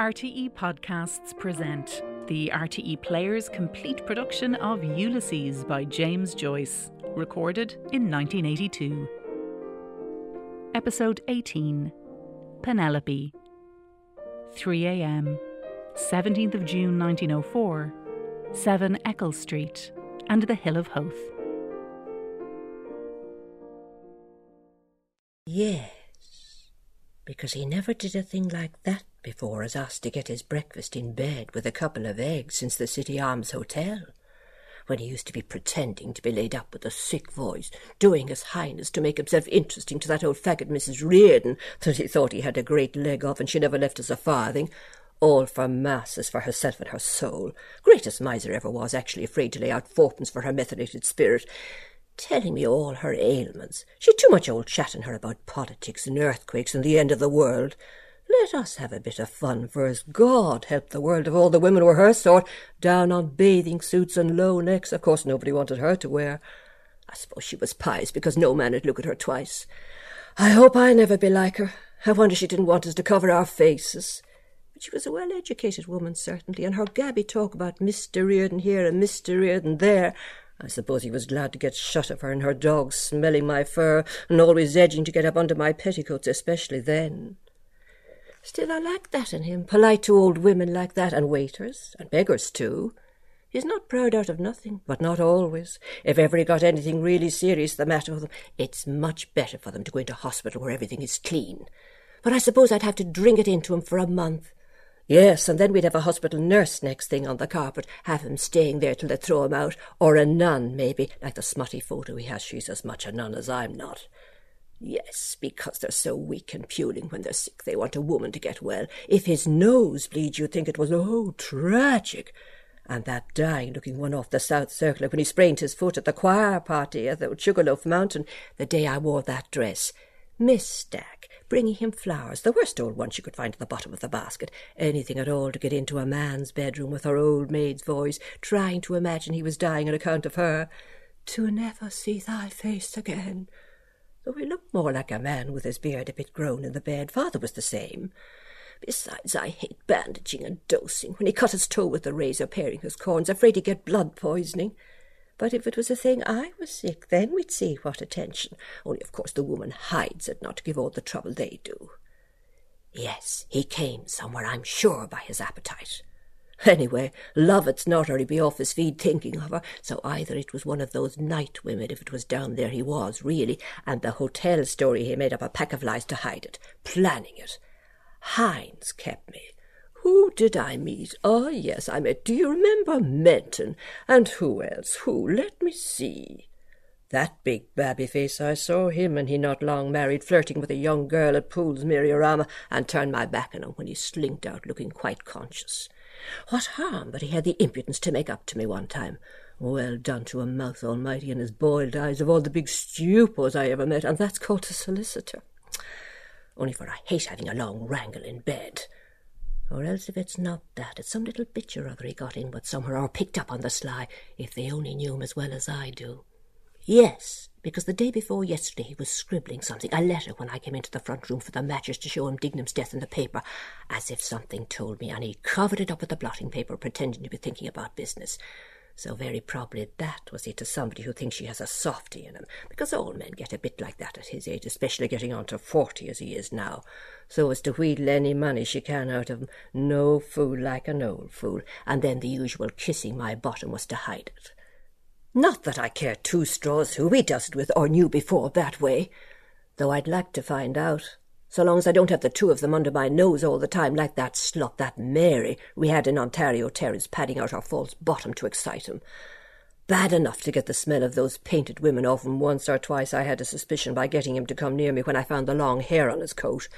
RTE Podcasts present the RTE Players' complete production of Ulysses by James Joyce, recorded in 1982. Episode 18 Penelope. 3 a.m., 17th of June 1904, 7 Eccles Street, and the Hill of Howth. Because he never did a thing like that before as asked to get his breakfast in bed with a couple of eggs since the City Arms Hotel, when he used to be pretending to be laid up with a sick voice, doing his highness to make himself interesting to that old faggot Mrs. Riordan that he thought he had a great leg of, and she never left us a farthing. All for masses for herself and her soul. Greatest miser ever was, actually afraid to lay out fourpence for her methylated spirit telling me all her ailments. She'd too much old chat in her about politics and earthquakes and the end of the world. Let us have a bit of fun first. God help the world if all the women were her sort, down on bathing suits and low necks. Of course, nobody wanted her to wear. I suppose she was pious because no man would look at her twice. I hope I never be like her. I wonder she didn't want us to cover our faces. But she was a well-educated woman, certainly, and her gabby talk about Mr. Riordan here and Mr. Riordan there I suppose he was glad to get shut of her and her dog smelling my fur and always edging to get up under my petticoats, especially then. Still, I like that in him, polite to old women like that, and waiters, and beggars too. He's not proud out of nothing, but not always. If ever he got anything really serious the matter with them, it's much better for them to go into hospital where everything is clean. But I suppose I'd have to drink it into him for a month. Yes, and then we'd have a hospital nurse next thing on the carpet, have him staying there till they throw him out, or a nun, maybe, like the smutty photo he has. She's as much a nun as I'm not. Yes, because they're so weak and puling when they're sick, they want a woman to get well. If his nose bleeds, you'd think it was, oh, tragic. And that dying-looking one off the South Circular when he sprained his foot at the choir party at the Sugarloaf Mountain the day I wore that dress. Miss Stack, bringing him flowers, the worst old ones she could find at the bottom of the basket, anything at all to get into a man's bedroom with her old maid's voice, trying to imagine he was dying on account of her. To never see thy face again. Though he looked more like a man with his beard a bit grown in the bed. Father was the same. Besides, I hate bandaging and dosing. When he cut his toe with the razor paring his corns, afraid he'd get blood poisoning. But if it was a thing I was sick, then we'd see what attention. Only, of course, the woman hides it not to give all the trouble they do. Yes, he came somewhere, I'm sure, by his appetite. Anyway, Lovett's not he'd be off his feed thinking of her, so either it was one of those night women if it was down there he was, really, and the hotel story he made up a pack of lies to hide it, planning it. Hynes kept me. Who did I meet? Ah, yes, I met. Do you remember Menton? And who else? Who? Let me see. That big babby face, I saw him and he not long married, flirting with a young girl at Poole's Myriorama, and turned my back on him when he slinked out looking quite conscious. What harm but he had the impudence to make up to me one time. Well done to a mouth almighty and his boiled eyes of all the big stupors I ever met, and that's called a solicitor. Only for I hate having a long wrangle in bed. Or else if it's not that, it's some little bitch or other he got in with somewhere, or picked up on the sly, if they only knew him as well as I do. Yes, because the day before yesterday he was scribbling something, a letter, when I came into the front room for the matches to show him Dignam's death in the paper, as if something told me, and he covered it up with the blotting paper, pretending to be thinking about business. So very probably that was it to somebody who thinks she has a softy in him, because all men get a bit like that at his age, especially getting on to forty as he is now, so as to wheedle any money she can out of him. No fool like an old fool, and then the usual kissing my bottom was to hide it. Not that I care two straws who he does it with, or knew before that way, though I'd like to find out so long as I don't have the two of them under my nose all the time, like that slut, that Mary we had in Ontario Terrace, padding out our false bottom to excite him. Bad enough to get the smell of those painted women off him once or twice I had a suspicion by getting him to come near me when I found the long hair on his coat.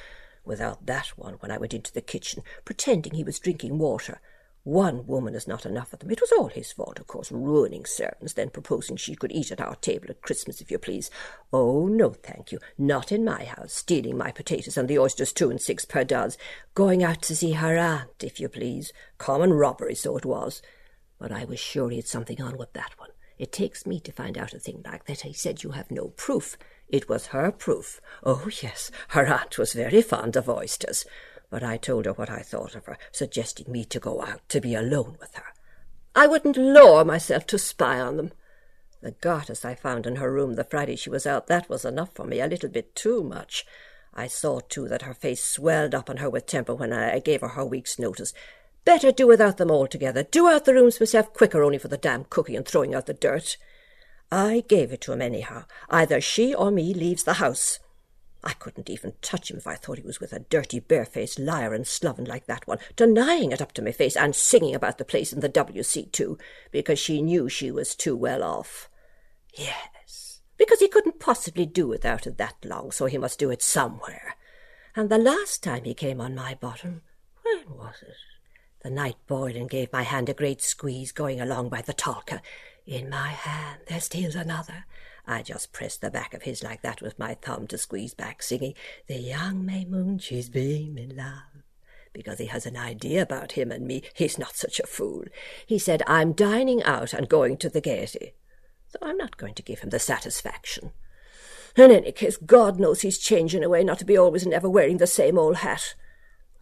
Without that one, when I went into the kitchen, pretending he was drinking water, one woman is not enough for them. It was all his fault, of course, ruining servants, then proposing she could eat at our table at Christmas, if you please. Oh, no, thank you. Not in my house. Stealing my potatoes and the oysters two and six per dozen. Going out to see her aunt, if you please. Common robbery, so it was. But I was sure he had something on with that one. It takes me to find out a thing like that. He said you have no proof. It was her proof. Oh, yes, her aunt was very fond of oysters. But I told her what I thought of her, suggesting me to go out to be alone with her. I wouldn't lower myself to spy on them. The garters I found in her room the Friday she was out, that was enough for me, a little bit too much. I saw, too, that her face swelled up on her with temper when I gave her her week's notice. Better do without them altogether. Do out the rooms myself quicker only for the damn cooking and throwing out the dirt. I gave it to him anyhow. Either she or me leaves the house. I couldn't even touch him if I thought he was with a dirty, barefaced liar and sloven like that one, denying it up to my face and singing about the place in the W.C. too, because she knew she was too well off. Yes, because he couldn't possibly do without it that long, so he must do it somewhere. And the last time he came on my bottom, when was it? The night Boylan gave my hand a great squeeze going along by the Tolka. In my hand there steals another. I just pressed the back of his like that with my thumb to squeeze back, singing, The young May moon, she's beaming love. Because he has an idea about him and me. He's not such a fool. He said, I'm dining out and going to the Gaiety. So I'm not going to give him the satisfaction. In any case, God knows he's changing away not to be always and ever wearing the same old hat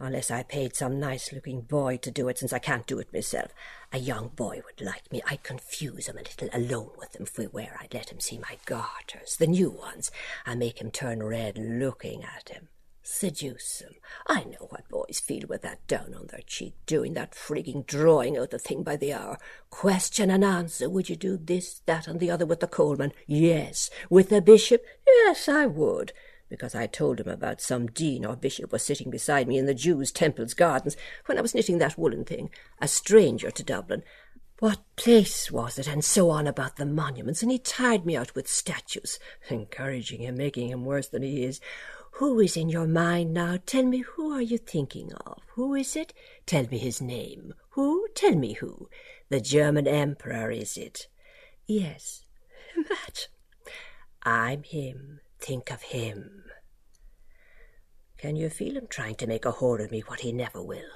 unless I paid some nice-looking boy to do it, since I can't do it myself. A young boy would like me. I'd confuse him a little alone with him, for where I'd let him see my garters, the new ones, and make him turn red looking at him. Seduce him. I know what boys feel with that down on their cheek, doing that frigging drawing out the thing by the hour. Question and answer. Would you do this, that, and the other with the coalman? Yes. With the bishop? Yes, I would because I told him about some dean or bishop was sitting beside me in the Jews' temples gardens when I was knitting that woollen thing, a stranger to Dublin. What place was it, and so on about the monuments, and he tired me out with statues, encouraging him, making him worse than he is. Who is in your mind now? Tell me who are you thinking of? Who is it? Tell me his name. Who? Tell me who. The German Emperor, is it? Yes. That. I'm him. Think of him. Can you feel him trying to make a whore of me what he never will?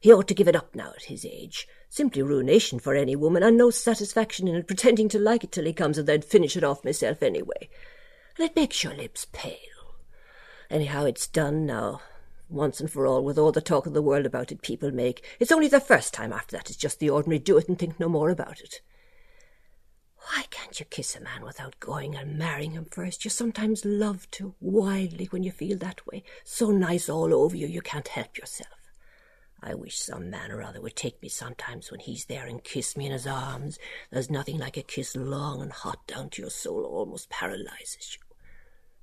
He ought to give it up now at his age. Simply ruination for any woman, and no satisfaction in it, pretending to like it till he comes, and then finish it off myself anyway. And it makes your lips pale. Anyhow, it's done now, once and for all, with all the talk of the world about it people make. It's only the first time after that it's just the ordinary do it and think no more about it. Why can't you kiss a man without going and marrying him first? You sometimes love to, wildly, when you feel that way. So nice all over you, you can't help yourself. I wish some man or other would take me sometimes when he's there and kiss me in his arms. There's nothing like a kiss long and hot down to your soul, almost paralyzes you.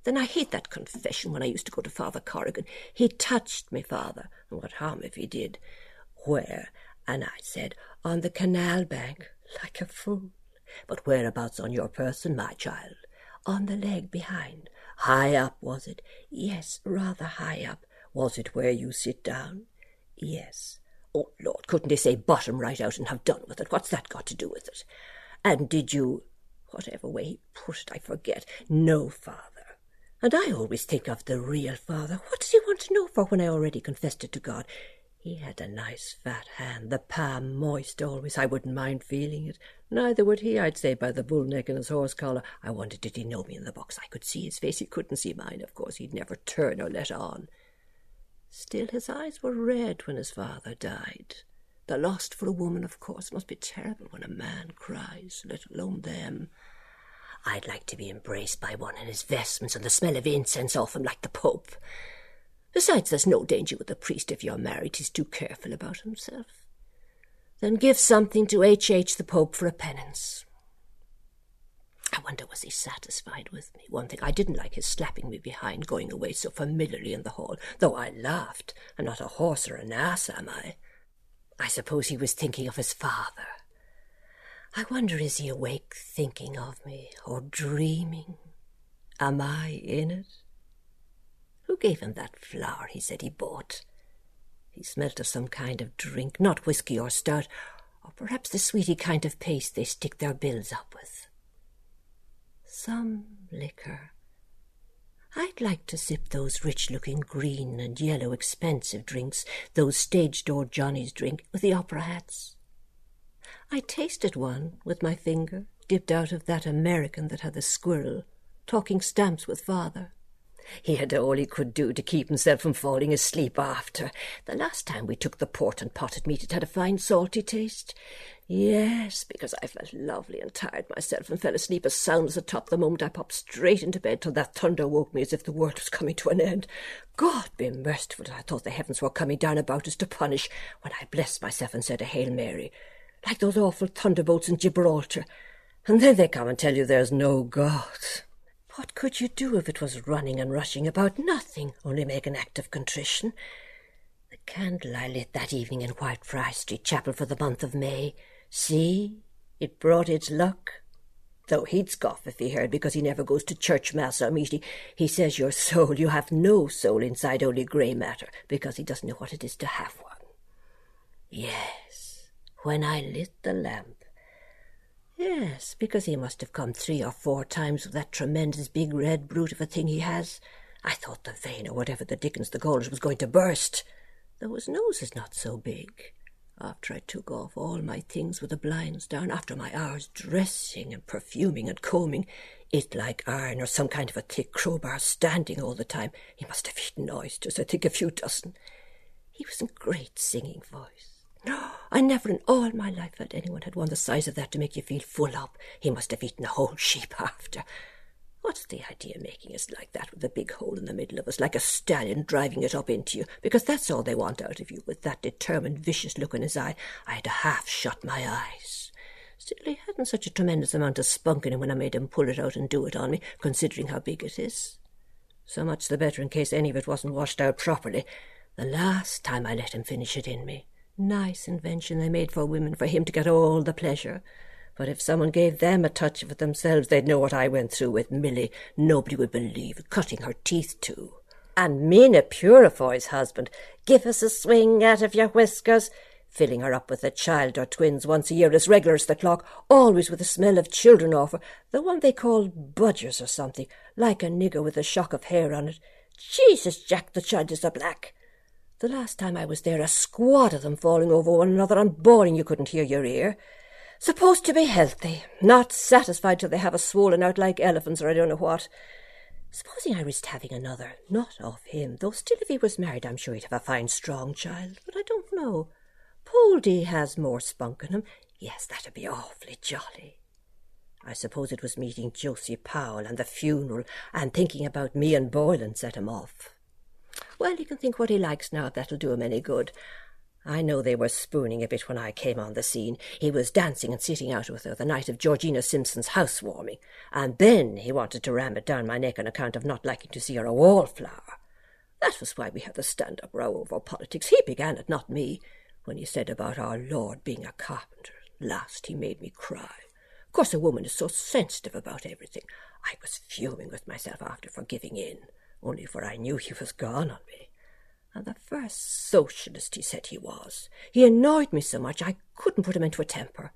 Then I hate that confession when I used to go to Father Corrigan. He touched me, Father, and what harm if he did? Where? And I said, on the canal bank, like a fool. But whereabouts on your person, my child? On the leg behind. High up, was it? Yes, rather high up. Was it where you sit down? Yes. Oh, Lord, couldn't they say bottom right out and have done with it? What's that got to do with it? And did you... Whatever way he put it, I forget. No, father. And I always think of the real father. What does he want to know for when I already confessed it to God? He had a nice fat hand, the palm moist always. I wouldn't mind feeling it. Neither would he, I'd say, by the bull neck and his horse collar. I wondered did he know me in the box. I could see his face. He couldn't see mine, of course. He'd never turn or let on. Still, his eyes were red when his father died. The loss for a woman, of course, must be terrible when a man cries, let alone them. I'd like to be embraced by one in his vestments and the smell of incense off him like the Pope. Besides, there's no danger with a priest if you're married. He's too careful about himself. Then give something to H. H. the Pope for a penance. I wonder was he satisfied with me? One thing, I didn't like his slapping me behind, going away so familiarly in the hall, though I laughed. I'm not a horse or an ass, am I? I suppose he was thinking of his father. I wonder is he awake thinking of me, or dreaming? Am I in it? Who gave him that flower he said he bought? He smelt of some kind of drink, not whisky or stout, or perhaps the sweety kind of paste they stick their bills up with. Some liquor. I'd like to sip those rich-looking green and yellow expensive drinks, those stage-door Johnnies drink with the opera hats. I tasted one with my finger, dipped out of that American that had the squirrel, talking stamps with father. He had all he could do to keep himself from falling asleep after. The last time we took the port and potted meat, it had a fine salty taste. Yes, because I felt lovely and tired myself and fell asleep as sound as a top the moment I popped straight into bed till that thunder woke me as if the world was coming to an end. God be merciful, I thought the heavens were coming down about us to punish when I blessed myself and said a Hail Mary, like those awful thunderbolts in Gibraltar. And then they come and tell you there's no God. What could you do if it was running and rushing about nothing, only make an act of contrition? The candle I lit that evening in Whitefriars Street Chapel for the month of May See, it brought its luck. Though he'd scoff if he heard, because he never goes to church, mass, or meeting. He says your soul, you have no soul inside, only grey matter, because he doesn't know what it is to have one. Yes, when I lit the lamp. Yes, because he must have come three or four times with that tremendous big red brute of a thing he has. I thought the vein, or whatever the dickens the call was going to burst, though his nose is not so big after I took off all my things with the blinds down, after my hours dressing and perfuming and combing, it like iron or some kind of a thick crowbar standing all the time. He must have eaten oysters, I think a few dozen. He was in great singing voice. I never in all my life felt anyone had one the size of that to make you feel full up. He must have eaten a whole sheep after. What's the idea of making us like that with a big hole in the middle of us, like a stallion driving it up into you? Because that's all they want out of you, with that determined, vicious look in his eye. I had to half shut my eyes. Still, he hadn't such a tremendous amount of spunk in him when I made him pull it out and do it on me, considering how big it is. So much the better in case any of it wasn't washed out properly. The last time I let him finish it in me. Nice invention they made for women, for him to get all the pleasure. But if someone gave them a touch of it themselves, they'd know what I went through with Milly. Nobody would believe cutting her teeth too. And Mina Purefoy's husband, give us a swing out of your whiskers, filling her up with a child or twins once a year as regular as the clock, always with the smell of children off her, the one they call budgers or something, like a nigger with a shock of hair on it. Jesus, Jack, the child is a black. The last time I was there, a squad of them falling over one another and bawling you couldn't hear your ear. Supposed to be healthy, not satisfied till they have a swollen out like elephants or I don't know what. Supposing I risked having another, not of him, though still if he was married I'm sure he'd have a fine strong child, but I don't know. Poldy has more spunk in him. Yes, that'd be awfully jolly. I suppose it was meeting Josie Powell and the funeral and thinking about me and Boylan set him off. Well, he can think what he likes now if that'll do him any good. I know they were spooning a bit when I came on the scene. He was dancing and sitting out with her the night of Georgina Simpson's housewarming, and then he wanted to ram it down my neck on account of not liking to see her a wallflower. That was why we had the stand-up row over politics. He began it, not me, when he said about our Lord being a carpenter. Last he made me cry. Of course, a woman is so sensitive about everything. I was fuming with myself after for giving in, only for I knew he was gone on me and the first socialist he said he was. He annoyed me so much I couldn't put him into a temper.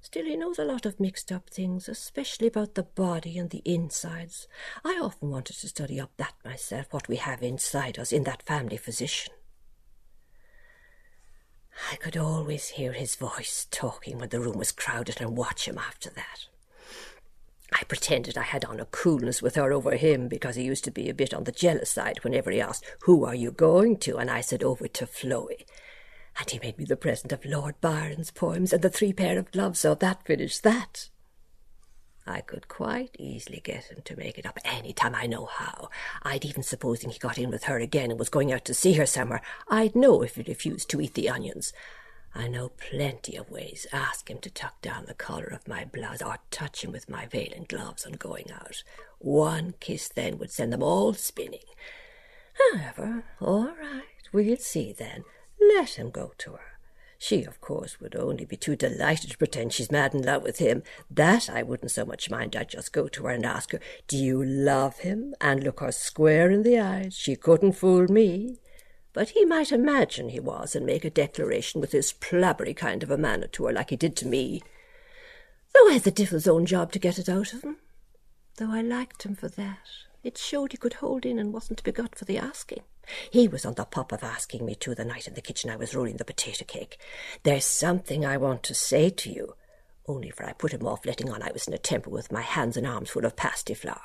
Still, he knows a lot of mixed up things, especially about the body and the insides. I often wanted to study up that myself, what we have inside us in that family physician. I could always hear his voice talking when the room was crowded and watch him after that. I pretended I had on a coolness with her over him because he used to be a bit on the jealous side whenever he asked, Who are you going to? And I said, Over to Floey. And he made me the present of Lord Byron's poems and the three pair of gloves, so that finished that. I could quite easily get him to make it up any time I know how. I'd even supposing he got in with her again and was going out to see her somewhere, I'd know if he refused to eat the onions. I know plenty of ways. Ask him to tuck down the collar of my blouse or touch him with my veil and gloves on going out. One kiss then would send them all spinning. However, all right, we'll see then. Let him go to her. She, of course, would only be too delighted to pretend she's mad in love with him. That I wouldn't so much mind. I'd just go to her and ask her, Do you love him? And look her square in the eyes. She couldn't fool me but he might imagine he was and make a declaration with his plabbery kind of a manner to her like he did to me. Though I had the devil's own job to get it out of him. Though I liked him for that. It showed he could hold in and wasn't to be got for the asking. He was on the pop of asking me too the night in the kitchen I was rolling the potato cake. There's something I want to say to you, only for I put him off letting on I was in a temper with my hands and arms full of pasty flour.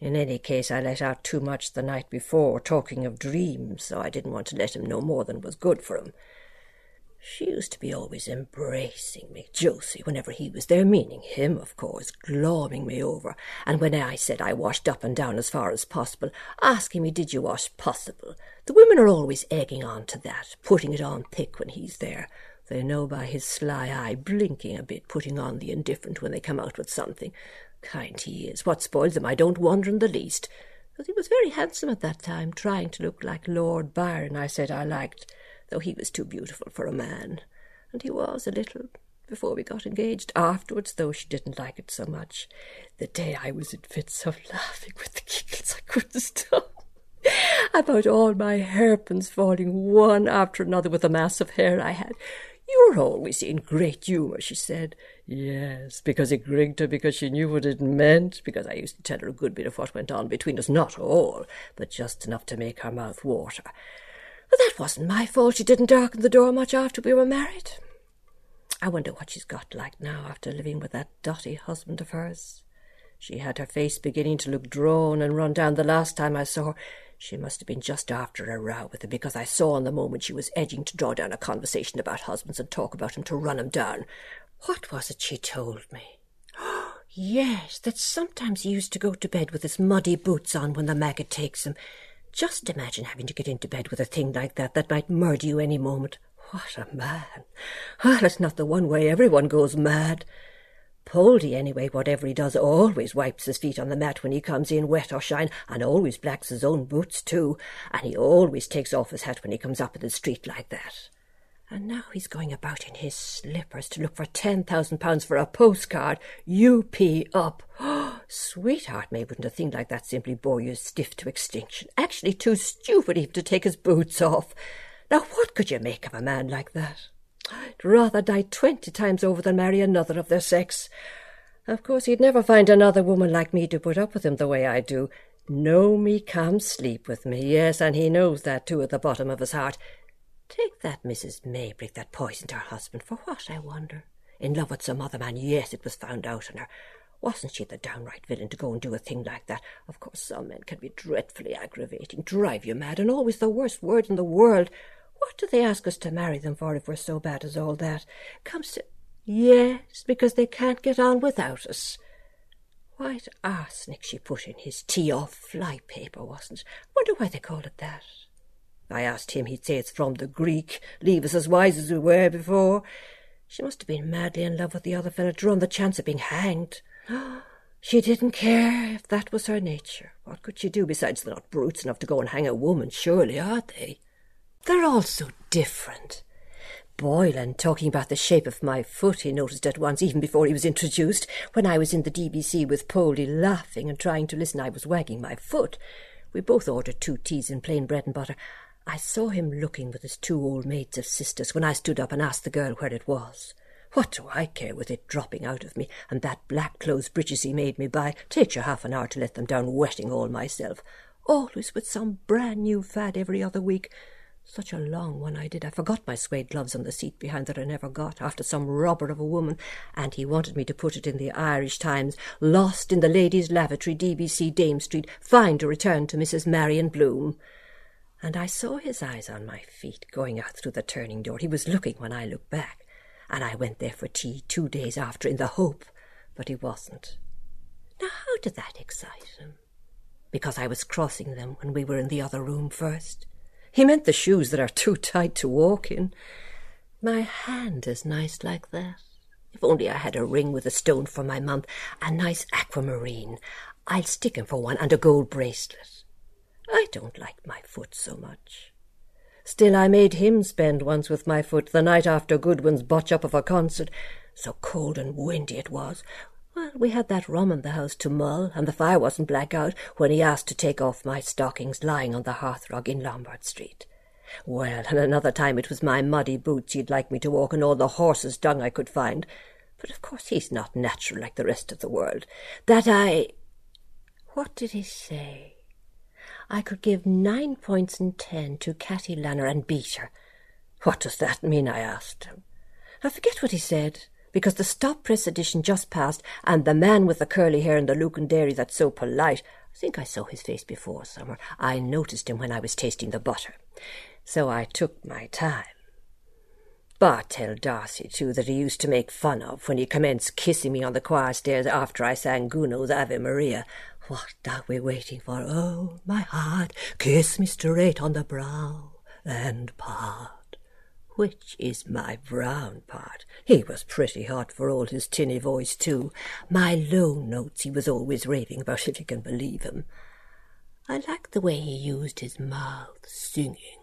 In any case, I let out too much the night before, talking of dreams, so I didn't want to let him know more than was good for him. She used to be always embracing me, Josie, whenever he was there, meaning him, of course, glomming me over. And when I said I washed up and down as far as possible, asking me, did you wash possible? The women are always egging on to that, putting it on thick when he's there. They know by his sly eye, blinking a bit, putting on the indifferent when they come out with something. Kind he is. What spoils him, I don't wonder in the least. But he was very handsome at that time, trying to look like Lord Byron, I said I liked though he was too beautiful for a man. And he was a little before we got engaged. Afterwards, though, she didn't like it so much. The day I was in fits of laughing with the giggles, I couldn't stop. About all my hairpins falling one after another with the mass of hair I had. You were always in great humour, she said. Yes, because it grigged her, because she knew what it meant, because I used to tell her a good bit of what went on between us, not all, but just enough to make her mouth water. But that wasn't my fault she didn't darken the door much after we were married. I wonder what she's got like now after living with that dotty husband of hers. She had her face beginning to look drawn and run down the last time I saw her. She must have been just after a row with him, because I saw on the moment she was edging to draw down a conversation about husbands and talk about him to run him down. What was it she told me? yes, that sometimes he used to go to bed with his muddy boots on when the maggot takes him, just imagine having to get into bed with a thing like that that might murder you any moment. What a man! Well, it's not the one way everyone goes mad. Poldy, anyway, whatever he does, always wipes his feet on the mat when he comes in, wet or shine, and always blacks his own boots, too, and he always takes off his hat when he comes up in the street like that. And now he's going about in his slippers to look for ten thousand pounds for a postcard. UP up. Sweetheart, May, wouldn't a thing like that simply bore you stiff to extinction? Actually too stupid even to take his boots off. Now what could you make of a man like that? I'd rather die twenty times over than marry another of their sex. Of course, he'd never find another woman like me to put up with him the way I do. Know me, come sleep with me. Yes, and he knows that too at the bottom of his heart. Take that Mrs. Maybrick that poisoned her husband. For what, I wonder? In love with some other man, yes, it was found out on her. Wasn't she the downright villain to go and do a thing like that? Of course, some men can be dreadfully aggravating, drive you mad, and always the worst word in the world. What do they ask us to marry them for if we're so bad as all that? Comes to... Yes, because they can't get on without us. White arsenic she put in his tea off fly paper, wasn't? Wonder why they call it that. I asked him, he'd say it's from the Greek, leave us as wise as we were before. She must have been madly in love with the other fellow to run the chance of being hanged. She didn't care if that was her nature. What could she do besides they're not brutes enough to go and hang a woman, surely, are they? They're all so different. Boylan talking about the shape of my foot, he noticed at once, even before he was introduced. When I was in the DBC with Poldy laughing and trying to listen, I was wagging my foot. We both ordered two teas and plain bread and butter. I saw him looking with his two old maids of sisters when I stood up and asked the girl where it was. What do I care with it dropping out of me, and that black clothes breeches he made me buy? Takes you half an hour to let them down, wetting all myself. Always with some brand new fad every other week. Such a long one I did. I forgot my suede gloves on the seat behind that I never got, after some robber of a woman, and he wanted me to put it in the Irish Times. Lost in the ladies' lavatory, DBC, Dame Street. Fine to return to Mrs. Marion Bloom and I saw his eyes on my feet going out through the turning door. He was looking when I looked back, and I went there for tea two days after in the hope, but he wasn't. Now, how did that excite him? Because I was crossing them when we were in the other room first. He meant the shoes that are too tight to walk in. My hand is nice like that. If only I had a ring with a stone for my month, a nice aquamarine. I'll stick him for one, and a gold bracelet. I don't like my foot so much. Still, I made him spend once with my foot the night after Goodwin's botch up of a concert. So cold and windy it was. Well, we had that rum in the house to mull, and the fire wasn't black out when he asked to take off my stockings lying on the hearthrug in Lombard Street. Well, and another time it was my muddy boots he'd like me to walk in all the horse's dung I could find. But of course he's not natural like the rest of the world. That I... What did he say? I could give nine points in ten to Katty Lanner and beat her. What does that mean? I asked him. I forget what he said, because the stop press edition just passed, and the man with the curly hair and the Lucan Dairy that's so polite, I think I saw his face before somewhere. I noticed him when I was tasting the butter. So I took my time. Bartell d'Arcy, too, that he used to make fun of when he commenced kissing me on the choir stairs after I sang Gounod's Ave Maria. What are we waiting for? Oh, my heart, kiss me straight on the brow and part which is my brown part. He was pretty hot for all his tinny voice, too. My low notes he was always raving about, if you can believe him. I liked the way he used his mouth, singing.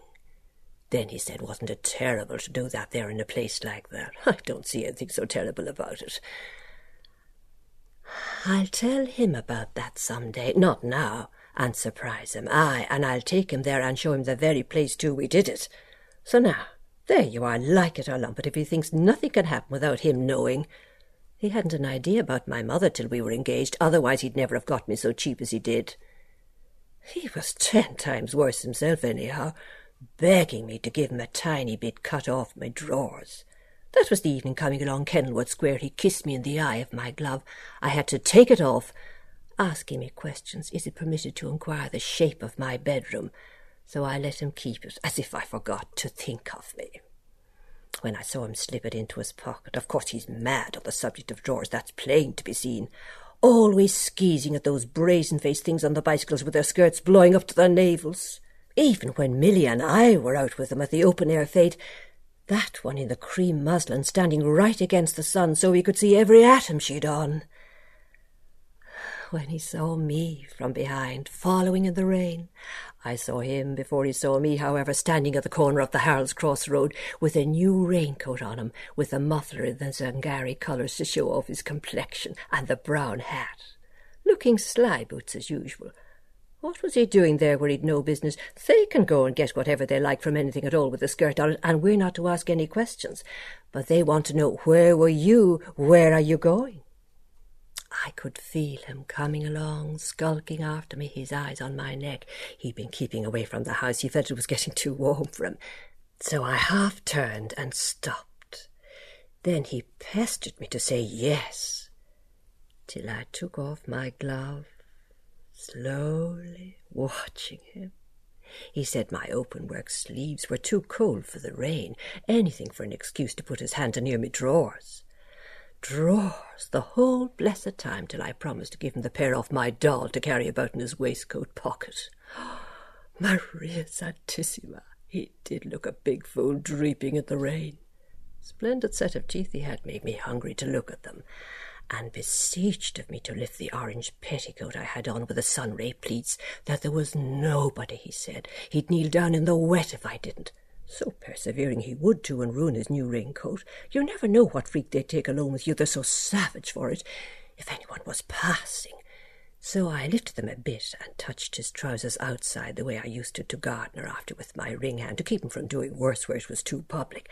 Then he said, wasn't it terrible to do that there in a place like that? I don't see anything so terrible about it. I'll tell him about that some day, not now, and surprise him. Aye, and I'll take him there and show him the very place, too, we did it. So now, there you are, like it or lump it, if he thinks nothing can happen without him knowing. He hadn't an idea about my mother till we were engaged, otherwise he'd never have got me so cheap as he did. He was ten times worse himself, anyhow, begging me to give him a tiny bit cut off my drawers. That was the evening coming along Kenilworth Square. He kissed me in the eye of my glove. I had to take it off, asking me questions. Is it permitted to inquire the shape of my bedroom? so I let him keep it, as if I forgot to think of me. When I saw him slip it into his pocket, of course he's mad on the subject of drawers, that's plain to be seen. Always skeezing at those brazen-faced things on the bicycles with their skirts blowing up to their navels. Even when Milly and I were out with them at the open-air fete, that one in the cream muslin standing right against the sun so he could see every atom she'd on. When he saw me from behind, following in the rain, I saw him before he saw me, however, standing at the corner of the Harold's Cross Road with a new raincoat on him, with a muffler in the Zingari colours to show off his complexion, and the brown hat, looking sly boots as usual. What was he doing there where he'd no business? They can go and get whatever they like from anything at all with a skirt on it, and we're not to ask any questions. But they want to know, where were you? Where are you going? I could feel him coming along, skulking after me, his eyes on my neck. He'd been keeping away from the house. He felt it was getting too warm for him. So I half turned and stopped. Then he pestered me to say yes, till I took off my glove, slowly watching him. He said my open work sleeves were too cold for the rain, anything for an excuse to put his hand near me drawers drawers the whole blessed time till I promised to give him the pair off my doll to carry about in his waistcoat pocket. Maria Santissima! He did look a big fool dreeping in the rain. Splendid set of teeth he had made me hungry to look at them, and beseeched of me to lift the orange petticoat I had on with the sun-ray pleats, that there was nobody, he said. He'd kneel down in the wet if I didn't. So persevering he would too and ruin his new raincoat. You never know what freak they'd take along with you, they're so savage for it. If anyone was passing. So I lifted them a bit and touched his trousers outside the way I used to to Gardner after with my ring hand to keep him from doing worse where it was too public.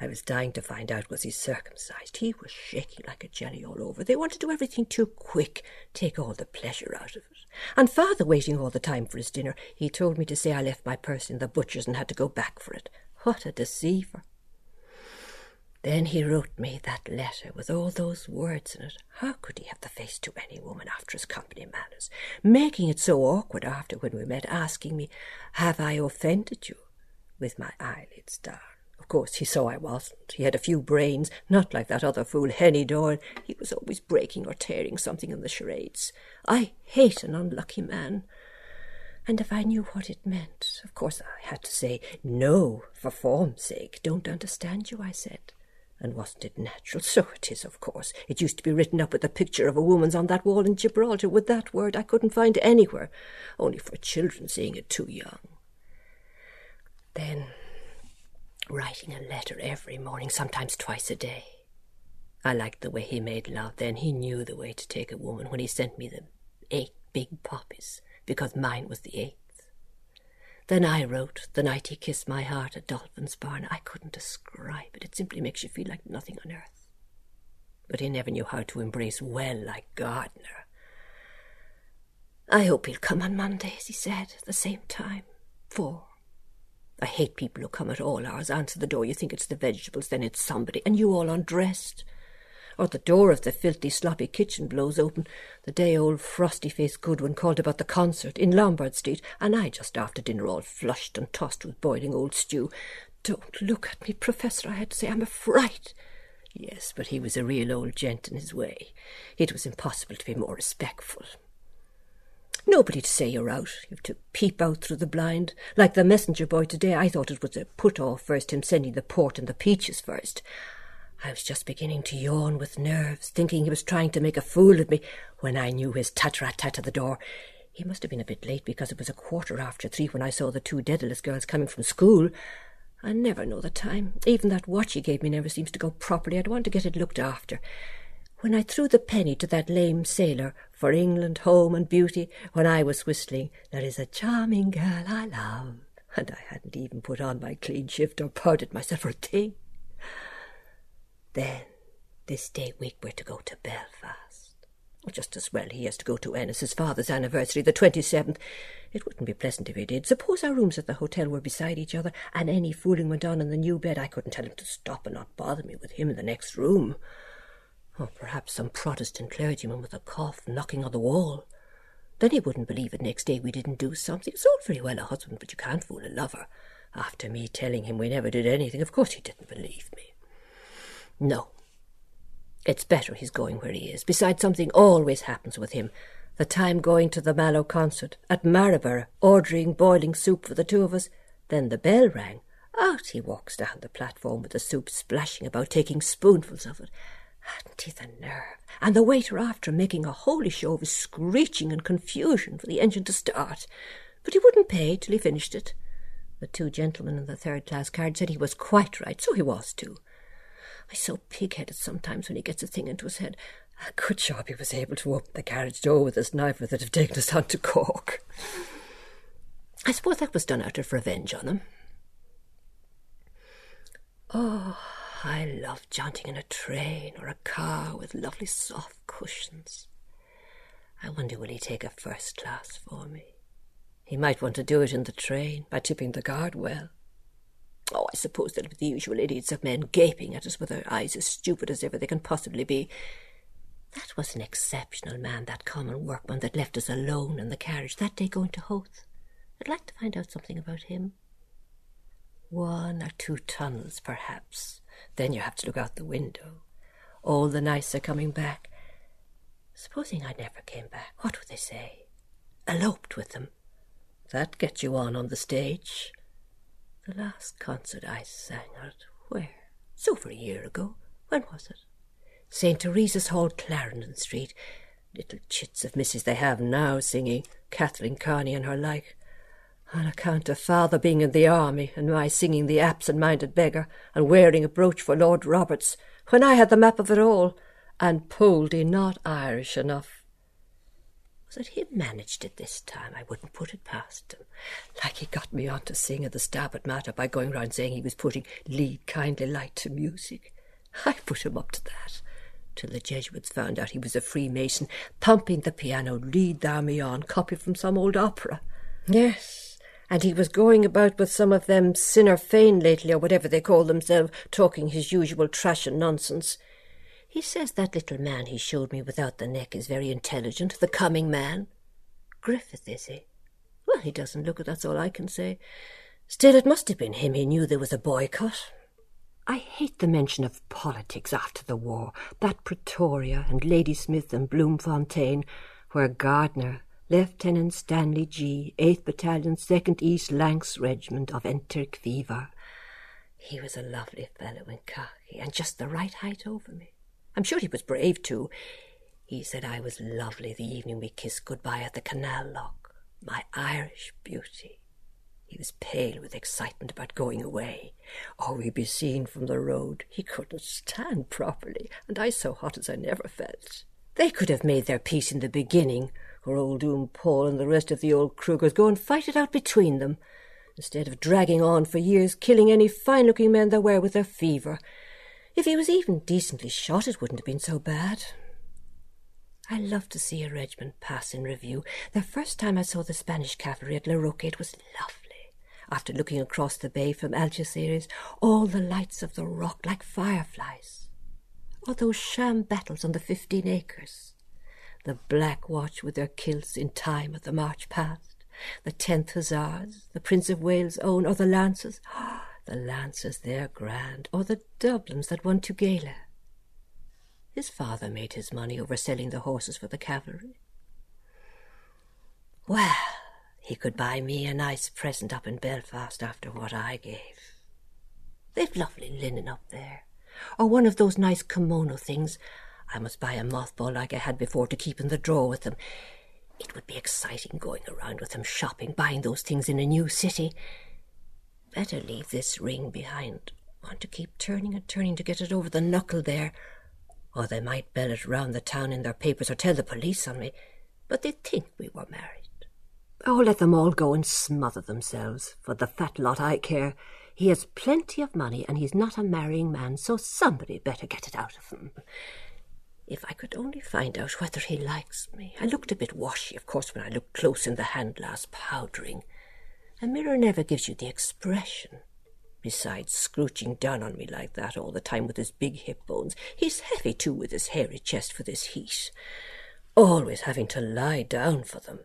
I was dying to find out was he circumcised. He was shaking like a jelly all over. They want to do everything too quick, take all the pleasure out of it. And father waiting all the time for his dinner. He told me to say I left my purse in the butcher's and had to go back for it. What a deceiver. Then he wrote me that letter with all those words in it. How could he have the face to any woman after his company manners? Making it so awkward after when we met, asking me, Have I offended you? With my eyelids down course, he saw I wasn't. He had a few brains, not like that other fool, Henny Doyle. He was always breaking or tearing something in the charades. I hate an unlucky man. And if I knew what it meant, of course I had to say, no, for form's sake. Don't understand you, I said. And wasn't it natural? So it is, of course. It used to be written up with a picture of a woman's on that wall in Gibraltar with that word I couldn't find anywhere, only for children seeing it too young. Then writing a letter every morning, sometimes twice a day. I liked the way he made love then. He knew the way to take a woman when he sent me the eight big poppies, because mine was the eighth. Then I wrote the night he kissed my heart at Dolphin's Barn. I couldn't describe it. It simply makes you feel like nothing on earth. But he never knew how to embrace well like Gardner. I hope he'll come on Monday, as he said, at the same time. Four. I hate people who come at all hours, answer the door, you think it's the vegetables, then it's somebody, and you all undressed. or the door of the filthy, sloppy kitchen blows open the day old frosty-faced Goodwin called about the concert in Lombard Street, and I just after dinner all flushed and tossed with boiling old stew. Don't look at me, Professor, I had to say. I'm a fright. Yes, but he was a real old gent in his way. It was impossible to be more respectful. Nobody to say you're out. You've to peep out through the blind. Like the messenger boy today, I thought it was a put off first, him sending the port and the peaches first. I was just beginning to yawn with nerves, thinking he was trying to make a fool of me, when I knew his tat-rat-tat at the door. He must have been a bit late because it was a quarter after three when I saw the two Dedalus girls coming from school. I never know the time. Even that watch he gave me never seems to go properly. I'd want to get it looked after. When I threw the penny to that lame sailor for England, home, and beauty, when I was whistling, There is a charming girl I love, and I hadn't even put on my clean shift or powdered myself for a thing. Then, this day week, we're to go to Belfast. Just as well he has to go to Ennis's father's anniversary, the 27th. It wouldn't be pleasant if he did. Suppose our rooms at the hotel were beside each other, and any fooling went on in the new bed. I couldn't tell him to stop and not bother me with him in the next room. Or perhaps some Protestant clergyman with a cough knocking on the wall. Then he wouldn't believe it next day we didn't do something. It's all very well a husband, but you can't fool a lover. After me telling him we never did anything, of course he didn't believe me. No. It's better he's going where he is. Besides, something always happens with him. The time going to the Mallow concert, at Maryborough, ordering boiling soup for the two of us. Then the bell rang. Out he walks down the platform with the soup splashing about, taking spoonfuls of it. Hadn't he the nerve? And the waiter after him making a holy show of his screeching and confusion for the engine to start. But he wouldn't pay till he finished it. The two gentlemen in the third class carriage said he was quite right, so he was too. He's so pig-headed sometimes when he gets a thing into his head. A good job he was able to open the carriage door with his knife that have taken us on to Cork. I suppose that was done out of revenge on him. Oh, I love jaunting in a train or a car with lovely soft cushions. I wonder will he take a first class for me? He might want to do it in the train by tipping the guard well. Oh, I suppose there'll be the usual idiots of men gaping at us with their eyes as stupid as ever they can possibly be. That was an exceptional man, that common workman that left us alone in the carriage that day going to Howth. I'd like to find out something about him. One or two tunnels, perhaps. Then you have to look out the window. All the nights are coming back. Supposing I never came back, what would they say? Eloped with them. That gets you on on the stage. The last concert I sang at, where? It's over a year ago. When was it? St. Teresa's Hall, Clarendon Street. Little chits of misses they have now singing, Kathleen Kearney and her like. On account of father being in the army and my singing the absent-minded beggar and wearing a brooch for Lord Roberts, when I had the map of it all, and Poldy not Irish enough. Was it him managed it this time? I wouldn't put it past him. Like he got me on to sing at the Stabat Mater by going round saying he was putting lead kindly light to music. I put him up to that, till the Jesuits found out he was a Freemason, thumping the piano, lead thou me on, copy from some old opera. Yes, and he was going about with some of them sinner Féin lately, or whatever they call themselves, talking his usual trash and nonsense. He says that little man he showed me without the neck is very intelligent, the coming man. Griffith, is he? Well, he doesn't look it, that's all I can say. Still, it must have been him he knew there was a boycott. I hate the mention of politics after the war, that Pretoria and Ladysmith and Bloemfontein, where Gardner, Lieutenant Stanley G., 8th Battalion, 2nd East Lancs Regiment of Enteric fever. He was a lovely fellow in khaki, and just the right height over me. I'm sure he was brave too. He said I was lovely the evening we kissed goodbye at the canal lock. My Irish beauty. He was pale with excitement about going away. Oh, or we'd be seen from the road. He couldn't stand properly, and I so hot as I never felt. They could have made their peace in the beginning, or old Oom Paul and the rest of the old Krugers go and fight it out between them, instead of dragging on for years, killing any fine-looking men there were with their fever, if he was even decently shot, it wouldn't have been so bad. I love to see a regiment pass in review. The first time I saw the Spanish cavalry at La Roque, it was lovely. After looking across the bay from Algeciras, all the lights of the rock like fireflies. or those sham battles on the fifteen acres. The Black Watch with their kilts in time of the march past, the Tenth Hussars, the Prince of Wales' own, or the Lancers. the Lancers, they're grand, or the Dublins that won Tugela. His father made his money over selling the horses for the cavalry. Well, he could buy me a nice present up in Belfast after what I gave. They've lovely linen up there, or one of those nice kimono things. I must buy a mothball like I had before to keep in the drawer with them. It would be exciting going around with them shopping, buying those things in a new city. Better leave this ring behind. Want to keep turning and turning to get it over the knuckle there. Or they might bell it round the town in their papers or tell the police on me. But they'd think we were married. Oh, let them all go and smother themselves. For the fat lot I care. He has plenty of money, and he's not a marrying man, so somebody better get it out of him. If I could only find out whether he likes me. I looked a bit washy, of course, when I looked close in the hand glass powdering. A mirror never gives you the expression. Besides, scrooching down on me like that all the time with his big hip bones. He's heavy, too, with his hairy chest for this heat. Always having to lie down for them.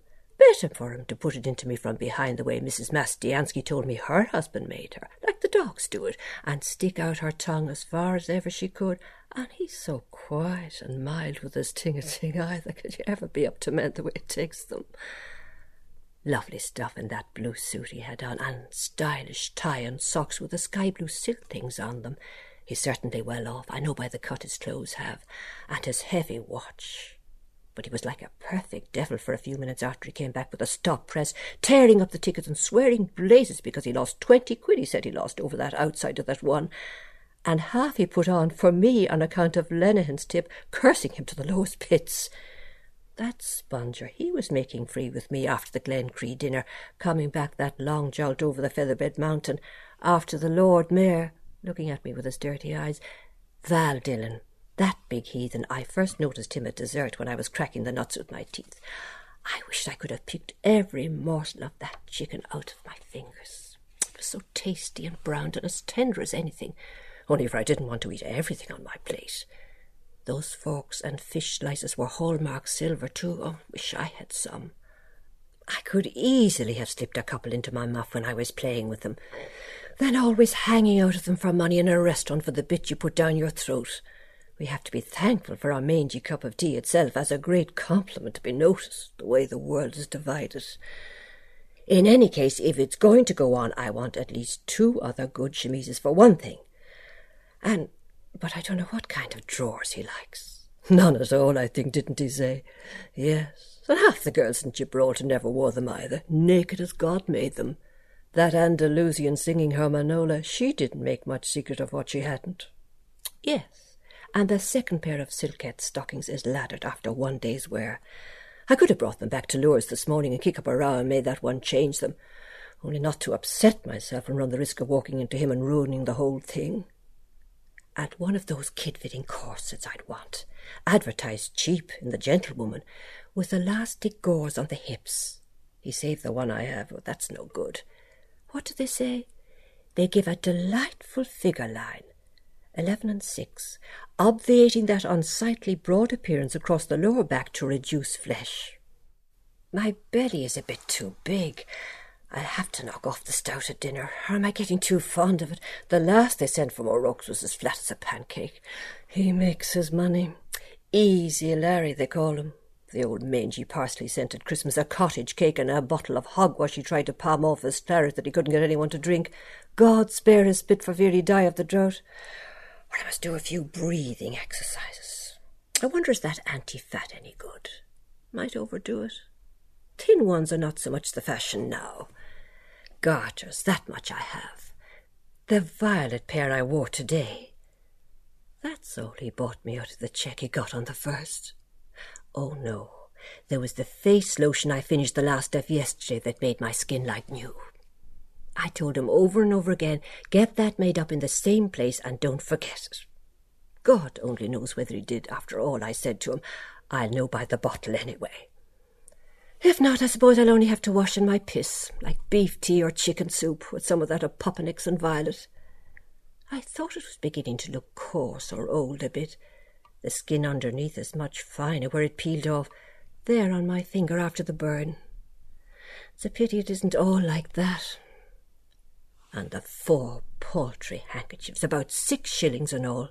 Better for him to put it into me from behind the way Mrs. Mastiansky told me her husband made her, like the dogs do it, and stick out her tongue as far as ever she could. And he's so quiet and mild with his ting a ting either. Could you ever be up to men the way it takes them? Lovely stuff in that blue suit he had on, and stylish tie and socks with the sky blue silk things on them. He's certainly well off, I know by the cut his clothes have, and his heavy watch. But he was like a perfect devil for a few minutes after he came back with a stop press, tearing up the tickets and swearing blazes because he lost twenty quid, he said he lost over that outside of that one, and half he put on for me on account of Lenihan's tip, cursing him to the lowest pits. That sponger, he was making free with me after the Glencree dinner, coming back that long jolt over the Featherbed Mountain, after the Lord Mayor, looking at me with his dirty eyes. Val Dillon, that big heathen, I first noticed him at dessert when I was cracking the nuts with my teeth. I wished I could have picked every morsel of that chicken out of my fingers. It was so tasty and browned and as tender as anything, only for I didn't want to eat everything on my plate. Those forks and fish slices were hallmark silver, too. Oh, wish I had some. I could easily have slipped a couple into my muff when I was playing with them. Then always hanging out of them for money in a restaurant for the bit you put down your throat. We have to be thankful for our mangy cup of tea itself as a great compliment to be noticed, the way the world is divided. In any case, if it's going to go on, I want at least two other good chemises for one thing. And but I don't know what kind of drawers he likes. None at all, I think, didn't he say? Yes, and half the girls in Gibraltar never wore them either, naked as God made them. That Andalusian singing her Manola, she didn't make much secret of what she hadn't. Yes, and the second pair of silkette stockings is laddered after one day's wear. I could have brought them back to Lewers this morning and kick up a row and made that one change them, only not to upset myself and run the risk of walking into him and ruining the whole thing and one of those kid-fitting corsets I'd want, advertised cheap in the Gentlewoman, with elastic gauze on the hips. He saved the one I have, but that's no good. What do they say? They give a delightful figure line, eleven and six, obviating that unsightly broad appearance across the lower back to reduce flesh. My belly is a bit too big, I'll have to knock off the stout at dinner, or am I getting too fond of it? The last they sent from O'Rourke's was as flat as a pancake. He makes his money. Easy Larry, they call him. The old mangy parsley sent at Christmas a cottage cake and a bottle of hogwash he tried to palm off as claret that he couldn't get anyone to drink. God spare his spit for fear he die of the drought. Or I must do a few breathing exercises. I wonder is that anti-fat any good? Might overdo it. Thin ones are not so much the fashion now garters, that much I have. The violet pair I wore today. That's all he bought me out of the cheque he got on the first. Oh, no. There was the face lotion I finished the last of yesterday that made my skin like new. I told him over and over again, get that made up in the same place and don't forget it. God only knows whether he did after all I said to him. I'll know by the bottle anyway. If not, I suppose I'll only have to wash in my piss, like beef tea or chicken soup, with some of that opoponax and violet. I thought it was beginning to look coarse or old a bit, The skin underneath is much finer where it peeled off. There on my finger after the burn. It's a pity it isn't all like that. And the four paltry handkerchiefs, about six shillings and all.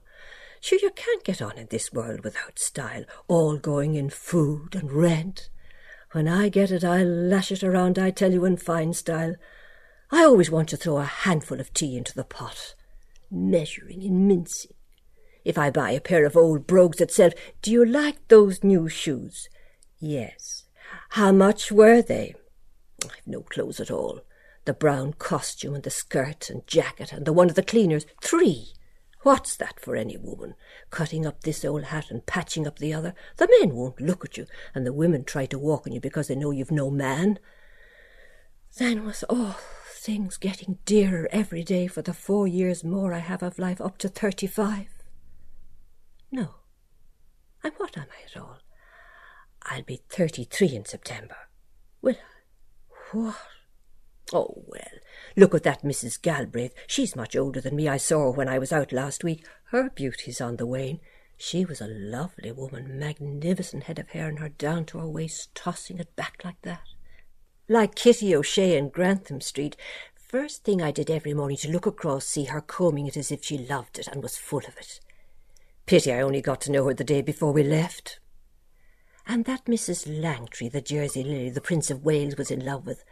Sure, you can't get on in this world without style, all going in food and rent. When I get it, I'll lash it around, I tell you, in fine style. I always want to throw a handful of tea into the pot, measuring and mincing. If I buy a pair of old brogues itself, do you like those new shoes? Yes. How much were they? I've no clothes at all. The brown costume and the skirt and jacket and the one of the cleaners, three. What's that for any woman? Cutting up this old hat and patching up the other. The men won't look at you, and the women try to walk on you because they know you've no man. Then was all things getting dearer every day for the four years more I have of life up to thirty-five. No. And what am I at all? I'll be thirty-three in September. Will I? What? Oh, well, look at that Mrs. Galbraith. She's much older than me. I saw her when I was out last week. Her beauty's on the wane. She was a lovely woman, magnificent head of hair and her down to her waist, tossing it back like that. Like Kitty O'Shea in Grantham Street. First thing I did every morning to look across, see her combing it as if she loved it and was full of it. Pity I only got to know her the day before we left. And that Mrs. Langtry, the Jersey Lily, the Prince of Wales was in love with,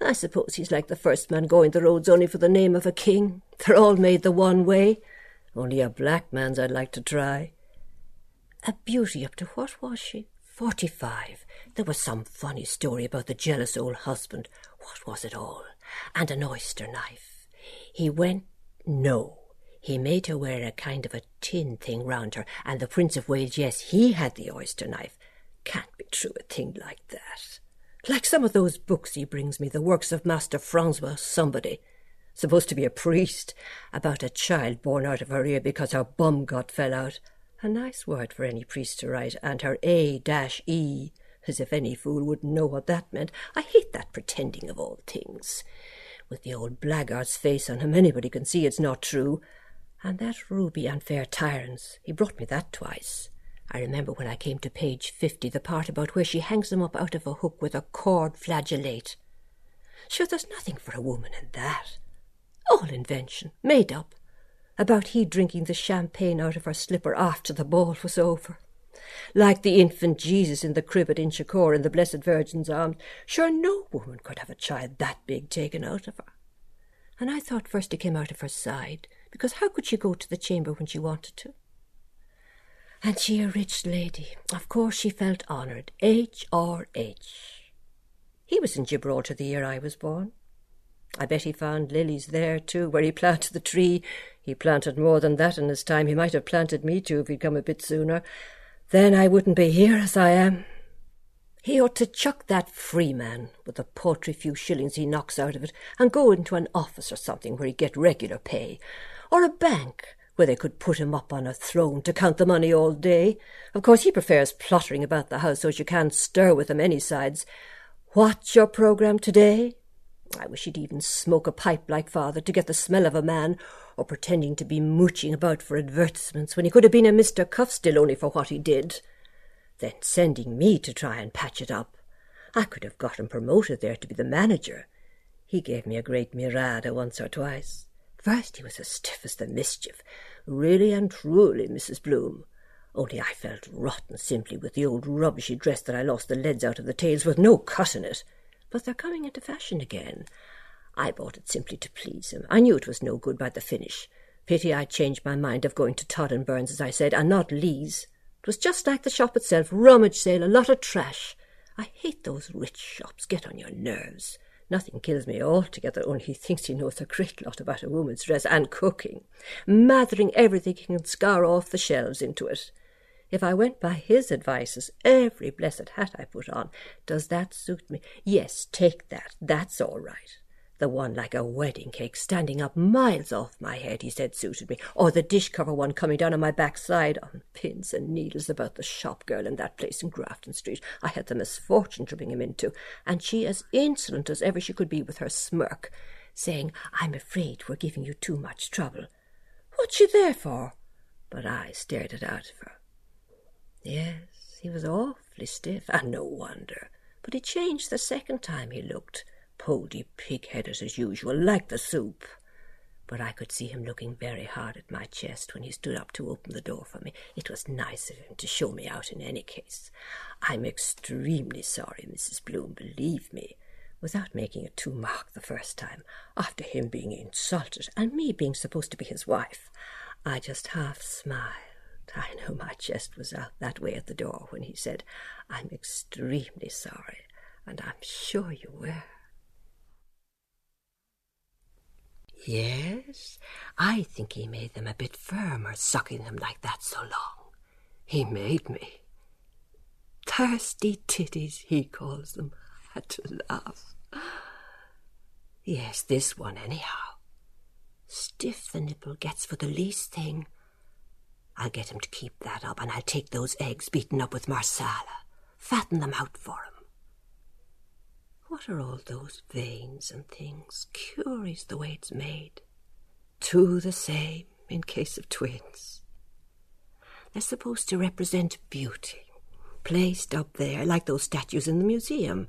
I suppose he's like the first man going the roads only for the name of a king. They're all made the one way. Only a black man's I'd like to try. A beauty up to what was she? Forty-five. There was some funny story about the jealous old husband. What was it all? And an oyster knife. He went. No. He made her wear a kind of a tin thing round her, and the Prince of Wales, yes, he had the oyster knife. Can't be true a thing like that. Like some of those books he brings me, the works of Master Francois somebody, supposed to be a priest, about a child born out of her ear because her bum got fell out. A nice word for any priest to write, and her A dash E, as if any fool wouldn't know what that meant. I hate that pretending of all things. With the old blackguard's face on him, anybody can see it's not true. And that ruby and fair tyrants, he brought me that twice. I remember when I came to page fifty, the part about where she hangs them up out of a hook with a cord flagellate. Sure, there's nothing for a woman in that. All invention, made up. About he drinking the champagne out of her slipper after the ball was over. Like the infant Jesus in the crib at Inchicore in the Blessed Virgin's arms. Sure, no woman could have a child that big taken out of her. And I thought first it came out of her side, because how could she go to the chamber when she wanted to? And she a rich lady. Of course she felt honoured. H. R. H. He was in Gibraltar the year I was born. I bet he found lilies there, too, where he planted the tree. He planted more than that in his time. He might have planted me, too, if he'd come a bit sooner. Then I wouldn't be here as I am. He ought to chuck that Freeman, with the paltry few shillings he knocks out of it, and go into an office or something where he'd get regular pay, or a bank where they could put him up on a throne to count the money all day. Of course, he prefers plottering about the house so as you can't stir with him any sides. What's your programme today? I wish he'd even smoke a pipe like father to get the smell of a man, or pretending to be mooching about for advertisements when he could have been a Mr. Cuffe's still only for what he did. Then sending me to try and patch it up. I could have got him promoted there to be the manager. He gave me a great mirada once or twice. First he was as stiff as the mischief, really and truly, Mrs. Bloom. Only I felt rotten simply with the old rubbishy dress that I lost the leads out of the tails with no cut in it. But they're coming into fashion again. I bought it simply to please him. I knew it was no good by the finish. Pity I changed my mind of going to Todd and Burns, as I said, and not Lee's. It was just like the shop itself, rummage sale, a lot of trash. I hate those rich shops, get on your nerves. Nothing kills me altogether, only he thinks he knows a great lot about a woman's dress and cooking, mathering everything he can scour off the shelves into it. If I went by his advices, every blessed hat I put on, does that suit me? Yes, take that. That's all right. The one like a wedding cake standing up miles off my head, he said suited me, or the dish cover one coming down on my backside on pins and needles about the shop girl in that place in Grafton Street I had the misfortune to bring him into, and she as insolent as ever she could be with her smirk, saying, I'm afraid we're giving you too much trouble. What's she there for? But I stared it out of her. Yes, he was awfully stiff, and no wonder. But he changed the second time he looked, poldy pig-headed as usual, like the soup. But I could see him looking very hard at my chest when he stood up to open the door for me. It was nice of him to show me out in any case. I'm extremely sorry, Mrs. Bloom, believe me, without making it too mark the first time, after him being insulted and me being supposed to be his wife. I just half smiled. I know my chest was out that way at the door when he said, I'm extremely sorry, and I'm sure you were. Yes, I think he made them a bit firmer, sucking them like that so long. He made me. Thirsty titties, he calls them. I had to laugh. Yes, this one, anyhow. Stiff the nipple gets for the least thing. I'll get him to keep that up, and I'll take those eggs beaten up with marsala, fatten them out for him. What are all those veins and things? Curious the way it's made. Two the same in case of twins. They're supposed to represent beauty, placed up there like those statues in the museum,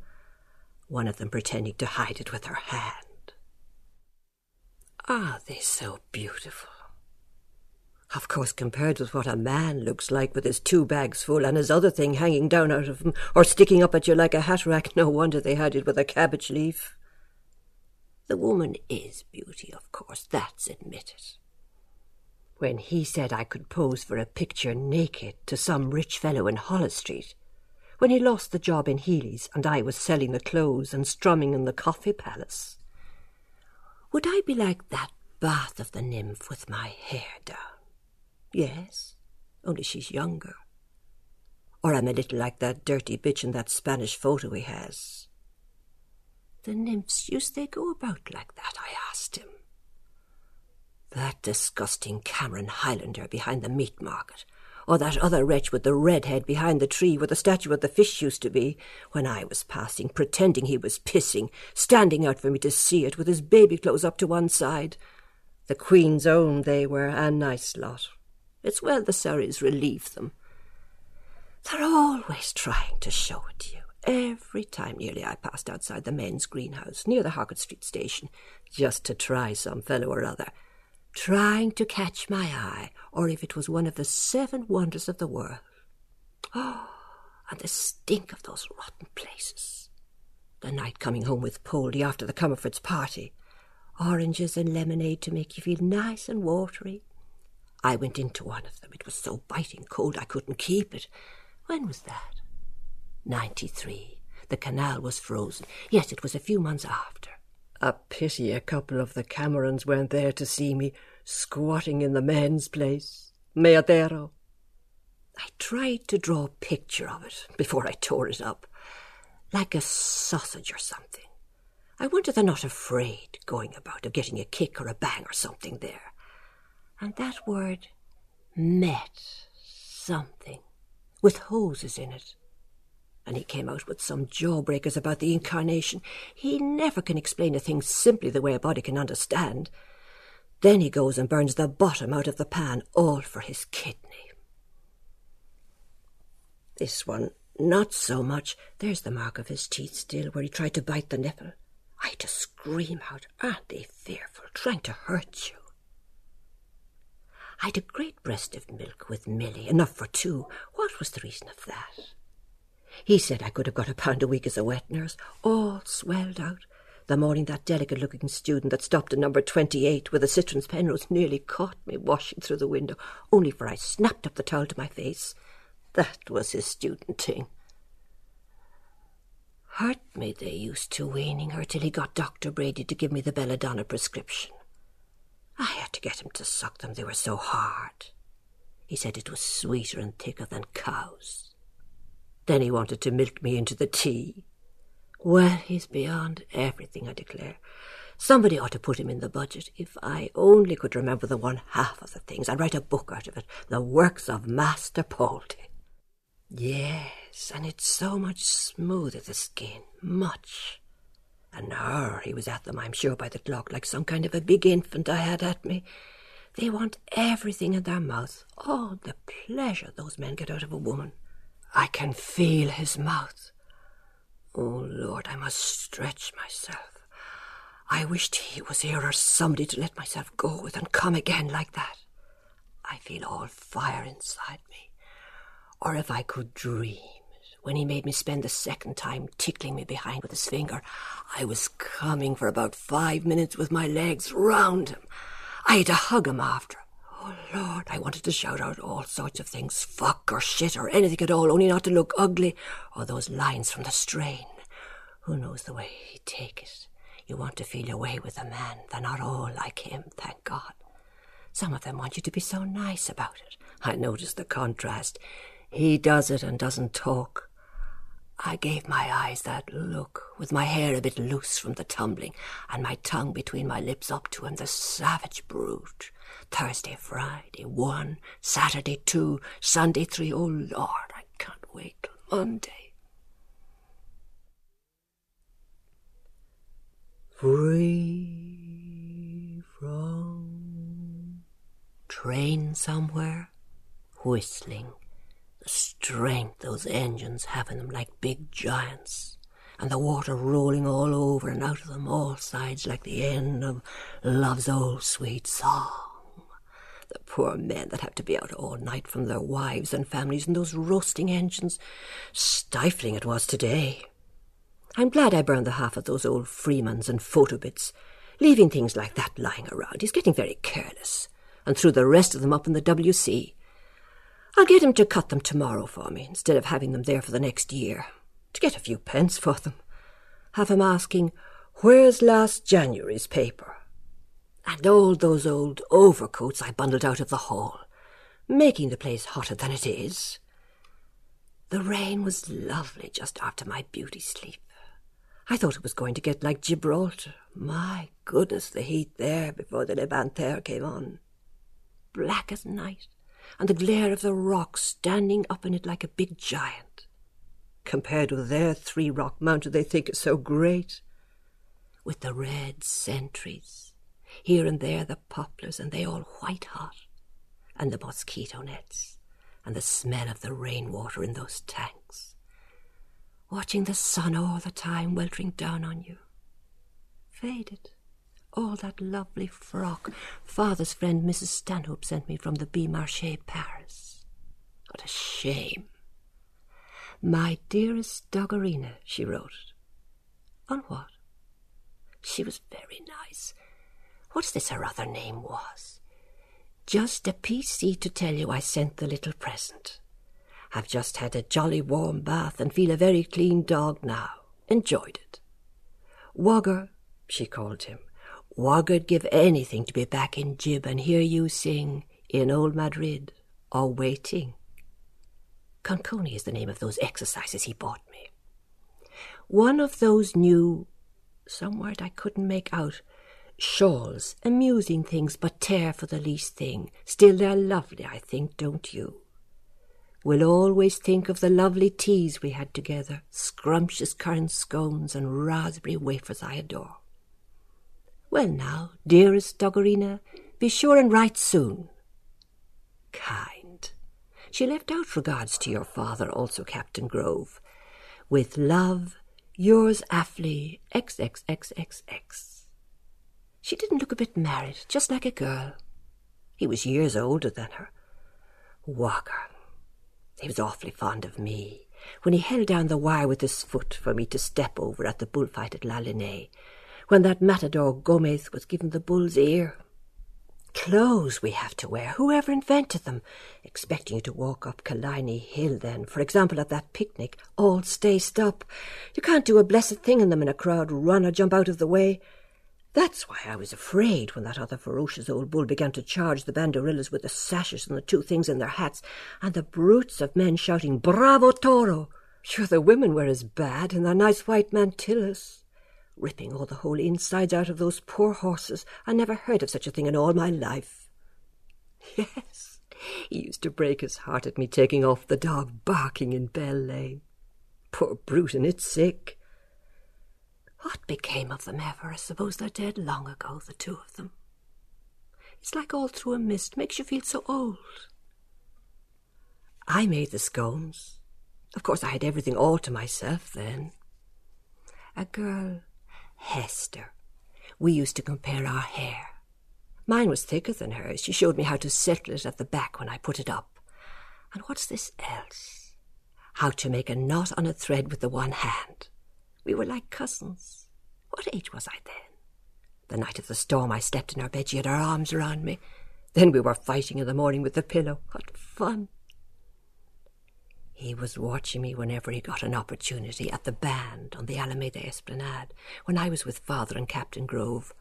one of them pretending to hide it with her hand. Are they so beautiful? Of course, compared with what a man looks like with his two bags full and his other thing hanging down out of him or sticking up at you like a hat rack, no wonder they had it with a cabbage leaf. The woman is beauty, of course, that's admitted. When he said I could pose for a picture naked to some rich fellow in Holles Street, when he lost the job in Hely's and I was selling the clothes and strumming in the coffee palace, would I be like that bath of the nymph with my hair down? Yes, only she's younger. Or I'm a little like that dirty bitch in that Spanish photo he has. The nymphs, used they go about like that? I asked him. That disgusting Cameron Highlander behind the meat market, or that other wretch with the red head behind the tree where the statue of the fish used to be, when I was passing, pretending he was pissing, standing out for me to see it, with his baby clothes up to one side. The Queen's own they were, a nice lot. It's where the Surreys relieve them. They're always trying to show it to you. Every time nearly I passed outside the men's greenhouse near the Harcourt Street station, just to try some fellow or other, trying to catch my eye, or if it was one of the seven wonders of the world. Oh, and the stink of those rotten places. The night coming home with Poldy after the Comerfords' party. Oranges and lemonade to make you feel nice and watery, I went into one of them. It was so biting cold I couldn't keep it. When was that? Ninety three. The canal was frozen. Yes, it was a few months after. A pity a couple of the Camerons weren't there to see me squatting in the men's place. Meadero. I tried to draw a picture of it before I tore it up, like a sausage or something. I wonder they're not afraid going about of getting a kick or a bang or something there. And that word met something with hoses in it. And he came out with some jawbreakers about the incarnation. He never can explain a thing simply the way a body can understand. Then he goes and burns the bottom out of the pan, all for his kidney. This one, not so much. There's the mark of his teeth still, where he tried to bite the nipple. I to scream out, aren't they fearful, trying to hurt you? I'd a great breast of milk with Milly, enough for two. What was the reason of that? He said I could have got a pound a week as a wet nurse, all swelled out. The morning that delicate looking student that stopped at number 28 with a citron's penrose nearly caught me washing through the window, only for I snapped up the towel to my face. That was his student thing. Hurt me they used to weaning her till he got Dr. Brady to give me the belladonna prescription. I had to get him to suck them, they were so hard. He said it was sweeter and thicker than cows. Then he wanted to milk me into the tea. Well, he's beyond everything, I declare. Somebody ought to put him in the budget. If I only could remember the one half of the things, I'd write a book out of it. The works of Master Poldy. Yes, and it's so much smoother, the skin. Much. And her, he was at them, I'm sure, by the clock, like some kind of a big infant I had at me. They want everything in their mouth, all the pleasure those men get out of a woman. I can feel his mouth. Oh, Lord, I must stretch myself. I wished he was here or somebody to let myself go with and come again like that. I feel all fire inside me. Or if I could dream when he made me spend the second time tickling me behind with his finger, I was coming for about five minutes with my legs round him. I had to hug him after. Oh, Lord, I wanted to shout out all sorts of things, fuck or shit or anything at all, only not to look ugly, or those lines from the strain. Who knows the way he'd take it? You want to feel your way with a man. They're not all like him, thank God. Some of them want you to be so nice about it. I notice the contrast. He does it and doesn't talk. I gave my eyes that look, with my hair a bit loose from the tumbling, and my tongue between my lips up to him, the savage brute. Thursday, Friday, one, Saturday, two, Sunday, three. Oh, Lord, I can't wait till Monday. Free from train somewhere, whistling strength those engines have in them like big giants, and the water rolling all over and out of them all sides like the end of love's old sweet song. The poor men that have to be out all night from their wives and families in those roasting engines. Stifling it was today. I'm glad I burned the half of those old Freemans and photo bits, leaving things like that lying around. He's getting very careless, and threw the rest of them up in the WC. I'll get him to cut them tomorrow for me, instead of having them there for the next year, to get a few pence for them. Have him asking, Where's last January's paper? And all those old overcoats I bundled out of the hall, making the place hotter than it is. The rain was lovely just after my beauty sleep. I thought it was going to get like Gibraltar. My goodness, the heat there before the Levanter came on. Black as night and the glare of the rocks standing up in it like a big giant. Compared with their three rock mountain they think is so great. With the red sentries, here and there the poplars, and they all white hot, and the mosquito nets, and the smell of the rainwater in those tanks. Watching the sun all the time weltering down on you. Faded all that lovely frock father's friend Mrs. Stanhope sent me from the Bon Marché, Paris. What a shame. My dearest Doggerina, she wrote. On what? She was very nice. What's this her other name was? Just a PC to tell you I sent the little present. I've just had a jolly warm bath and feel a very clean dog now. Enjoyed it. Wogger, she called him. Wogger'd give anything to be back in Gib and hear you sing in old Madrid or waiting. Concone is the name of those exercises he bought me. One of those new, some word I couldn't make out, shawls, amusing things, but tear for the least thing. Still, they're lovely, I think, don't you? We'll always think of the lovely teas we had together, scrumptious currant scones and raspberry wafers I adore. Well now, dearest Doggerina, be sure and write soon. Kind. She left out regards to your father, also Captain Grove. With love, yours affly, XXXXX. She didn't look a bit married, just like a girl. He was years older than her. Wogger. He was awfully fond of me. When he held down the wire with his foot for me to step over at the bullfight at La when that matador Gomez was given the bull's ear. Clothes we have to wear. Whoever invented them? Expecting you to walk up Killiney Hill then, for example, at that picnic, all staced up. You can't do a blessed thing in them in a crowd, run or jump out of the way. That's why I was afraid when that other ferocious old bull began to charge the banderillas with the sashes and the two things in their hats, and the brutes of men shouting, Bravo, Toro! Sure, the women were as bad in their nice white mantillas ripping all the whole insides out of those poor horses. I never heard of such a thing in all my life. Yes, he used to break his heart at me taking off the dog barking in Bell Lane. Poor brute, and it's sick. What became of them ever? I suppose they're dead long ago, the two of them. It's like all through a mist, makes you feel so old. I made the scones. Of course, I had everything all to myself then. A girl, Hester. We used to compare our hair. Mine was thicker than hers. She showed me how to settle it at the back when I put it up. And what's this else? How to make a knot on a thread with the one hand. We were like cousins. What age was I then? The night of the storm, I slept in her bed. She had her arms around me. Then we were fighting in the morning with the pillow. What fun! He was watching me whenever he got an opportunity at the band on the Alameda Esplanade when I was with father and Captain Grove.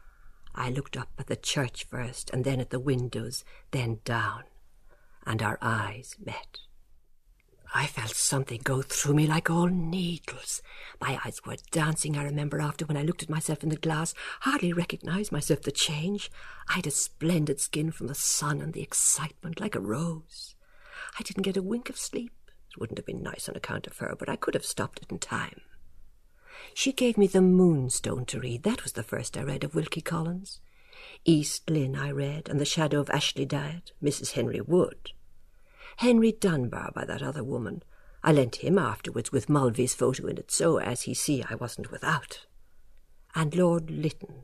I looked up at the church first and then at the windows, then down, and our eyes met. I felt something go through me like all needles. My eyes were dancing, I remember, after when I looked at myself in the glass, hardly recognized myself the change. I had a splendid skin from the sun and the excitement, like a rose. I didn't get a wink of sleep. Wouldn't have been nice on account of her, but I could have stopped it in time. She gave me The Moonstone to read. That was the first I read of Wilkie Collins. East Lynne I read, and The Shadow of Ashlydyat, Mrs. Henry Wood. Henry Dunbar by that other woman. I lent him afterwards with Mulvey's photo in it, so as he see I wasn't without. And Lord Lytton,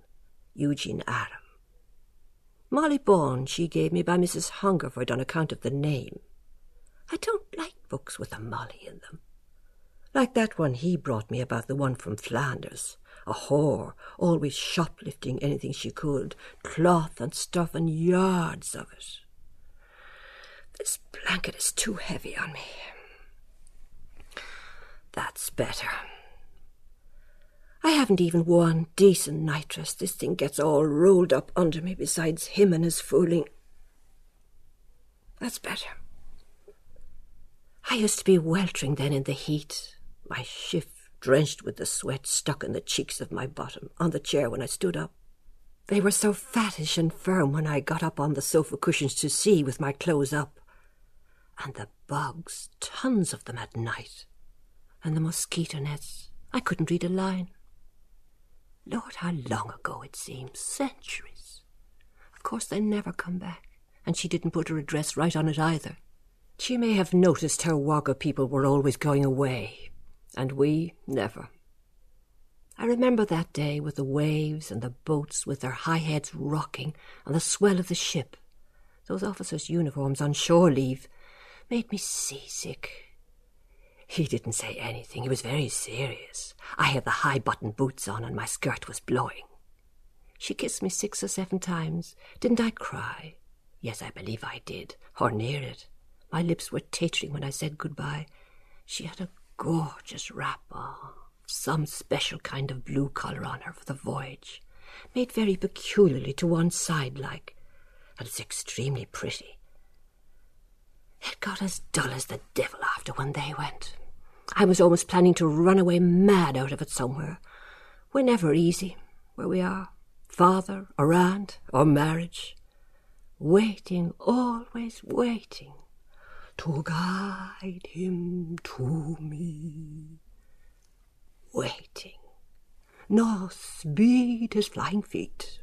Eugene Aram. Molly Bawn she gave me by Mrs. Hungerford on account of the name. I don't like books with a Molly in them. Like that one he brought me about the one from Flanders. A whore, always shoplifting anything she could, cloth and stuff and yards of it. This blanket is too heavy on me. That's better. I haven't even worn decent nightdress. This thing gets all rolled up under me besides him and his fooling. That's better. I used to be weltering then in the heat, my shift drenched with the sweat stuck in the cheeks of my bottom, on the chair when I stood up. They were so fattish and firm when I got up on the sofa cushions to see with my clothes up. And the bugs, tons of them at night. And the mosquito nets. I couldn't read a line. Lord, how long ago it seems. Centuries. Of course, they never come back. And she didn't put her address right on it either. She may have noticed her Wagga people were always going away, and we never. I remember that day with the waves and the boats with their high heads rocking and the swell of the ship. Those officers' uniforms on shore leave made me seasick. He didn't say anything. He was very serious. I had the high button boots on and my skirt was blowing. She kissed me six or seven times. Didn't I cry? Yes, I believe I did, or near it. My lips were tittering when I said goodbye. She had a gorgeous wrapper, some special kind of blue colour on her for the voyage, made very peculiarly to one side like, and it's extremely pretty. It got as dull as the devil after when they went. I was almost planning to run away mad out of it somewhere. We're never easy where we are, father or aunt or marriage. Waiting, always waiting to guide him to me. Waiting. North beat his flying feet.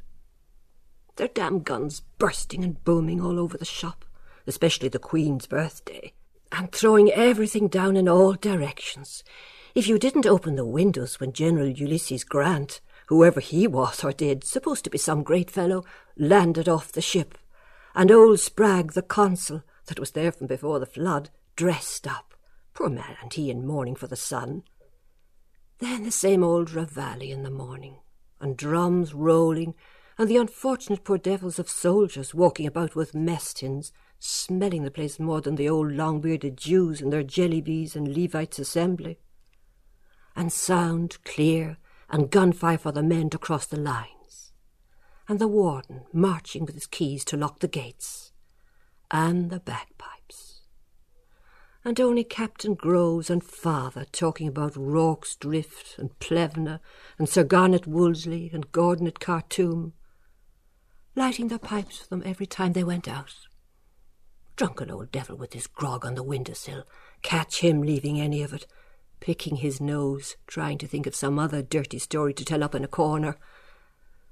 Their damn guns bursting and booming all over the shop, especially the Queen's birthday, and throwing everything down in all directions. If you didn't open the windows when General Ulysses Grant, whoever he was or did, supposed to be some great fellow, landed off the ship, and old Spragg, the consul, that was there from before the flood, dressed up. Poor man, and he in mourning for the son. Then the same old reveille in the morning, and drums rolling, and the unfortunate poor devils of soldiers walking about with mess tins, smelling the place more than the old long-bearded Jews and their jellybees and Levites' assembly. And sound clear, and gunfire for the men to cross the lines, and the warden marching with his keys to lock the gates and the bagpipes. And only Captain Groves and father talking about Rorke's Drift and Plevna and Sir Garnet Wolseley and Gordon at Khartoum, lighting their pipes for them every time they went out. Drunken old devil with his grog on the window-sill, catch him leaving any of it, picking his nose, trying to think of some other dirty story to tell up in a corner.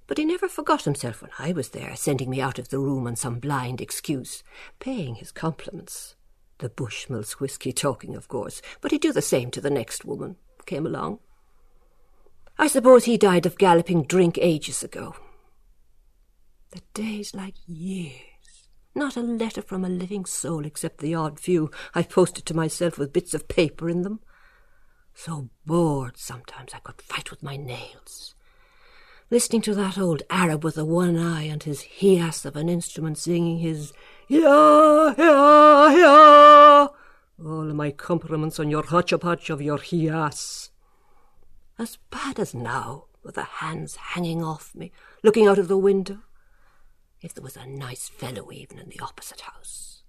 But he never forgot himself when I was there, sending me out of the room on some blind excuse, paying his compliments. The Bushmills whisky talking, of course, but he'd do the same to the next woman who came along. I suppose he died of galloping drink ages ago. The days like years. Not a letter from a living soul except the odd few I posted to myself with bits of paper in them. So bored sometimes I could fight with my nails. Listening to that old Arab with the one eye and his hias of an instrument singing his Ya, ya, ya. All my compliments on your hodgepodge of your hias. As bad as now, with the hands hanging off me, looking out of the window. If there was a nice fellow even in the opposite house.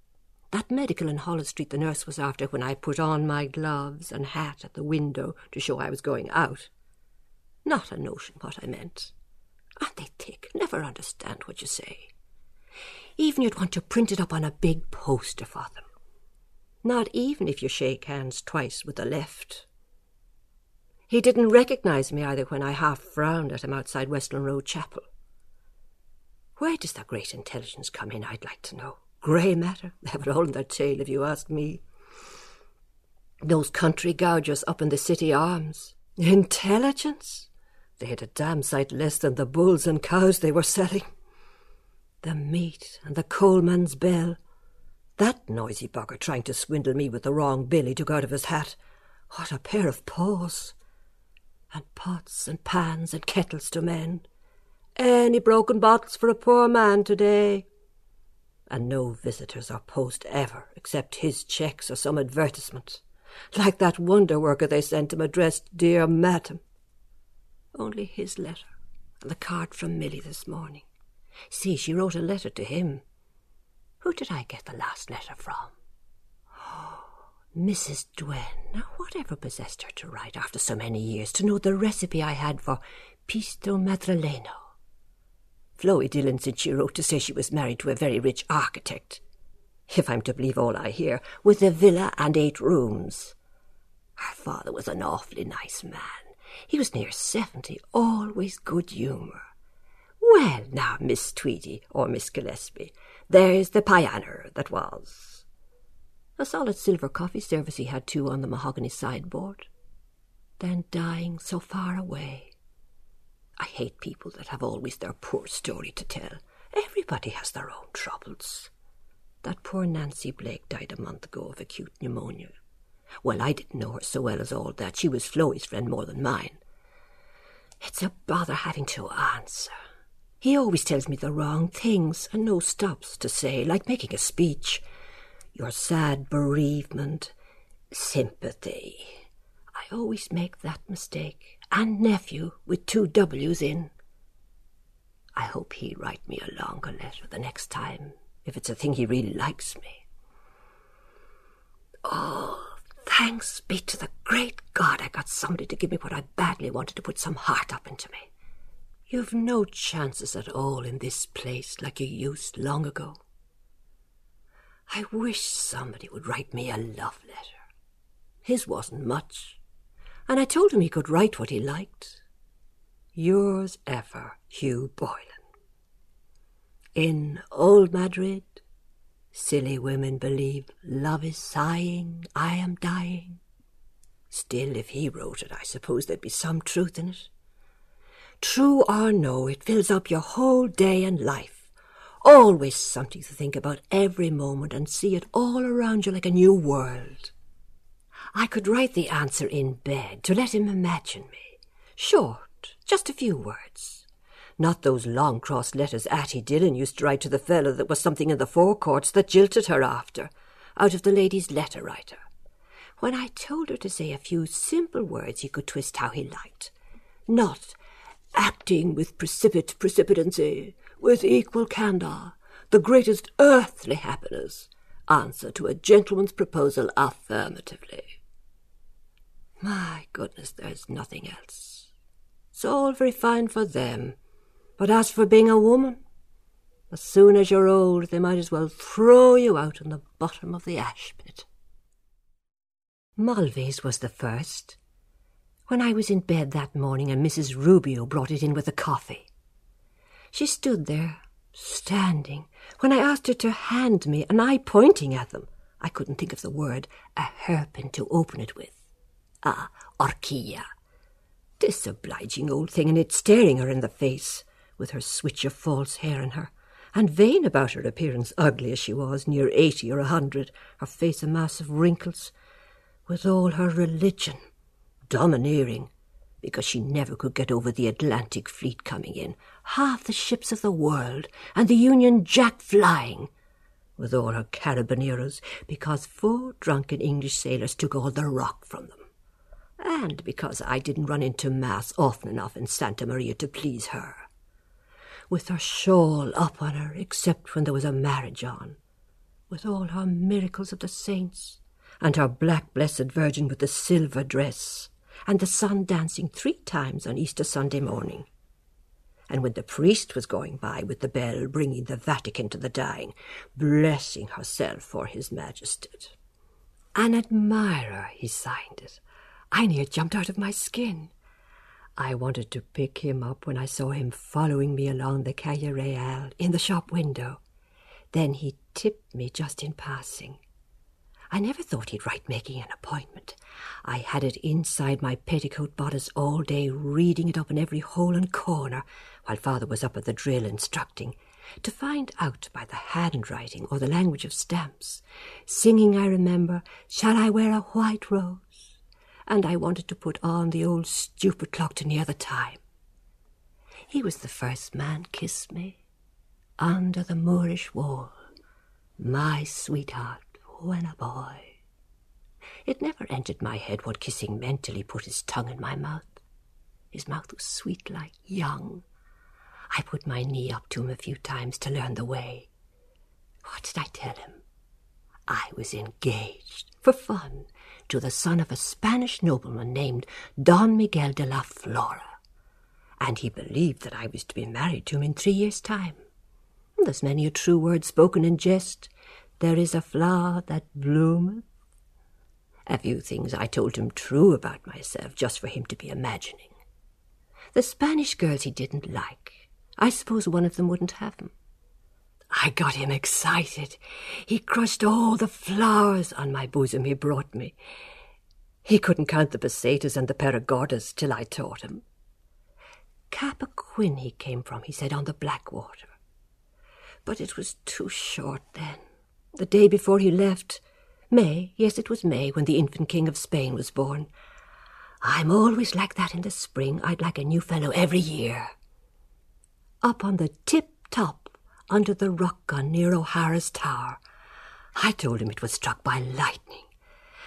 That medical in Holles Street the nurse was after when I put on my gloves and hat at the window to show I was going out. Not a notion what I meant. Aren't they thick? Never understand what you say. Even you'd want to print it up on a big poster for them. Not even if you shake hands twice with the left. He didn't recognize me either when I half frowned at him outside Westland Row Chapel. Where does that great intelligence come in, I'd like to know? Grey matter? They have it all in their tail, if you ask me. Those country gougers up in the city arms. Intelligence? They had a damn sight less than the bulls and cows they were selling. The meat and the coalman's bell. That noisy bugger trying to swindle me with the wrong bill he took out of his hat. What a pair of paws! And pots and pans and kettles to mend. Any broken bottles for a poor man today? And no visitors or post ever, except his checks or some advertisement. Like that wonder worker they sent him addressed Dear Madam. Only his letter and the card from Milly this morning. See, she wrote a letter to him. Who did I get the last letter from? Oh, Mrs. Dwenn. Now, whatever possessed her to write after so many years to know the recipe I had for pisto madrileno? Floey Dillon said she wrote to say she was married to a very rich architect. If I'm to believe all I hear, with a villa and eight rooms. Her father was an awfully nice man. He was near seventy, always good humour. Well, now, Miss Tweedy, or Miss Gillespie, there's the pianner that was. A solid silver coffee service he had, too, on the mahogany sideboard. Then dying so far away. I hate people that have always their poor story to tell. Everybody has their own troubles. That poor Nancy Blake died a month ago of acute pneumonia. Well, I didn't know her so well as all that. She was Floey's friend more than mine. It's a bother having to answer. He always tells me the wrong things and no stops to say, like making a speech. Your sad bereavement, sympathy. I always make that mistake. And nephew with two W's in. I hope he'll write me a longer letter the next time, if it's a thing he really likes me. Oh, thanks be to the great God I got somebody to give me what I badly wanted to put some heart up into me. You've no chances at all in this place like you used long ago. I wish somebody would write me a love letter. His wasn't much, and I told him he could write what he liked. Yours ever, Hugh Boylan. In old Madrid, silly women believe love is sighing, I am dying. Still, if he wrote it, I suppose there'd be some truth in it. True or no, it fills up your whole day and life. Always something to think about every moment and see it all around you like a new world. I could write the answer in bed to let him imagine me. Short, just a few words. Not those long cross letters Atty Dillon used to write to the fellow that was something in the Four Courts that jilted her after, out of the lady's letter writer. When I told her to say a few simple words he could twist how he liked. Not acting with precipitate precipitancy, with equal candour, the greatest earthly happiness, answer to a gentleman's proposal affirmatively. My goodness, there's nothing else. It's all very fine for them, but as for being a woman, as soon as you're old, they might as well throw you out on the bottom of the ash pit. Mulvey's was the first, when I was in bed that morning and Mrs. Rubio brought it in with the coffee. She stood there, standing, when I asked her to hand me, and I pointing at them. I couldn't think of the word, a hairpin to open it with. Ah, horquilla. Disobliging old thing, and it staring her in the face, with her switch of false hair in her, and vain about her appearance, ugly as she was, near eighty or a hundred, her face a mass of wrinkles, with all her religion, domineering, because she never could get over the Atlantic fleet coming in, half the ships of the world, and the Union Jack flying, with all her carabineros, because four drunken English sailors took all the rock from them, and because I didn't run into Mass often enough in Santa Maria to please her. With her shawl up on her, except when there was a marriage on, with all her miracles of the saints, and her black blessed Virgin with the silver dress, and the sun dancing three times on Easter Sunday morning. And when the priest was going by with the bell bringing the Viaticum to the dying, blessing herself for his majesty. An admirer, he signed it. I near jumped out of my skin. I wanted to pick him up when I saw him following me along the Calle Real in the shop window. Then he tipped me just in passing. I never thought he'd write making an appointment. I had it inside my petticoat bodice all day, reading it up in every hole and corner, while father was up at the drill instructing, to find out by the handwriting or the language of stamps. Singing, I remember, Shall I wear a white rose? And I wanted to put on the old stupid clock to near the time. He was the first man kissed me under the Moorish wall, my sweetheart when a boy. It never entered my head what kissing meant till he put his tongue in my mouth. His mouth was sweet like young. I put my knee up to him a few times to learn the way. What did I tell him? I was engaged, for fun, to the son of a Spanish nobleman named Don Miguel de la Flora, and he believed that I was to be married to him in three years' time. There's many a true word spoken in jest, there is a flower that bloometh. A few things I told him true about myself, just for him to be imagining. The Spanish girls he didn't like. I suppose one of them wouldn't have him. I got him excited. He crushed all the flowers on my bosom he brought me. He couldn't count the pesetas and the perragordas till I taught him. Cappoquin he came from, he said, on the Blackwater. But it was too short then the day before he left. May, yes, it was May when the infant king of Spain was born. I'm always like that in the spring. I'd like a new fellow every year. Up on the tip top, under the rock gun near O'Hara's tower, I told him it was struck by lightning,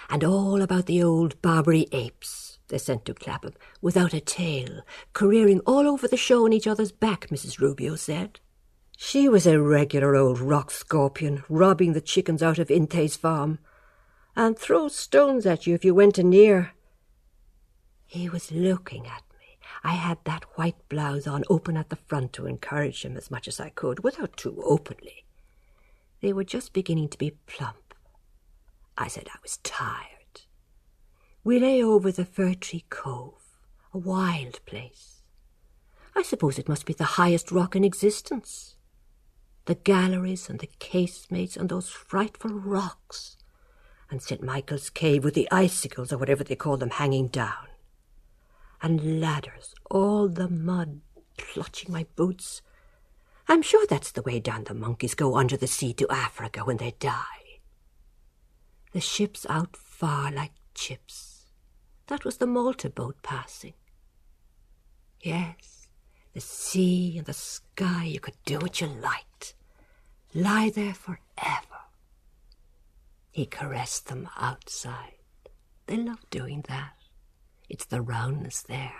and all about the old Barbary apes they sent to Clapham without a tail, careering all over the show on each other's back, Mrs. Rubio said. She was a regular old rock scorpion, robbing the chickens out of Ince's farm, and throw stones at you if you went near. He was looking at. I had that white blouse on open at the front to encourage him as much as I could, without too openly. They were just beginning to be plump. I said I was tired. We lay over the Fir Tree Cove, a wild place. I suppose it must be the highest rock in existence the galleries and the casemates and those frightful rocks, and St. Michael's Cave with the icicles or whatever they call them hanging down, and ladders, all the mud clutching my boots. I'm sure that's the way down the monkeys go under the sea to Africa when they die. The ships out far like chips. That was the Malta boat passing. Yes, the sea and the sky, you could do what you liked. Lie there forever. He caressed them outside. They love doing that. It's the roundness there.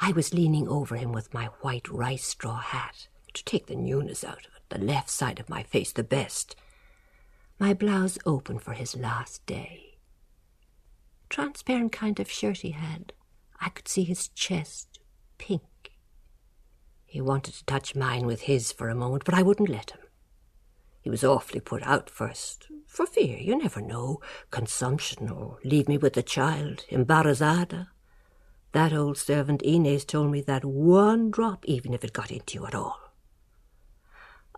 I was leaning over him with my white rice straw hat to take the newness out of it, the left side of my face the best. My blouse open for his last day. Transparent kind of shirt he had. I could see his chest, pink he wanted to touch mine with his for a moment, but I wouldn't let him. He was awfully put out first, for fear, you never know, consumption or leave me with the child, embarazada. That old servant Inez told me that one drop, even if it got into you at all.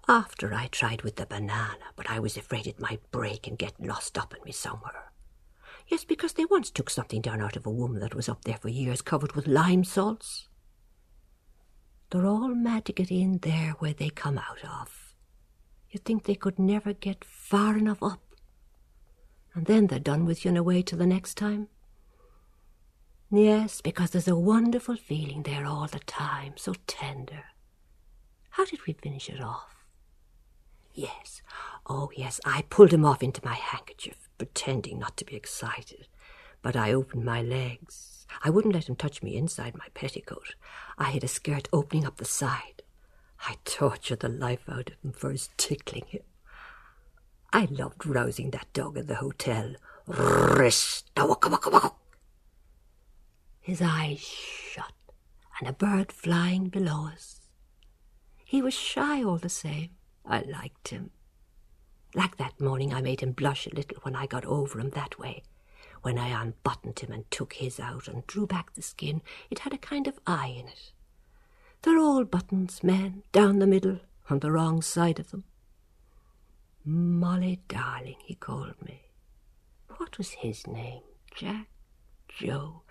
After I tried with the banana, but I was afraid it might break and get lost up in me somewhere. Yes, because they once took something down out of a woman that was up there for years covered with lime salts. They're all mad to get in there where they come out of. You'd think they could never get far enough up. And then they're done with you and away till the next time. Yes, because there's a wonderful feeling there all the time, so tender. How did we finish it off? Yes, oh yes, I pulled him off into my handkerchief, pretending not to be excited. But I opened my legs. I wouldn't let him touch me inside my petticoat. I had a skirt opening up the side. I tortured the life out of him first tickling him. I loved rousing that dog at the hotel. His eyes shut, and a bird flying below us. He was shy all the same. I liked him. Like that morning I made him blush a little when I got over him that way. When I unbuttoned him and took his out and drew back the skin, it had a kind of eye in it. They're all buttons, men, down the middle, on the wrong side of them. Molly darling, he called me. What was his name? Jack? Joe?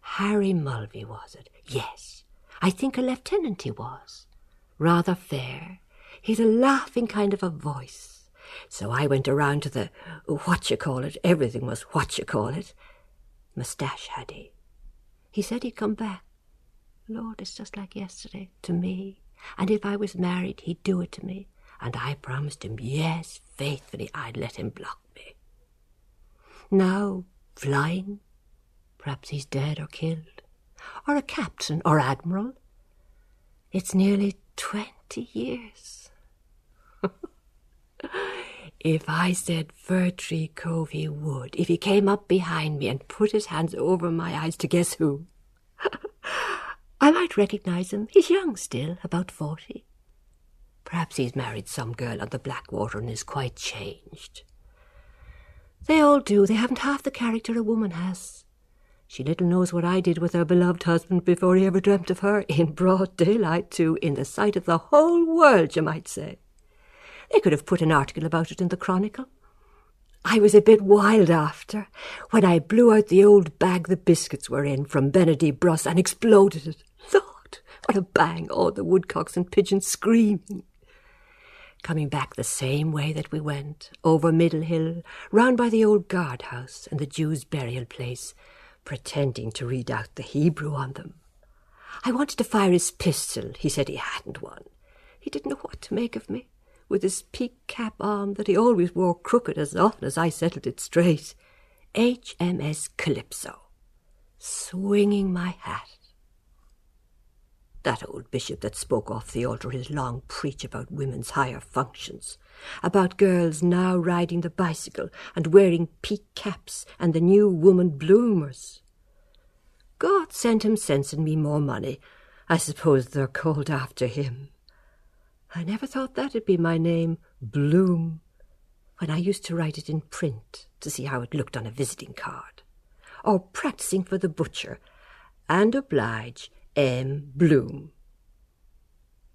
Harry Mulvey, was it? Yes. I think a lieutenant he was. Rather fair. He'd a laughing kind of a voice. So I went around to the what you call it. Everything was what you call it. Moustache had he. He said he'd come back. Lord, it's just like yesterday to me. And if I was married, he'd do it to me. And I promised him, yes, faithfully, I'd let him block me. Now, flying, Perhaps he's dead or killed, or a captain or admiral. It's nearly twenty years. if I said Fir Tree Cove he would, if he came up behind me and put his hands over my eyes to guess who, I might recognize him. He's young still, about forty. Perhaps he's married some girl on the Blackwater and is quite changed. They all do. They haven't half the character a woman has. She little knows what I did with her beloved husband before he ever dreamt of her, in broad daylight, too, in the sight of the whole world, you might say. They could have put an article about it in the Chronicle. I was a bit wild after, when I blew out the old bag the biscuits were in from Benady Bros and exploded it. Lord, what a bang! All the woodcocks and pigeons screaming. Coming back the same way that we went, over Middle Hill, round by the old guardhouse and the Jews' burial place, pretending to read out the Hebrew on them. I wanted to fire his pistol. He said he hadn't one. He didn't know what to make of me, with his peak cap arm that he always wore crooked as often as I settled it straight. HMS Calypso, swinging my hat. That old bishop that spoke off the altar his long preach about women's higher functions, about girls now riding the bicycle and wearing peak caps and the new woman bloomers. God sent him sense and me more money. I suppose they're called after him. I never thought that'd be my name, Bloom, when I used to write it in print to see how it looked on a visiting card, or practicing for the butcher, and oblige M. Bloom.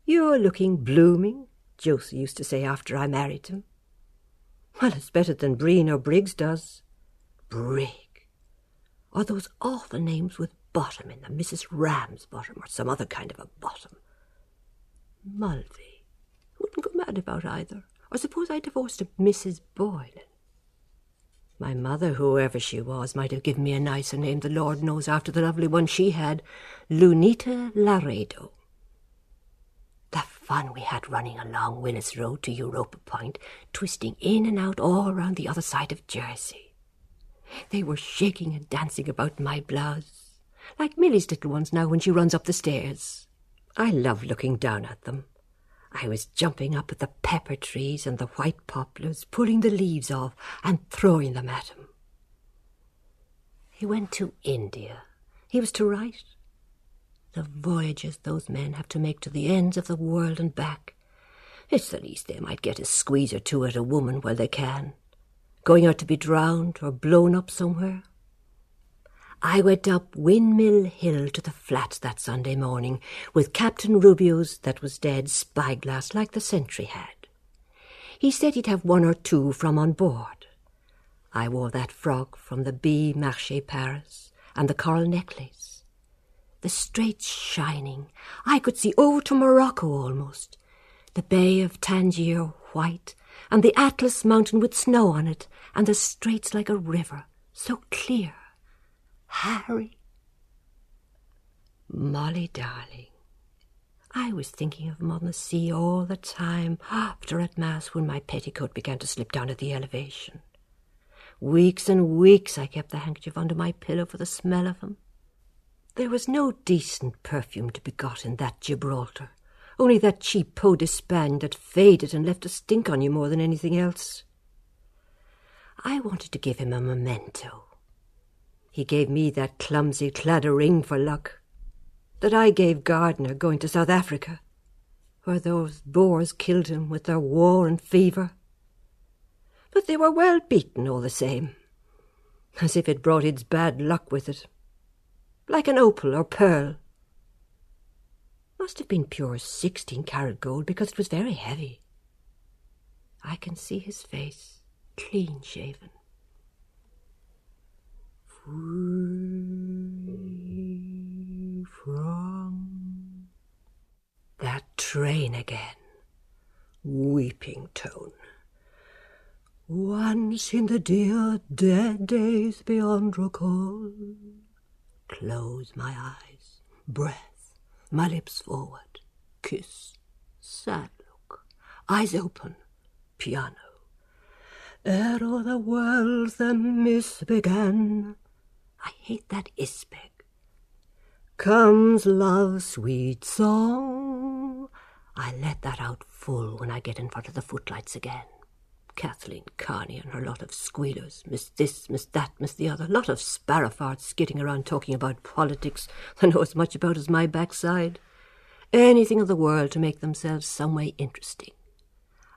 You're looking blooming, Josie used to say after I married him. Well, it's better than Breen or Briggs does. Brig. Or those awful names with bottom in them, Mrs. Ramsbottom or some other kind of a bottom. Mulvey. Wouldn't go mad about either. Or suppose I divorced a Mrs. Boylan. My mother, whoever she was, might have given me a nicer name, the Lord knows, after the lovely one she had, Lunita Laredo. The fun we had running along Willis Road to Europa Point, twisting in and out all round the other side of Jersey. They were shaking and dancing about my blouse, like Milly's little ones now when she runs up the stairs. I love looking down at them. I was jumping up at the pepper trees and the white poplars, pulling the leaves off and throwing them at him. He went to India. He was to write. The voyages those men have to make to the ends of the world and back. It's the least they might get a squeeze or two at a woman while they can. Going out to be drowned or blown up somewhere. I went up Windmill Hill to the flat that Sunday morning with Captain Rubio's that was dead spyglass like the sentry had. He said he'd have one or two from on board. I wore that frock from the B. Marché Paris and the coral necklace. The straits shining. I could see over to Morocco almost. The Bay of Tangier white, and the Atlas mountain with snow on it, and the straits like a river, so clear. Harry. Molly, darling, I was thinking of him on the sea all the time after at Mass when my petticoat began to slip down at the elevation. Weeks and weeks I kept the handkerchief under my pillow for the smell of him. There was no decent perfume to be got in that Gibraltar, only that cheap peau d'Espagne that faded and left a stink on you more than anything else. I wanted to give him a memento. He gave me that clumsy Claddagh ring for luck that I gave Gardner going to South Africa, where those Boers killed him with their war and fever. But they were well beaten all the same, as if it brought its bad luck with it, like an opal or pearl. Must have been pure sixteen carat gold because it was very heavy. I can see his face, clean shaven. From that train again, weeping tone. Once in the dear dead days beyond recall, close my eyes, breath, my lips forward, kiss, sad look, eyes open, piano. Ere all the world the mist began, I hate that ispeg. Comes love's sweet song. I let that out full when I get in front of the footlights again. Kathleen Kearney and her lot of squealers, Miss this, Miss that, Miss the other, lot of sparrowfarts skidding around talking about politics they know as much about as my backside. Anything of the world to make themselves some way interesting.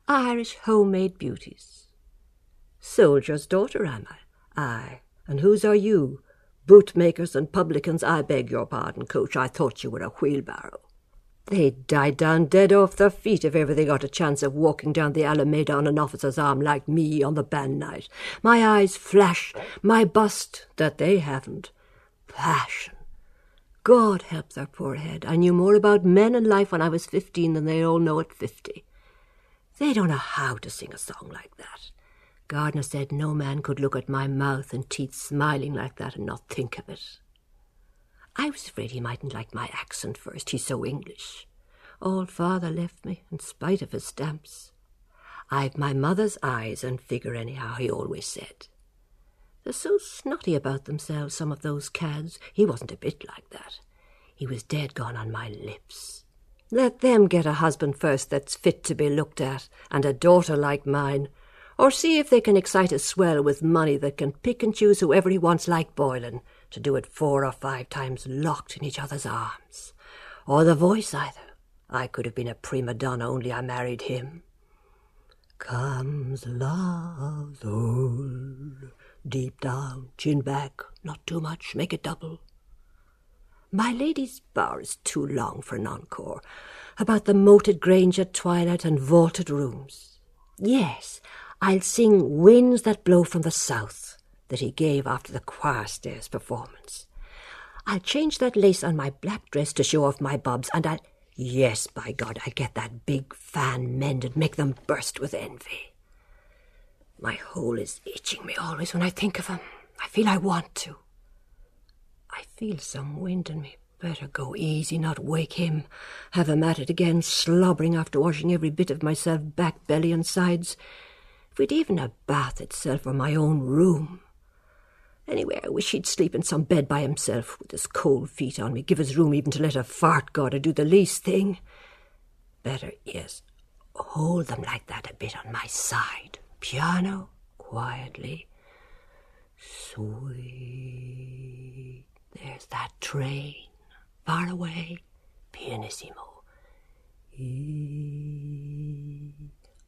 Irish homemade beauties. Soldier's daughter, am I? Aye, and whose are you? Bootmakers and publicans, I beg your pardon, coach, I thought you were a wheelbarrow. They'd die down dead off their feet if ever they got a chance of walking down the Alameda on an officer's arm like me on the band night. My eyes flash, my bust, that they haven't. Passion. God help their poor head. I knew more about men and life when I was fifteen than they all know at fifty. They don't know how to sing a song like that. Gardner said no man could look at my mouth and teeth smiling like that and not think of it. I was afraid he mightn't like my accent first, he's so English. All father left me, in spite of his stamps. I've my mother's eyes and figure anyhow, he always said. They're so snotty about themselves, some of those cads. He wasn't a bit like that. He was dead gone on my lips. Let them get a husband first that's fit to be looked at, and a daughter like mine, or see if they can excite a swell with money that can pick and choose whoever he wants like Boylan, to do it four or five times locked in each other's arms. Or the voice either. I could have been a prima donna, only I married him. Comes love old, deep down, chin back, not too much, make it double. My lady's bower is too long for an encore, about the moated grange at twilight and vaulted rooms. Yes, I'll sing Winds That Blow from the South that he gave after the choir stairs performance. I'll change that lace on my black dress to show off my bobs, and I'll. Yes, by God, I'll get that big fan mended, make them burst with envy. My hole is itching me always when I think of him. I feel I want to. I feel some wind in me. Better go easy, not wake him. Have him at it again, slobbering after washing every bit of myself back, belly, and sides. If we'd even a bath itself or my own room. Anyway, I wish he'd sleep in some bed by himself with his cold feet on me, give his room even to let a fart god or do the least thing. Better, yes, hold them like that a bit on my side. Piano, quietly. Sweet. There's that train, far away, pianissimo.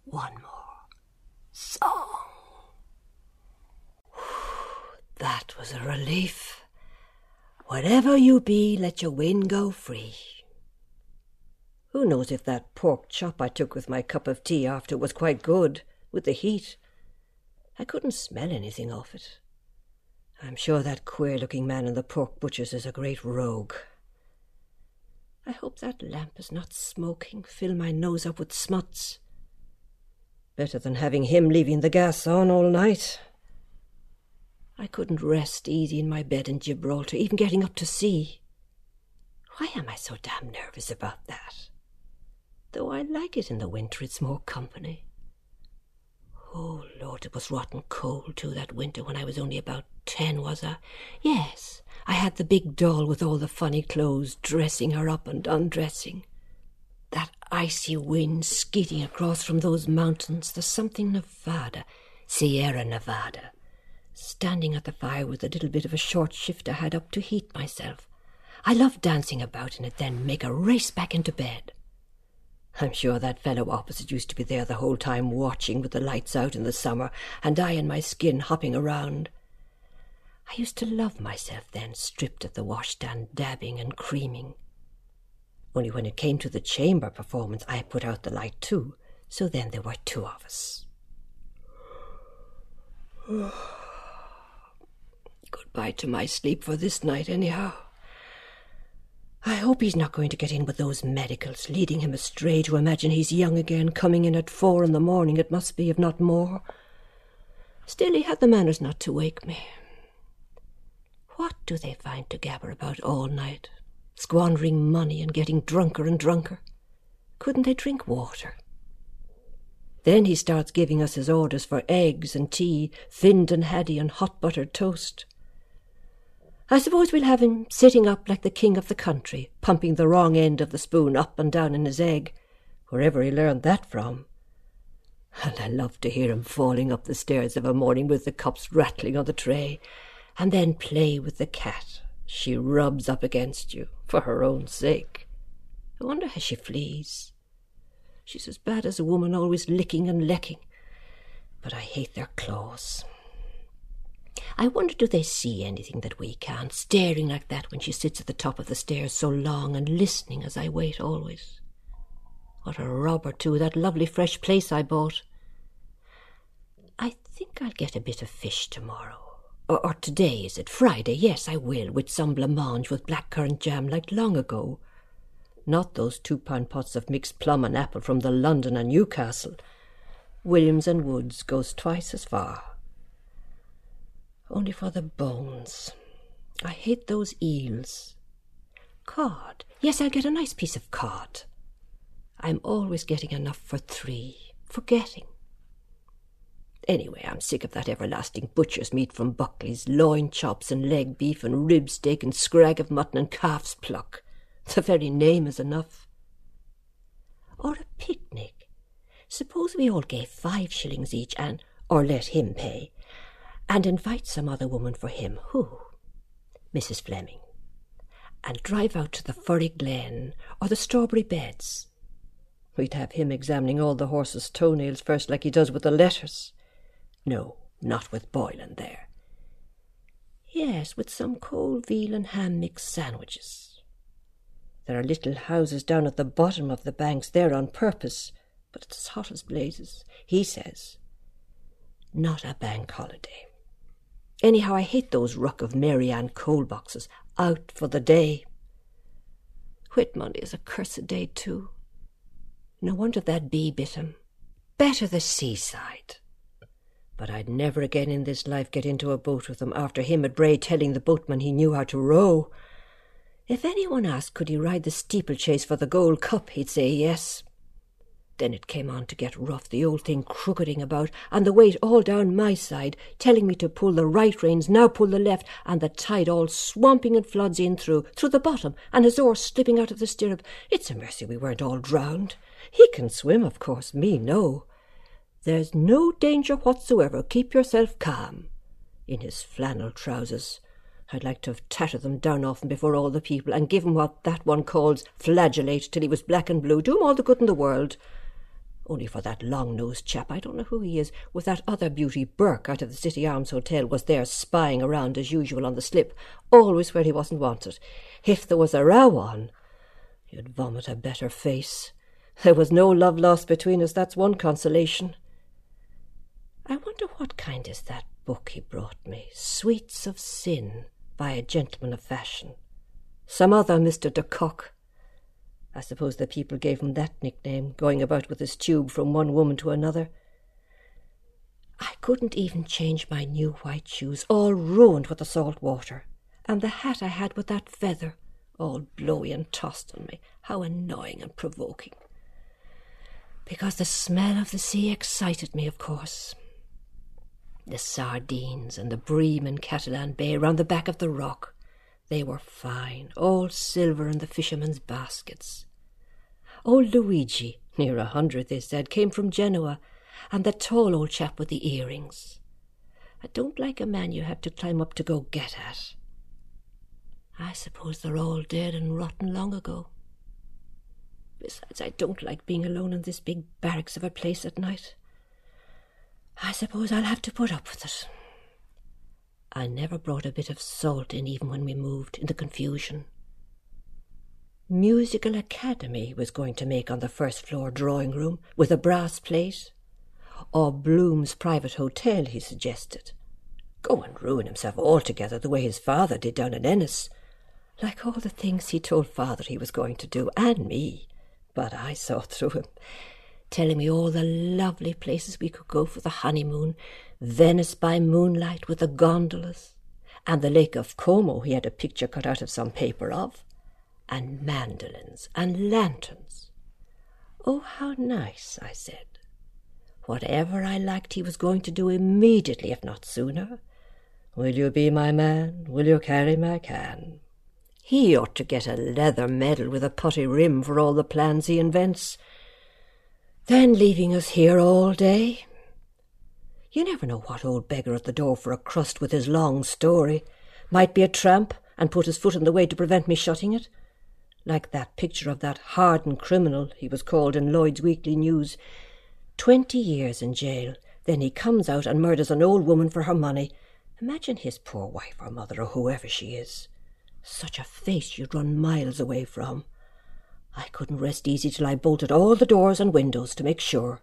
One more song. That was a relief. Whatever you be, let your wind go free. Who knows if that pork chop I took with my cup of tea after was quite good, with the heat? I couldn't smell anything of it. I'm sure that queer looking man in the pork butcher's is a great rogue. I hope that lamp is not smoking, fill my nose up with smuts. Better than having him leaving the gas on all night. I couldn't rest easy in my bed in Gibraltar, even getting up to sea. Why am I so damn nervous about that? Though I like it in the winter, it's more company. Oh, Lord, it was rotten cold, too, that winter when I was only about ten, was I? Yes, I had the big doll with all the funny clothes, dressing her up and undressing. That icy wind skidding across from those mountains, the something Nevada, Sierra Nevada. Standing at the fire with a little bit of a short shift I had up to heat myself. I loved dancing about in it, then make a race back into bed. I'm sure that fellow opposite used to be there the whole time watching with the lights out in the summer, and I in my skin hopping around. I used to love myself then, stripped at the washstand, dabbing and creaming. Only when it came to the chamber performance, I put out the light too, so then there were two of us. Goodbye to my sleep for this night, anyhow. I hope he's not going to get in with those medicals, leading him astray to imagine he's young again, coming in at four in the morning, it must be, if not more. Still, he had the manners not to wake me. What do they find to gabber about all night? Squandering money and getting drunker and drunker. Couldn't they drink water? Then he starts giving us his orders for eggs and tea, finnan haddy and hot buttered toast. I suppose we'll have him sitting up like the king of the country, pumping the wrong end of the spoon up and down in his egg, wherever he learned that from. And I love to hear him falling up the stairs of a morning with the cups rattling on the tray, and then play with the cat she rubs up against you for her own sake. I wonder how she flees. She's as bad as a woman always licking and lecking, but I hate their claws. I wonder do they see anything that we can't, staring like that when she sits at the top of the stairs so long and listening as I wait always. What a robber, too, that lovely fresh plaice I bought. I think I'll get a bit of fish tomorrow. Or, or today, is it? Friday? Yes, I will, with some blancmange with blackcurrant jam like long ago. Not those two pound pots of mixed plum and apple from the London and Newcastle. Williams and Woods goes twice as far. Only for the bones. I hate those eels. Cod. Yes, I'll get a nice piece of cod. I'm always getting enough for three, forgetting. Anyway, I'm sick of that everlasting butcher's meat from Buckley's, loin chops and leg beef and rib steak and scrag of mutton and calf's pluck. The very name is enough. Or a picnic. Suppose we all gave five shillings each and, or let him pay, and invite some other woman for him. Who? Mrs. Fleming. And drive out to the Furry Glen or the Strawberry Beds. We'd have him examining all the horses' toenails first, like he does with the letters. No, not with Boylan there. Yes, with some cold veal and ham mixed sandwiches. There are little houses down at the bottom of the banks there on purpose, but it's as hot as blazes, he says. Not a bank holiday. Anyhow, I hate those ruck of Mary Ann coal boxes. Out for the day. Whit Monday is a cursed day, too. No wonder that bee bit him. Better the seaside. But I'd never again in this life get into a boat with him after him at Bray telling the boatman he knew how to row. If anyone asked could he ride the steeplechase for the Gold Cup, he'd say yes. Then it came on to get rough, the old thing crooketing about, and the weight all down my side, telling me to pull the right reins, now pull the left, and the tide all swamping and floods in through, through the bottom, and his oar slipping out of the stirrup. It's a mercy we weren't all drowned. He can swim, of course, me no. There's no danger whatsoever. Keep yourself calm. In his flannel trousers. I'd like to have tattered them down off him before all the people, and give him what that one calls flagellate till he was black and blue. Do him all the good in the world. Only for that long-nosed chap, I don't know who he is, with that other beauty, Burke, out of the City Arms Hotel, was there spying around as usual on the slip, always where he wasn't wanted. If there was a row on, You'd vomit a better face. There was no love lost between us, that's one consolation. I wonder what kind is that book he brought me, Sweets of Sin, by a gentleman of fashion. Some other Mr. de Kock. I suppose the people gave him that nickname, going about with his tube from one woman to another. I couldn't even change my new white shoes, all ruined with the salt water, and the hat I had with that feather, all blowy and tossed on me. How annoying and provoking. Because the smell of the sea excited me, of course. The sardines and the bream in Catalan Bay round the back of the rock, they were fine, all silver in the fishermen's baskets. Old Luigi, near a hundred, they said, came from Genoa, and the tall old chap with the earrings. I don't like a man you have to climb up to go get at. I suppose they're all dead and rotten long ago. Besides, I don't like being alone in this big barracks of a place at night. I suppose I'll have to put up with it. I never brought a bit of salt in even when we moved in the confusion. Musical Academy was going to make on the first floor drawing room with a brass plate. Or Bloom's private hotel, he suggested. Go and ruin himself altogether the way his father did down in Ennis like all the things he told father he was going to do, and me. But I saw through him, telling me all the lovely places we could go for the honeymoon, Venice by moonlight with the gondolas, and the Lake of Como he had a picture cut out of some paper of, and mandolins and lanterns. Oh, how nice, I said. Whatever I liked he was going to do immediately, if not sooner. Will you be my man? Will you carry my can? He ought to get a leather medal with a putty rim for all the plans he invents. Then leaving us here all day. You never know what old beggar at the door for a crust with his long story. Might be a tramp and put his foot in the way to prevent me shutting it. Like that picture of that hardened criminal, he was called in Lloyd's Weekly News. Twenty years in jail, then he comes out and murders an old woman for her money. Imagine his poor wife or mother or whoever she is. Such a face you'd run miles away from. I couldn't rest easy till I bolted all the doors and windows to make sure.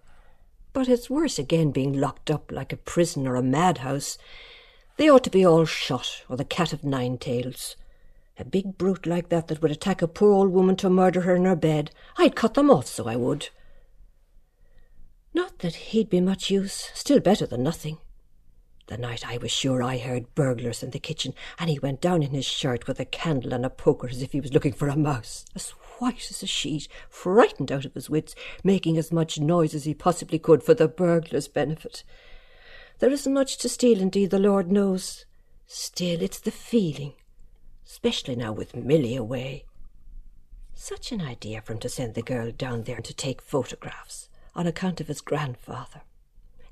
But it's worse again being locked up like a prison or a madhouse. They ought to be all shot, or the cat of nine tails. A big brute like that that would attack a poor old woman to murder her in her bed, I'd cut them off, so I would. Not that he'd be much use, still better than nothing. The night I was sure I heard burglars in the kitchen, and he went down in his shirt with a candle and a poker as if he was looking for a mouse, as white as a sheet, frightened out of his wits, making as much noise as he possibly could for the burglars' benefit. There isn't much to steal, indeed, the Lord knows. Still, it's the feeling, especially now with Milly away. Such an idea for him to send the girl down there to take photographs on account of his grandfather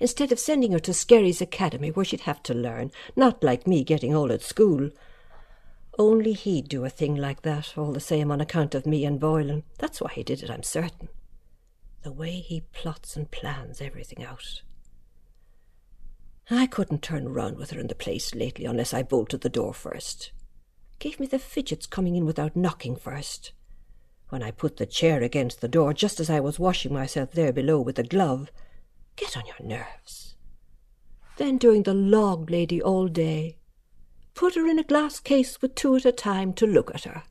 instead of sending her to Skerries Academy where she'd have to learn, not like me getting all at school. Only he'd do a thing like that, all the same, on account of me and Boylan. That's why he did it, I'm certain. The way he plots and plans everything out. I couldn't turn round with her in the place lately unless I bolted the door first. Gave me the fidgets coming in without knocking first. When I put the chair against the door, just as I was washing myself there below with a glove, Get on your nerves. Then doing the log lady all day. Put her in a glass case with two at a time to look at her.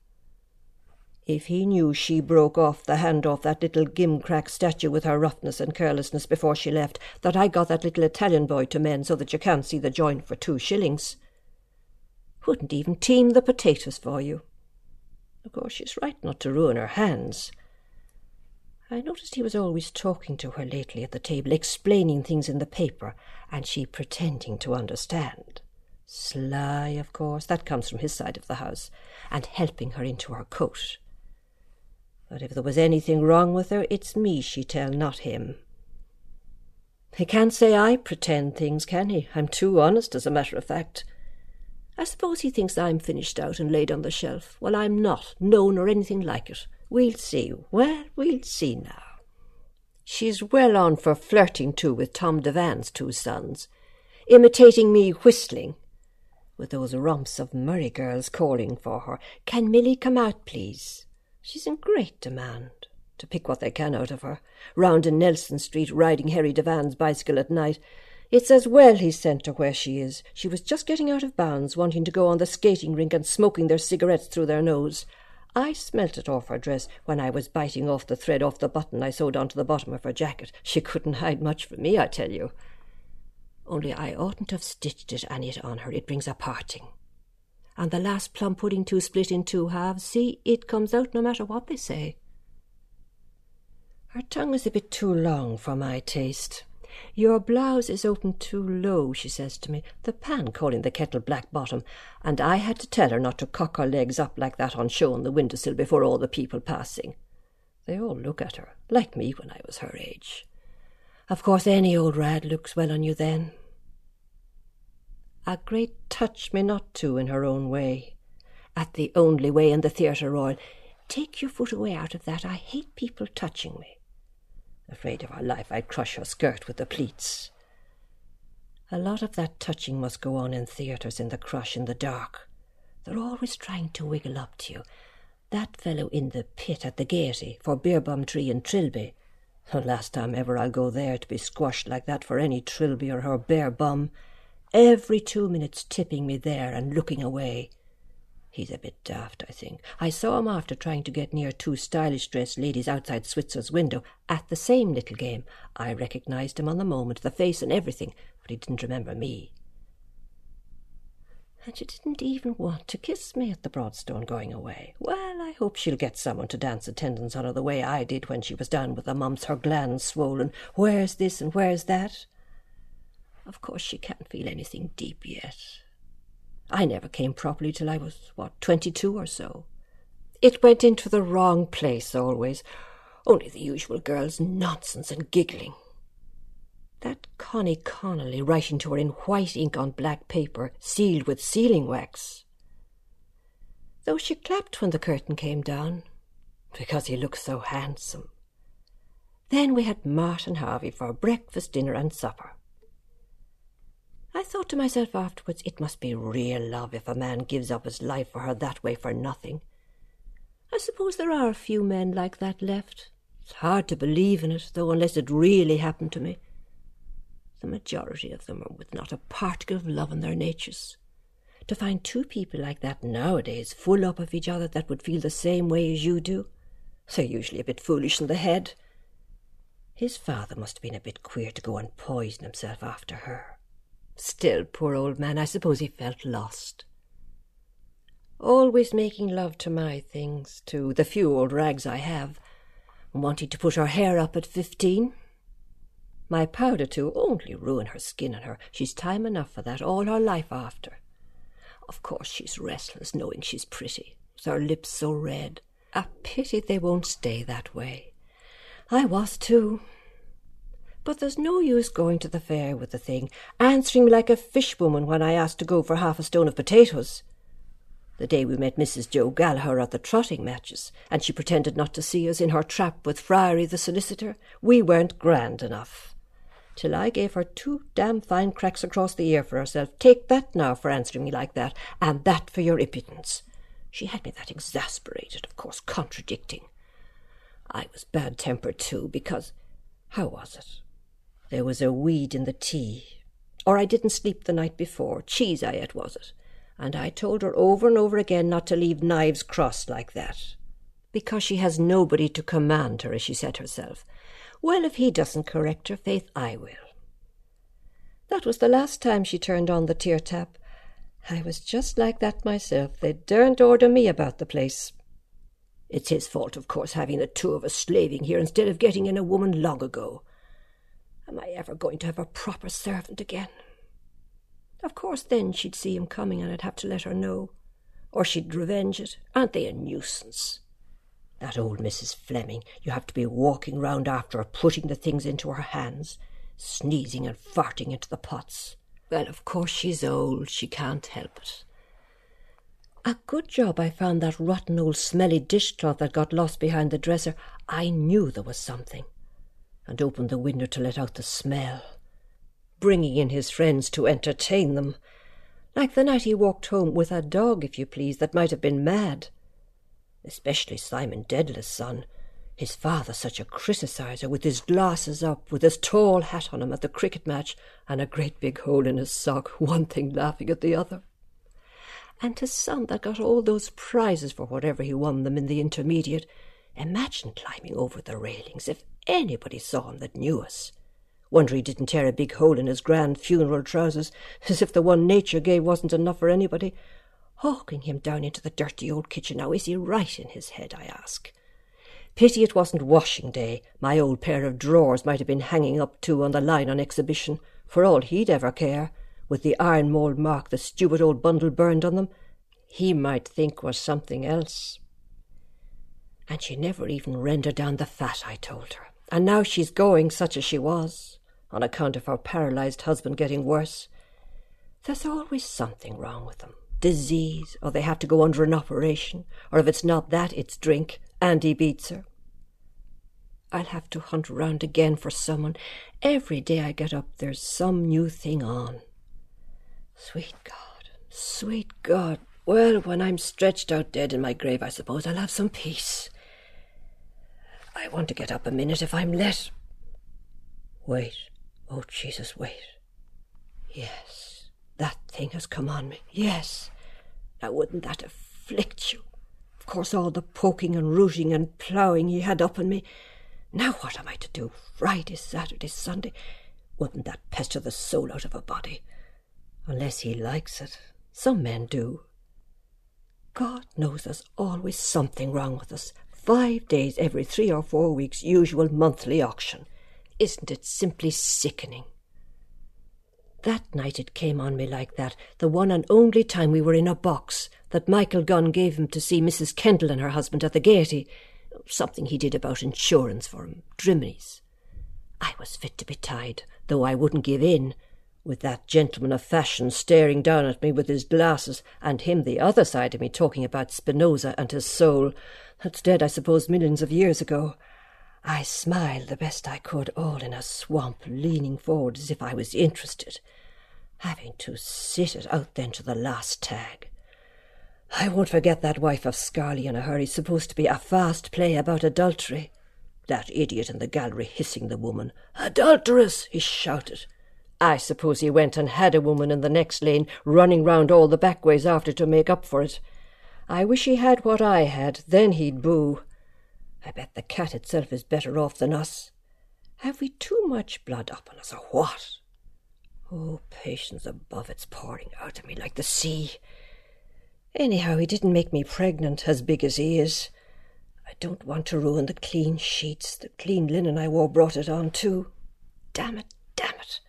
If he knew she broke off the hand off that little gimcrack statue with her roughness and carelessness before she left, that I got that little Italian boy to mend so that you can't see the joint for two shillings. Wouldn't even teem the potatoes for you. Of course, she's right not to ruin her hands. I noticed he was always talking to her lately at the table, explaining things in the paper, and she pretending to understand. Sly, of course, that comes from his side of the house, and helping her into her coat. But if there was anything wrong with her, it's me she tell, not him. He can't say I pretend things, can he? I'm too honest, as a matter of fact. I suppose he thinks I'm finished out and laid on the shelf. Well, I'm not, no, nor anything like it. We'll see. Well, we'll see now. She's well on for flirting too with Tom Devan's two sons, imitating me whistling, with those romps of Murray girls calling for her. Can Milly come out, please? She's in great demand, to pick what they can out of her. Round in Nelson Street, riding Harry Devan's bicycle at night. It's as well he sent her where she is. She was just getting out of bounds, wanting to go on the skating rink and smoking their cigarettes through their nose. I smelt it off her dress when I was biting off the thread off the button I sewed onto the bottom of her jacket. She couldn't hide much from me, I tell you. Only I oughtn't to have stitched it and it on her. It brings a parting. And the last plum pudding too split in two halves, see, it comes out no matter what they say. Her tongue is a bit too long for my taste. Your blouse is open too low, she says to me, the pan calling the kettle black bottom, and I had to tell her not to cock her legs up like that on show on the window sill before all the people passing. They all look at her, like me when I was her age. Of course, any old rad looks well on you then. A great touch me not to in her own way. At the only way in the Theatre Royal. Take your foot away out of that. I hate people touching me. Afraid of her life, I'd crush her skirt with the pleats. A lot of that touching must go on in theatres in the crush in the dark. They're always trying to wiggle up to you. That fellow in the pit at the Gaiety for Beerbohm Tree in Trilby. The last time ever I'll go there to be squashed like that for any Trilby or her bare bum. Every two minutes tipping me there and looking away. He's a bit daft, I think. I saw him after trying to get near two stylish dressed ladies outside Switzer's window at the same little game. I recognized him on the moment, the face and everything, but he didn't remember me. And she didn't even want to kiss me at the Broadstone going away. Well, I hope she'll get someone to dance attendance on her the way I did when she was down with the mumps, her glands swollen. Where's this and where's that? Of course, she can't feel anything deep yet. I never came properly till I was, what, twenty-two or so. It went into the wrong place always, only the usual girl's nonsense and giggling. That Connie Connolly writing to her in white ink on black paper, sealed with sealing wax. Though she clapped when the curtain came down, because he looked so handsome. Then we had Martin Harvey for breakfast, dinner, and supper. I thought to myself afterwards, it must be real love if a man gives up his life for her that way for nothing. I suppose there are a few men like that left. It's hard to believe in it, though, unless it really happened to me. The majority of them are with not a particle of love in their natures. To find two people like that nowadays, full up of each other, that would feel the same way as you do, they're usually a bit foolish in the head. His father must have been a bit queer to go and poison himself after her. Still, poor old man, I suppose he felt lost. Always making love to my things, to the few old rags I have, wanting to put her hair up at fifteen. My powder, too, only ruin her skin and her. She's time enough for that all her life after. Of course she's restless, knowing she's pretty, with her lips so red. A pity they won't stay that way. I was, too. But there's no use going to the fair with the thing, answering me like a fishwoman when I asked to go for half a stone of potatoes. The day we met Mrs. Joe Gallaher at the trotting matches, and she pretended not to see us in her trap with Friery the solicitor, we weren't grand enough. Till I gave her two damn fine cracks across the ear for herself. Take that now for answering me like that, and that for your impudence. She had me that exasperated, of course, contradicting. I was bad tempered too, because how was it? There was a weed in the tea. Or I didn't sleep the night before. Cheese I ate, was it? And I told her over and over again not to leave knives crossed like that. Because she has nobody to command her, as she said herself. Well, if he doesn't correct her, faith, I will. That was the last time she turned on the tear tap. I was just like that myself. They daren't order me about the place. It's his fault, of course, having the two of us slaving here instead of getting in a woman long ago. Am I ever going to have a proper servant again? Of course, then she'd see him coming and I'd have to let her know. Or she'd revenge it. Aren't they a nuisance? That old Mrs. Fleming, you have to be walking round after her, putting the things into her hands, sneezing and farting into the pots. Well, of course she's old, she can't help it. A good job I found that rotten old smelly dishcloth that got lost behind the dresser. I knew there was something and opened the window to let out the smell, bringing in his friends to entertain them, like the night he walked home with a dog, if you please, that might have been mad. especially Simon Dedalus' son. His father such a criticiser, with his glasses up, with his tall hat on him at the cricket match, and a great big hole in his sock, one thing laughing at the other. And his son that got all those prizes for whatever he won them in the intermediate. Imagine climbing over the railings if anybody saw him that knew us. Wonder he didn't tear a big hole in his grand funeral trousers, as if the one nature gave wasn't enough for anybody. Hawking him down into the dirty old kitchen now, is he right in his head, I ask? Pity it wasn't washing day. My old pair of drawers might have been hanging up too on the line on exhibition, for all he'd ever care, with the iron mould mark the stupid old bundle burned on them. He might think was something else. And she never even rendered down the fat, I told her. And now she's going, such as she was, on account of her paralysed husband getting worse. There's always something wrong with them. Disease, or they have to go under an operation, or if it's not that, it's drink, and he beats her. I'll have to hunt round again for someone. Every day I get up, there's some new thing on. Sweet God, sweet God. Well, when I'm stretched out dead in my grave, I suppose I'll have some peace. I want to get up a minute if I'm let. Wait. Oh, Jesus, wait. Yes, that thing has come on me. Yes. Now, wouldn't that afflict you? Of course, all the poking and rooting and ploughing he had up on me. Now, what am I to do? Friday, Saturday, Sunday. Wouldn't that pester the soul out of a body? Unless he likes it. Some men do. God knows there's always something wrong with us. Five days every three or four weeks, usual monthly auction. Isn't it simply sickening? That night it came on me like that, the one and only time we were in a box that Michael Gunn gave him to see Mrs. Kendall and her husband at the Gaiety. Something he did about insurance for 'em, Drimmie's. I was fit to be tied, though I wouldn't give in, with that gentleman of fashion staring down at me with his glasses, and him the other side of me talking about Spinoza and his soul. That's dead, I suppose, millions of years ago. I smiled the best I could, all in a swamp, leaning forward as if I was interested, having to sit it out then to the last tag. I won't forget that wife of Scarli in a hurry, supposed to be a fast play about adultery. That idiot in the gallery hissing the woman. Adulteress! he shouted. I suppose he went and had a woman in the next lane, running round all the back ways after to make up for it. I wish he had what I had, then he'd boo. I bet the cat itself is better off than us. Have we too much blood up on us, or what? Oh, patience above, it's pouring out of me like the sea. Anyhow, he didn't make me pregnant, as big as he is. I don't want to ruin the clean sheets. The clean linen I wore brought it on, too. Damn it, damn it.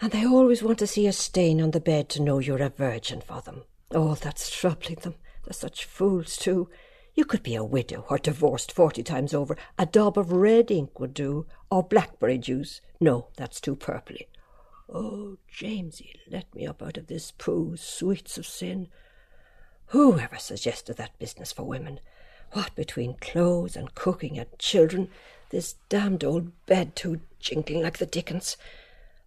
And they always want to see a stain on the bed to know you're a virgin for them. Oh, that's troubling them. They're such fools, too. You could be a widow or divorced forty times over. A daub of red ink would do, or blackberry juice. No, that's too purply. Oh, Jamesy, let me up out of this poo, sweets of sin. Who ever suggested that business for women? What between clothes and cooking and children, this damned old bed too jingling like the dickens.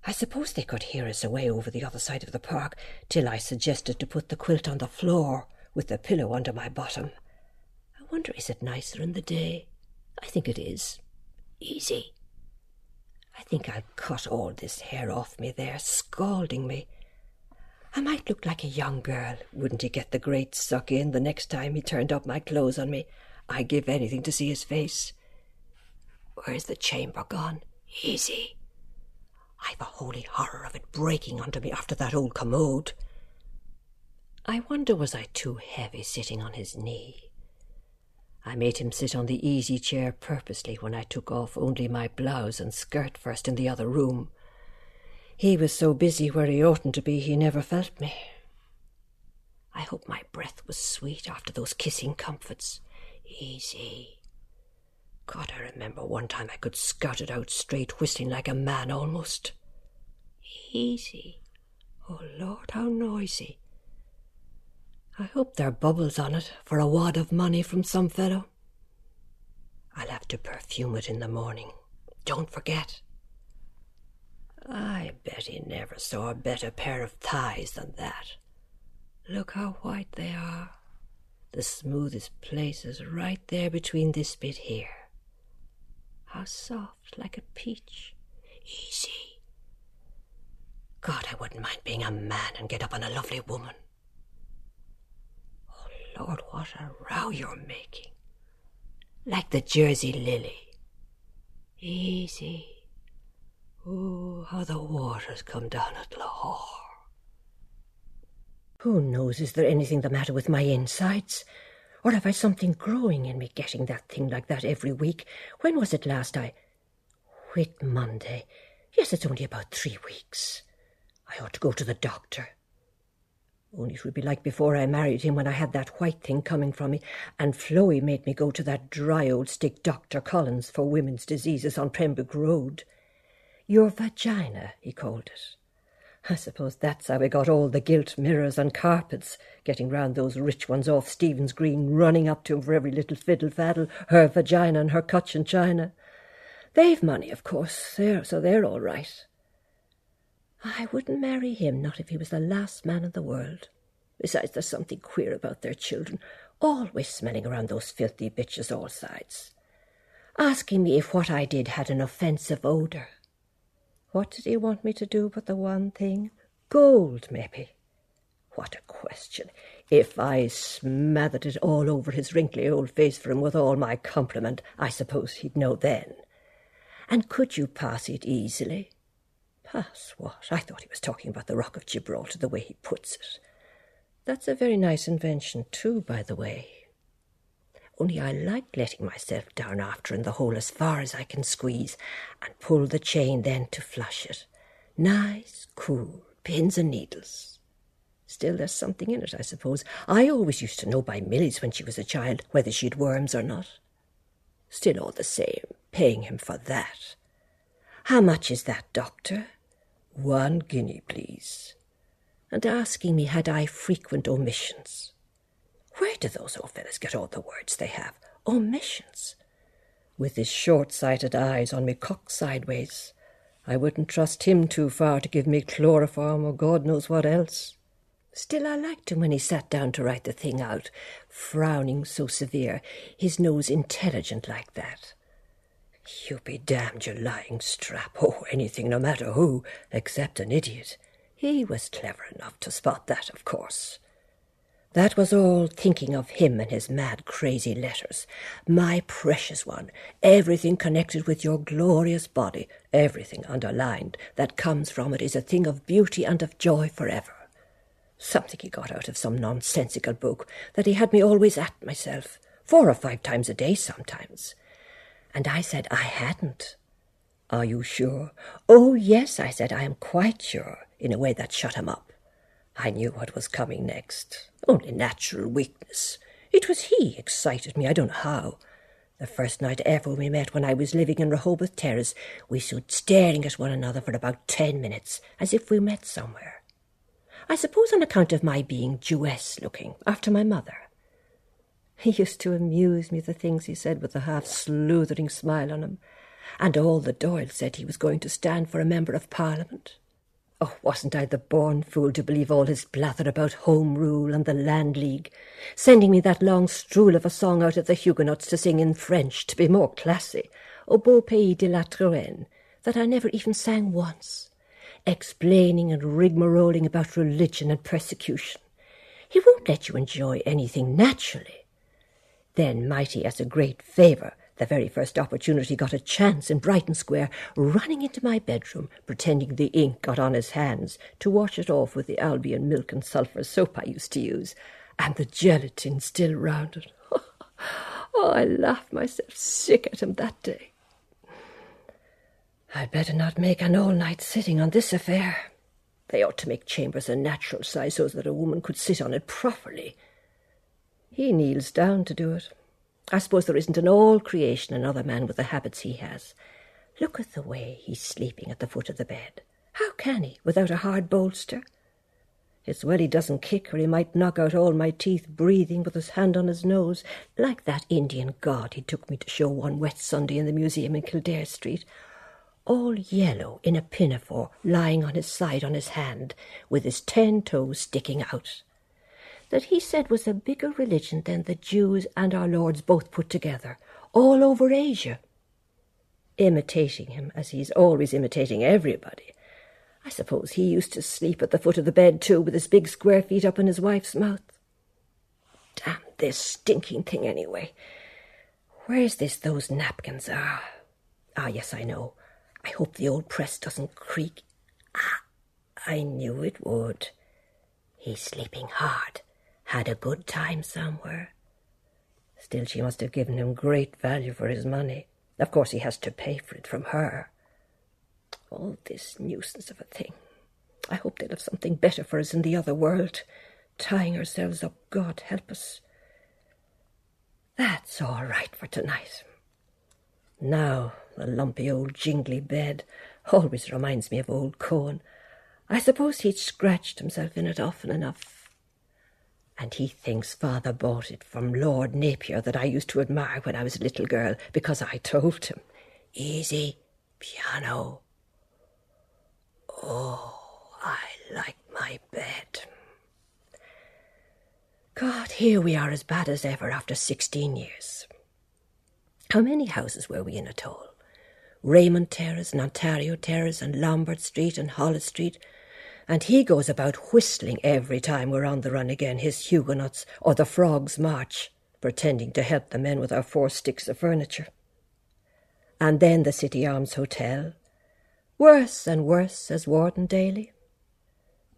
I suppose they could hear us away over the other side of the park till I suggested to put the quilt on the floor with the pillow under my bottom I wonder is it nicer in the day? I think it is. Easy. I think I'll cut all this hair off me there, scalding me. I might look like a young girl. Wouldn't he get the great suck in the next time he turned up my clothes on me? I'd give anything to see his face. Where's the chamber gone? Easy. I've a holy horror of it breaking under me after that old commode. I wonder was I too heavy sitting on his knee? I made him sit on the easy chair purposely when I took off only my blouse and skirt first in the other room. He was so busy where he oughtn't to be, he never felt me. I hope my breath was sweet after those kissing comforts. Easy. God, I remember one time I could scout it out straight, whistling like a man almost. Easy. Oh, Lord, how noisy. I hope there are bubbles on it for a wad of money from some fellow. I'll have to perfume it in the morning. Don't forget. I bet he never saw a better pair of thighs than that. Look how white they are. The smoothest place is right there between this bit here. How soft, like a peach. Easy. God, I wouldn't mind being a man and get up on a lovely woman. Lord, what a row you're making. Like the Jersey lily. Easy. Oh, how the waters come down at Lahore. Who knows, is there anything the matter with my insides? Or have I something growing in me getting that thing like that every week? When was it last I. Whit Monday. Yes, it's only about three weeks. I ought to go to the doctor. Only it would be like before I married him when I had that white thing coming from me, and Floey made me go to that dry old stick Dr. Collins for women's diseases on Pembroke Road. Your vagina, he called it. I suppose that's how we got all the gilt mirrors and carpets, getting round those rich ones off Stephen's Green, running up to him for every little fiddle faddle, her vagina and her Cochin china. They've money, of course, they're, so they're all right. I wouldn't marry him, not if he was the last man in the world. Besides, there's something queer about their children, always smelling around those filthy bitches all sides. Asking me if what I did had an offensive odour. What did he want me to do but the one thing? Gold, maybe. What a question. If I smothered it all over his wrinkly old face for him with all my compliment, I suppose he'd know then. And could you pass it easily? Pass what? I thought he was talking about the Rock of Gibraltar, the way he puts it. That's a very nice invention, too, by the way. Only I like letting myself down after in the hole as far as I can squeeze, and pull the chain then to flush it. Nice, cool, pins and needles. Still, there's something in it, I suppose. I always used to know by Milly's when she was a child whether she'd worms or not. Still, all the same, paying him for that. How much is that, doctor? One guinea, please. And asking me had I frequent omissions. Where do those old fellows get all the words they have? Omissions. With his short sighted eyes on me cocked sideways, I wouldn't trust him too far to give me chloroform or God knows what else. Still, I liked him when he sat down to write the thing out, frowning so severe, his nose intelligent like that. You be damned, you lying strap. Oh, anything, no matter who, except an idiot. He was clever enough to spot that, of course. That was all thinking of him and his mad, crazy letters. My precious one, everything connected with your glorious body, everything underlined that comes from it is a thing of beauty and of joy forever. Something he got out of some nonsensical book that he had me always at myself, four or five times a day sometimes. And I said I hadn't. Are you sure? Oh, yes, I said, I am quite sure, in a way that shut him up. I knew what was coming next. Only natural weakness. It was he excited me, I don't know how. The first night ever we met when I was living in Rehoboth Terrace, we stood staring at one another for about ten minutes, as if we met somewhere. I suppose on account of my being Jewess looking, after my mother. He used to amuse me, the things he said with a half sleuthering smile on him, and all the Doyle said he was going to stand for a member of Parliament. Oh, wasn't I the born fool to believe all his blather about Home Rule and the Land League, sending me that long strool of a song out of the Huguenots to sing in French to be more classy, au beau pays de la Touraine, that I never even sang once, explaining and rigmaroling about religion and persecution. He won't let you enjoy anything naturally. Then, mighty as a great favour, the very first opportunity got a chance in Brighton Square, running into my bedroom, pretending the ink got on his hands, to wash it off with the Albion milk and sulphur soap I used to use, and the gelatine still round it. oh, I laughed myself sick at him that day. I'd better not make an all night sitting on this affair. They ought to make chambers a natural size so that a woman could sit on it properly. He kneels down to do it. I suppose there isn't in all creation another man with the habits he has. Look at the way he's sleeping at the foot of the bed. How can he, without a hard bolster? It's well he doesn't kick, or he might knock out all my teeth breathing with his hand on his nose, like that Indian god he took me to show one wet Sunday in the museum in Kildare Street, all yellow in a pinafore, lying on his side on his hand, with his ten toes sticking out. That he said was a bigger religion than the Jews and our Lords both put together, all over Asia. Imitating him, as he's always imitating everybody. I suppose he used to sleep at the foot of the bed, too, with his big square feet up in his wife's mouth. Damn this stinking thing, anyway. Where's this those napkins are? Ah, yes, I know. I hope the old press doesn't creak. Ah, I knew it would. He's sleeping hard. Had a good time somewhere. Still, she must have given him great value for his money. Of course, he has to pay for it from her. All this nuisance of a thing. I hope they'll have something better for us in the other world. Tying ourselves up, God help us. That's all right for tonight. Now, the lumpy old jingly bed always reminds me of old Cohen. I suppose he'd scratched himself in it often enough. And he thinks father bought it from Lord Napier that I used to admire when I was a little girl because I told him. Easy, piano. Oh, I like my bed. God, here we are as bad as ever after sixteen years. How many houses were we in at all? Raymond Terrace and Ontario Terrace and Lombard Street and Holles Street, and he goes about whistling every time we're on the run again, his Huguenots or the Frog's March, pretending to help the men with our four sticks of furniture. And then the City Arms Hotel, worse and worse as Warden Daly.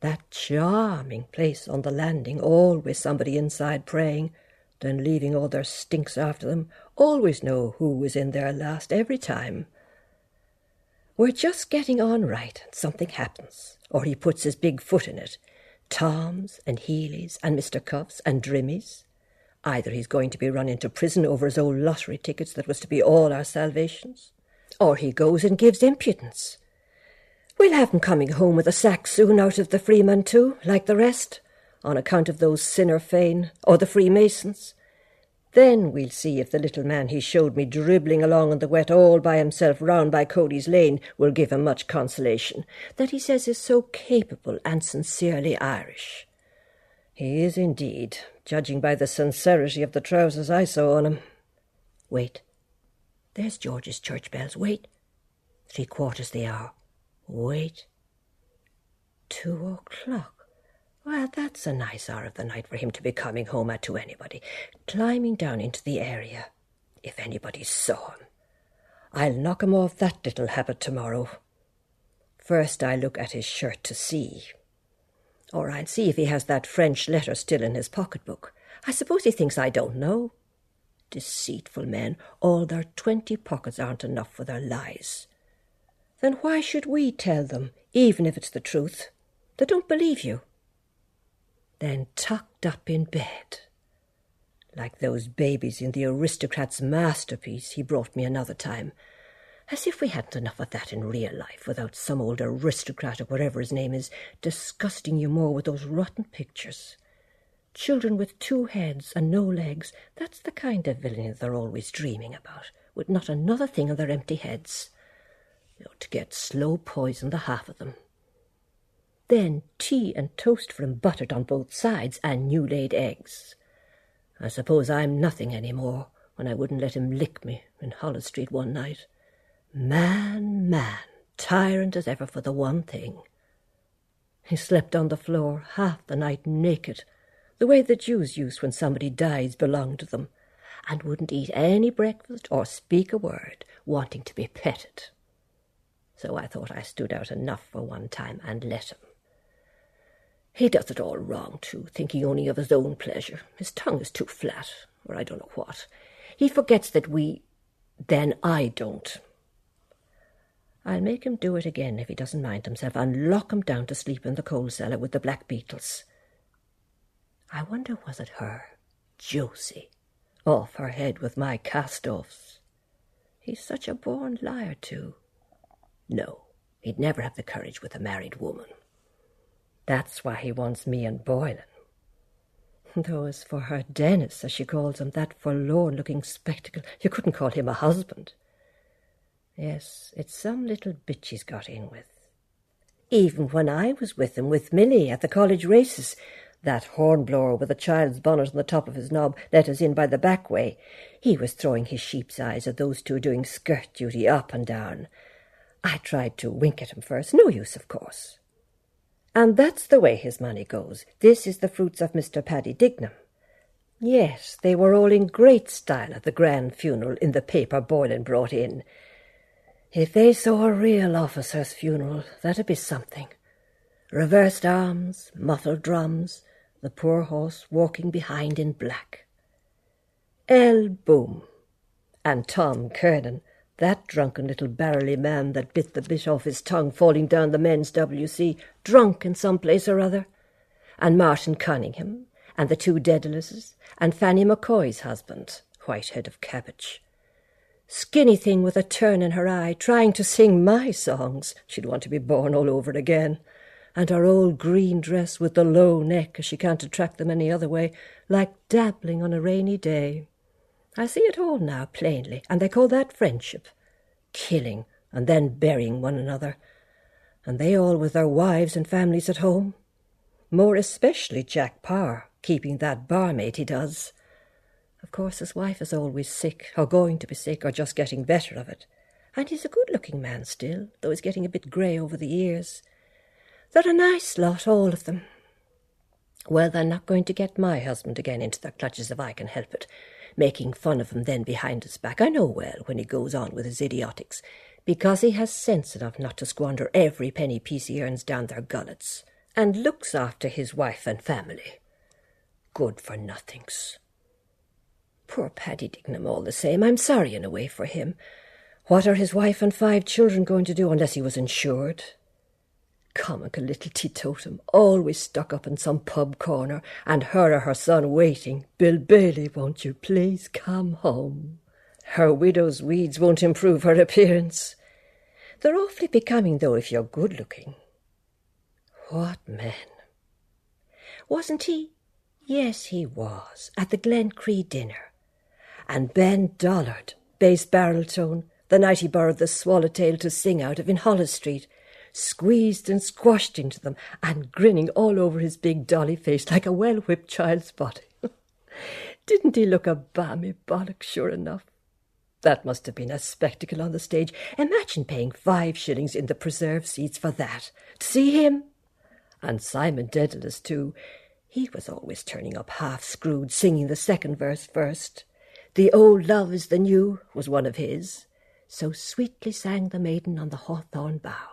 That charming place on the landing, always somebody inside praying, then leaving all their stinks after them, always know who was in there last every time. We're just getting on right, and something happens, or he puts his big foot in it. Thoms and Hely's and Mr. Cuffe's and Drimmie's. Either he's going to be run into prison over his old lottery tickets that was to be all our salvations, or he goes and gives impudence. We'll have him coming home with a sack soon out of the Freeman too, like the rest, on account of those Sinn Fein or the Freemasons. Then we'll see if the little man he showed me dribbling along in the wet all by himself round by Coady's Lane will give him much consolation, that he says is so capable and sincerely Irish. He is indeed, judging by the sincerity of the trousers I saw on him. Wait. There's George's church bells. Wait. Three quarters they are. Wait. Two o'clock. Well, that's a nice hour of the night for him to be coming home at to anybody, climbing down into the area. If anybody saw him. I'll knock him off that little habit tomorrow. First I'll look at his shirt to see. Or I'll see if he has that French letter still in his pocketbook. I suppose he thinks I don't know. Deceitful men, all their twenty pockets aren't enough for their lies then why should we tell them, even if it's the truth? They don't believe you. Then tucked up in bed, like those babies in the aristocrat's masterpiece he brought me another time, as if we hadn't enough of that in real life without some old aristocrat or whatever his name is disgusting you more with those rotten pictures. Children with two heads and no legs, that's the kind of villainy they're always dreaming about, with not another thing in their empty heads you know, to get slow poison the half of them. Then tea and toast for him buttered on both sides, and new laid eggs. I suppose I'm nothing any more when I wouldn't let him lick me in Holles Street one night. Man, man, tyrant as ever for the one thing. He slept on the floor half the night naked, the way the Jews used when somebody dies belonged to them, and wouldn't eat any breakfast or speak a word, wanting to be petted so I thought I stood out enough for one time and let him. He does it all wrong, too, thinking only of his own pleasure. His tongue is too flat, or I don't know what. He forgets that we. Then I don't. I'll make him do it again if he doesn't mind himself, and lock him down to sleep in the coal cellar with the black beetles. I wonder was it her, Josie, off her head with my cast-offs. He's such a born liar, too. No, he'd never have the courage with a married woman. That's why he wants me and Boylan. Though as for her Denis, as she calls him, that forlorn-looking spectacle, you couldn't call him a husband. Yes, it's some little bitch he's got in with. Even when I was with him, with Milly, at the college races, That hornblower with a child's bonnet on the top of his knob let us in by the back way. He was throwing his sheep's eyes at those two doing skirt duty up and down. I tried to wink at him first. No use, of course. And that's the way his money goes. This is the fruits of Mr. Paddy Dignam. Yes, they were all in great style at the grand funeral in the paper Boylan brought in. If they saw a real officer's funeral, that'd be something. Reversed arms, muffled drums, the poor horse walking behind in black. L. Boom, and Tom Kernan, that drunken little barrelly man that bit the bit off his tongue falling down the men's WC, drunk in some place or other, and Martin Cunningham, and the two Dedalus, and Fanny McCoy's husband, Whitehead of Cabbage. Skinny thing with a turn in her eye, trying to sing my songs. She'd want to be born all over again. And her old green dress with the low neck, as she can't attract them any other way, like dabbling on a rainy day. I see it all now plainly, and they call that friendship. Killing and then burying one another. And they all with their wives and families at home. More especially Jack Power, keeping that barmaid he does. Of course, his wife is always sick, or going to be sick, or just getting better of it. And he's a good-looking man still, though he's getting a bit grey over the years. They're a nice lot, all of them. Well, they're not going to get my husband again into their clutches if I can help it, making fun of him then behind his back. I know well when he goes on with his idiotics, because he has sense enough not to squander every penny piece he earns down their gullets, and looks after his wife and family. Good for nothings. Poor Paddy Dignam, all the same. I'm sorry in a way for him. What are his wife and five children going to do unless he was insured? Comical little teetotum, always stuck up in some pub corner, and her or her son waiting. Bill Bailey, won't you please come home? Her widow's weeds won't improve her appearance. They're awfully becoming, though, if you're good looking. What men! Wasn't he? Yes, he was, at the Glencree dinner. And Ben Dollard, bass baritone, the night he borrowed the swallowtail to sing out of in Holles Street, squeezed and squashed into them, and grinning all over his big dolly face like a well whipped child's body. Didn't he look a balmy bollock, sure enough? That must have been a spectacle on the stage. Imagine paying five shillings in the preserved seats for that. To see him? And Simon Dedalus, too. He was always turning up half screwed, singing the second verse first. The old love is the new was one of his. So sweetly sang the maiden on the hawthorn bough.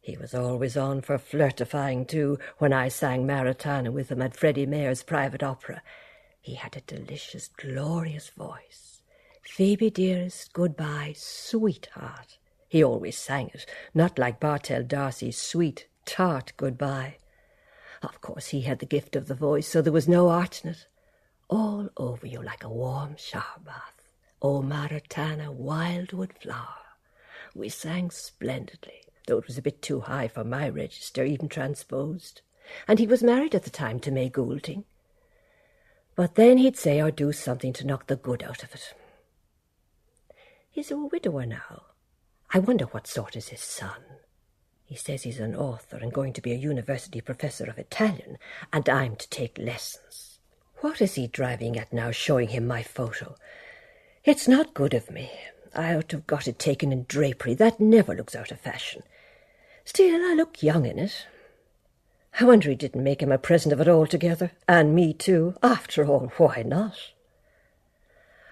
He was always on for flirtifying, too, when I sang Maritana with him at Freddie Mayer's private opera. He had a delicious, glorious voice. Phoebe, dearest, goodbye, sweetheart. He always sang it, not like Bartell D'Arcy's sweet, tart goodbye. Of course, he had the gift of the voice, so there was no art in it. All over you like a warm shower bath. O Maritana, wildwood flower. We sang splendidly though it was a bit too high for my register, even transposed. And he was married at the time to May Goulding. But then he'd say or do something to knock the good out of it. He's a widower now. I wonder what sort is his son. He says he's an author and going to be a university professor of Italian, and I'm to take lessons. What is he driving at now, showing him my photo? It's not good of me. I ought to have got it taken in drapery. That never looks out of fashion. Still, I look young in it. I wonder he didn't make him a present of it altogether, and me too. After all, why not?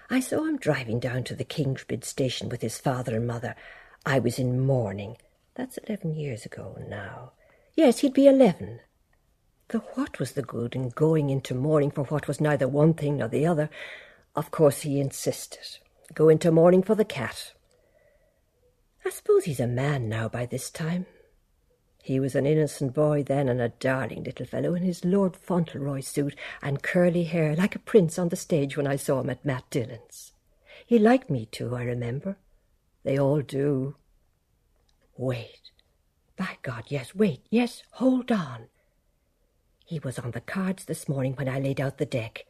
I saw him driving down to the Kingsbridge station with his father and mother. I was in mourning. That's eleven years ago now. Yes, he'd be eleven. Though what was the good in going into mourning for what was neither one thing nor the other? Of course he insisted. Go into mourning for the cat. I suppose he's a man now by this time. He was an innocent boy then, and a darling little fellow in his Lord Fauntleroy suit and curly hair, like a prince on the stage when I saw him at Matt Dillon's. He liked me too, I remember. They all do. Wait. By God, yes, wait, yes, hold on. He was on the cards this morning when I laid out the deck.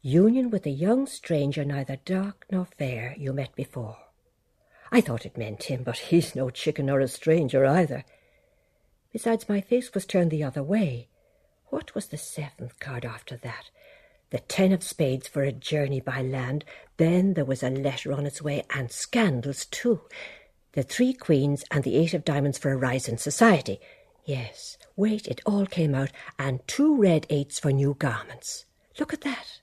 Union with a young stranger, neither dark nor fair, you met before. I thought it meant him, but he's no chicken nor a stranger either. Besides, my face was turned the other way. What was the seventh card after that? The ten of spades for a journey by land. Then there was a letter on its way, and scandals too. The three queens and the eight of diamonds for a rise in society. Yes, wait, it all came out, and two red eights for new garments. Look at that.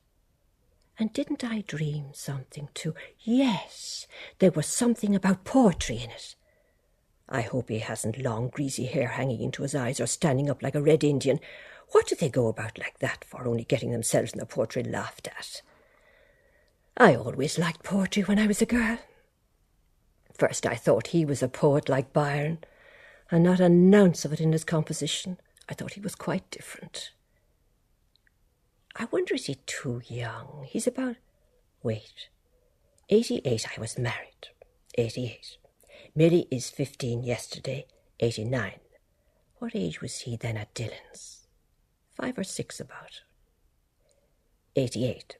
And didn't I dream something too? Yes, there was something about poetry in it. I hope he hasn't long, greasy hair hanging into his eyes or standing up like a red Indian. What do they go about like that for, only getting themselves in the poetry laughed at? I always liked poetry when I was a girl. First I thought he was a poet like Byron, and not an ounce of it in his composition. I thought he was quite different. I wonder is he too young? He's about wait. Eighty eight I was married. Eighty eight. Milly is fifteen yesterday, eighty nine. What age was he then at Dillon's? Five or six about. Eighty eight.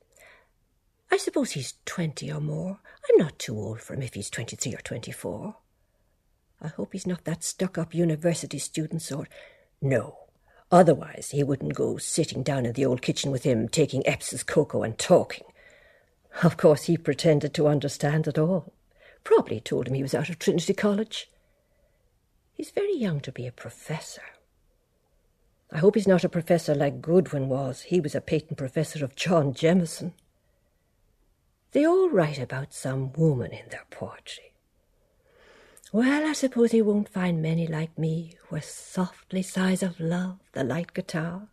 I suppose he's twenty or more. I'm not too old for him if he's twenty three or twenty four. I hope he's not that stuck up university student sort. No. Otherwise he wouldn't go sitting down in the old kitchen with him, taking Epps's cocoa and talking. Of course he pretended to understand it all. Probably told him he was out of Trinity College. He's very young to be a professor. I hope he's not a professor like Goodwin was. He was a patent professor of John Jameson. They all write about some woman in their poetry. Well, I suppose he won't find many like me, where softly sighs of love the light guitar,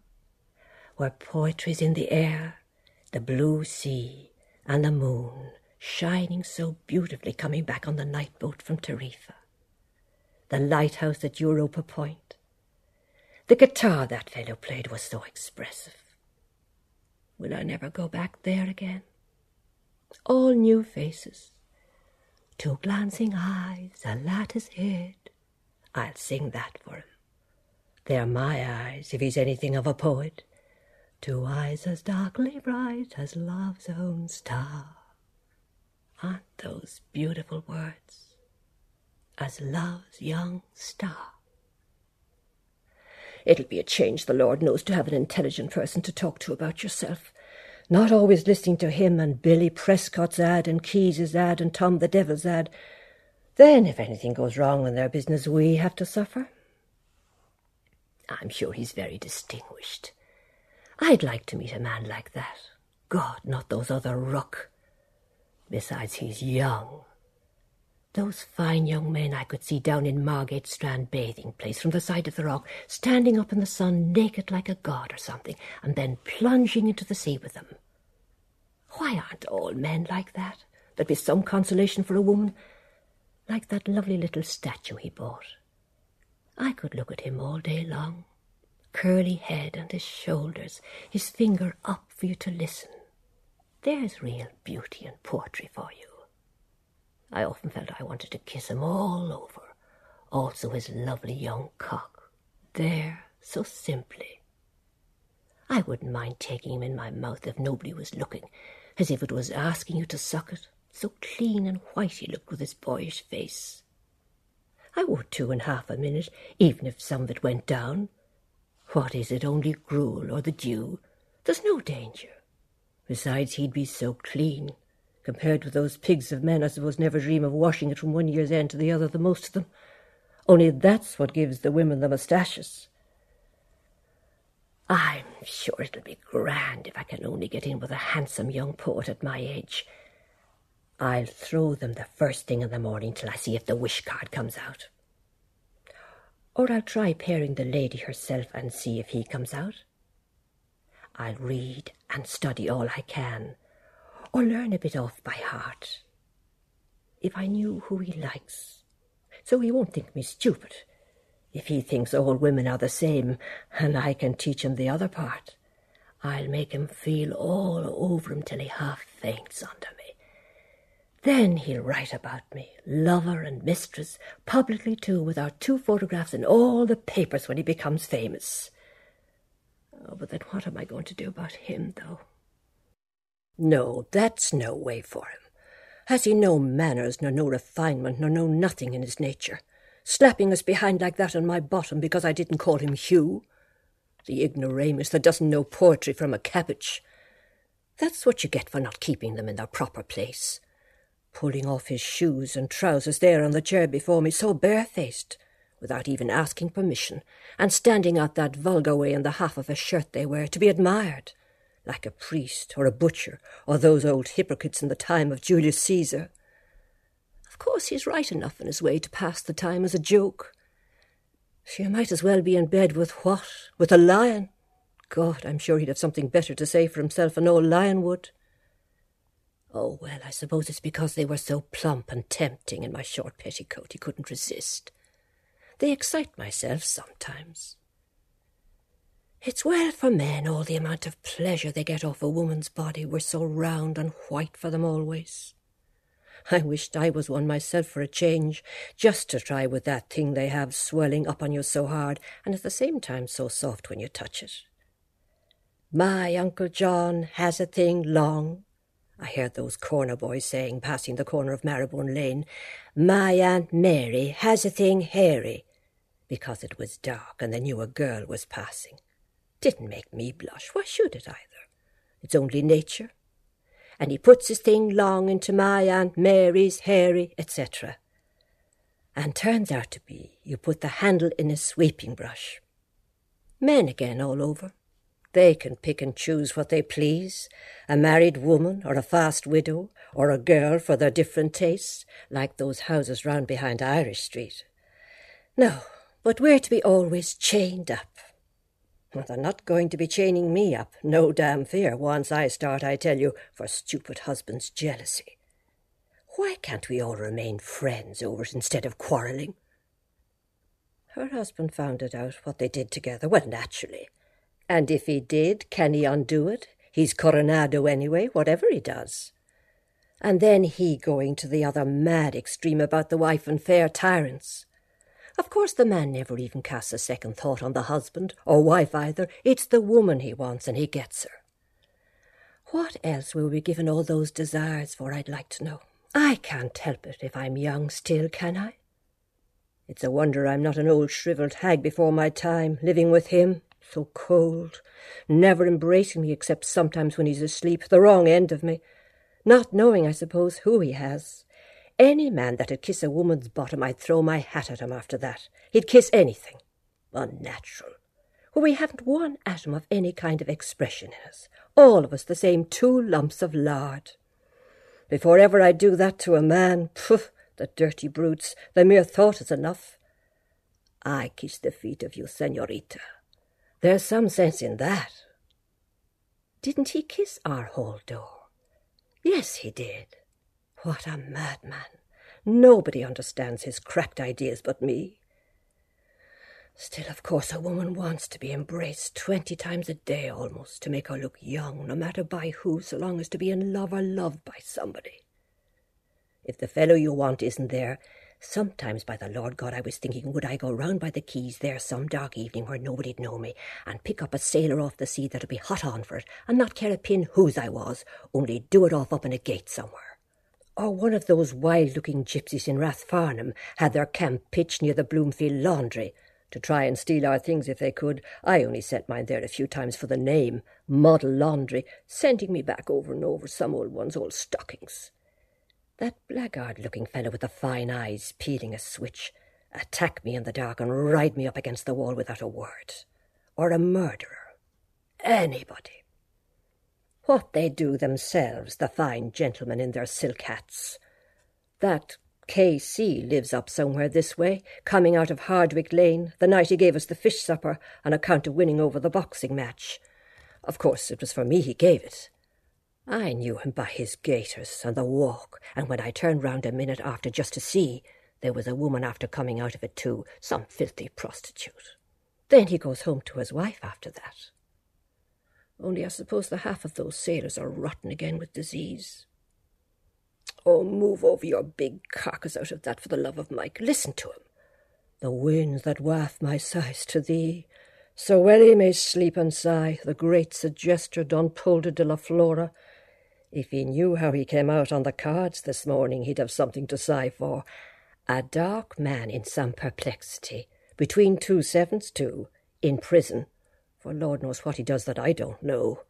where poetry's in the air, the blue sea, and the moon, shining so beautifully coming back on the night boat from Tarifa, the lighthouse at Europa Point. The guitar that fellow played was so expressive. Will I never go back there again? All new faces, two glancing eyes, a lattice head. I'll sing that for him. They're my eyes, if he's anything of a poet. Two eyes as darkly bright as love's own star. Aren't those beautiful words? As love's young star. It'll be a change, the Lord knows, to have an intelligent person to talk to about yourself. Not always listening to him and Billy Prescott's ad and Keyes's ad and Tom the Devil's ad. Then, if anything goes wrong in their business, we have to suffer. I'm sure he's very distinguished. I'd like to meet a man like that. God, not those other ruck. Besides, he's young. Those fine young men I could see down in Margate Strand bathing place from the side of the rock, standing up in the sun naked like a god or something, and then plunging into the sea with them. Why aren't all men like that? There'd be some consolation for a woman, like that lovely little statue he bought. I could look at him all day long, curly head and his shoulders, his finger up for you to listen. There's real beauty and poetry for you. I often felt I wanted to kiss him all over, also his lovely young cock, there, so simply. I wouldn't mind taking him in my mouth if nobody was looking, as if it was asking you to suck it, so clean and white he looked with his boyish face. I would too in half a minute, even if some of it went down. What is it, only gruel or the dew? There's no danger. Besides, he'd be so clean. Compared with those pigs of men, I suppose never dream of washing it from one year's end to the other, the most of them. Only that's what gives the women the moustaches. I'm sure it'll be grand if I can only get in with a handsome young poet at my age. I'll throw them the first thing in the morning till I see if the wish card comes out. Or I'll try pairing the lady herself and see if he comes out. I'll read and study all I can, or learn a bit off by heart. If I knew who he likes, so he won't think me stupid. If he thinks all women are the same, and I can teach him the other part, I'll make him feel all over him till he half faints under me. Then he'll write about me, lover and mistress, publicly too, with our two photographs in all the papers when he becomes famous. Oh, but then what am I going to do about him, though? No, that's no way for him. Has he no manners, nor no refinement, nor no nothing in his nature? Slapping us behind like that on my bottom because I didn't call him Hugh? The ignoramus that doesn't know poetry from a cabbage. That's what you get for not keeping them in their proper place. Pulling off his shoes and trousers there on the chair before me, so barefaced, without even asking permission, and standing out that vulgar way in the half of a shirt they wear to be admired, like a priest or a butcher or those old hypocrites in the time of Julius Caesar. Of course, he's right enough in his way to pass the time as a joke. She might as well be in bed with what? With a lion? God, I'm sure he'd have something better to say for himself than old lion would. Oh, well, I suppose it's because they were so plump and tempting in my short petticoat he couldn't resist. They excite myself sometimes. It's well for men all the amount of pleasure they get off a woman's body were so round and white for them always. I wished I was one myself for a change, just to try with that thing they have swelling up on you so hard and at the same time so soft when you touch it. My Uncle John has a thing long, I heard those corner boys saying, passing the corner of Marrowbone Lane. My Aunt Mary has a thing hairy because it was dark and they knew a girl was passing. Didn't make me blush. Why should it either? It's only nature. And he puts his thing long into my Aunt Mary's hairy, etc. And turns out to be you put the handle in a sweeping brush. Men again all over. They can pick and choose what they please, a married woman or a fast widow or a girl for their different tastes, like those houses round behind Irish Street. No, but we're to be always chained up. Well, they're not going to be chaining me up, no damn fear, once I start, I tell you, for stupid husband's jealousy. Why can't we all remain friends over it instead of quarrelling? Her husband found it out, what they did together. Well, naturally. And if he did, can he undo it? He's Coronado anyway, whatever he does. And then he going to the other mad extreme about the wife and fair tyrants. Of course, the man never even casts a second thought on the husband, or wife either. It's the woman he wants, and he gets her. What else will we given all those desires for, I'd like to know? I can't help it if I'm young still, can I? It's a wonder I'm not an old shrivelled hag before my time, living with him, so cold, never embracing me except sometimes when he's asleep, the wrong end of me, not knowing, I suppose, who he has, any man that'd kiss a woman's bottom, I'd throw my hat at him after that. He'd kiss anything. Unnatural. Well, we haven't one atom of any kind of expression in us. All of us the same two lumps of lard. Before ever I'd do that to a man, pooh, the dirty brutes, the mere thought is enough. I kiss the feet of you, senorita. There's some sense in that. Didn't he kiss our hall door? Yes, he did. What a madman! Nobody understands his cracked ideas but me. Still, of course, a woman wants to be embraced twenty times a day almost to make her look young, no matter by who, so long as to be in love or loved by somebody. If the fellow you want isn't there, sometimes by the Lord God I was thinking would I go round by the quays there some dark evening where nobody'd know me, and pick up a sailor off the sea that'd be hot on for it, and not care a pin whose I was, only do it off up in a gate somewhere or one of those wild-looking gypsies in Rathfarnham had their camp pitched near the Bloomfield laundry to try and steal our things if they could. I only sent mine there a few times for the name, Model Laundry, sending me back over and over some old one's old stockings. That blackguard-looking fellow with the fine eyes peeling a switch attack me in the dark and ride me up against the wall without a word. Or a murderer. Anybody. What they do themselves, the fine gentlemen in their silk hats. That K.C. lives up somewhere this way, coming out of Hardwicke Lane, the night he gave us the fish supper on account of winning over the boxing match. Of course, it was for me he gave it. I knew him by his gaiters and the walk, and when I turned round a minute after just to see, there was a woman after coming out of it too, some filthy prostitute. Then he goes home to his wife after that. Only I suppose the half of those sailors are rotten again with disease. Oh, move over your big carcass out of that for the love of Mike. Listen to him. The winds that waft my sighs to thee, so well he may sleep and sigh, the great suggester Don Poldo de la Flora. If he knew how he came out on the cards this morning, he'd have something to sigh for. A dark man in some perplexity, between two sevens too, in prison, for Lord knows what he does that I don't know.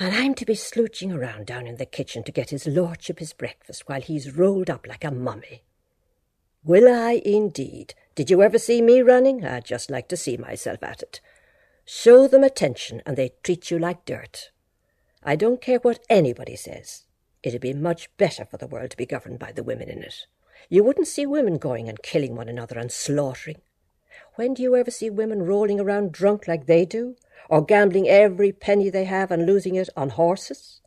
And I'm to be slouching around down in the kitchen to get his lordship his breakfast while he's rolled up like a mummy. Will I, indeed? Did you ever see me running? I'd just like to see myself at it. Show them attention, and they treat you like dirt. I don't care what anybody says. It'd be much better for the world to be governed by the women in it. You wouldn't see women going and killing one another and slaughtering. When do you ever see women rolling around drunk like they do, or gambling every penny they have and losing it on horses?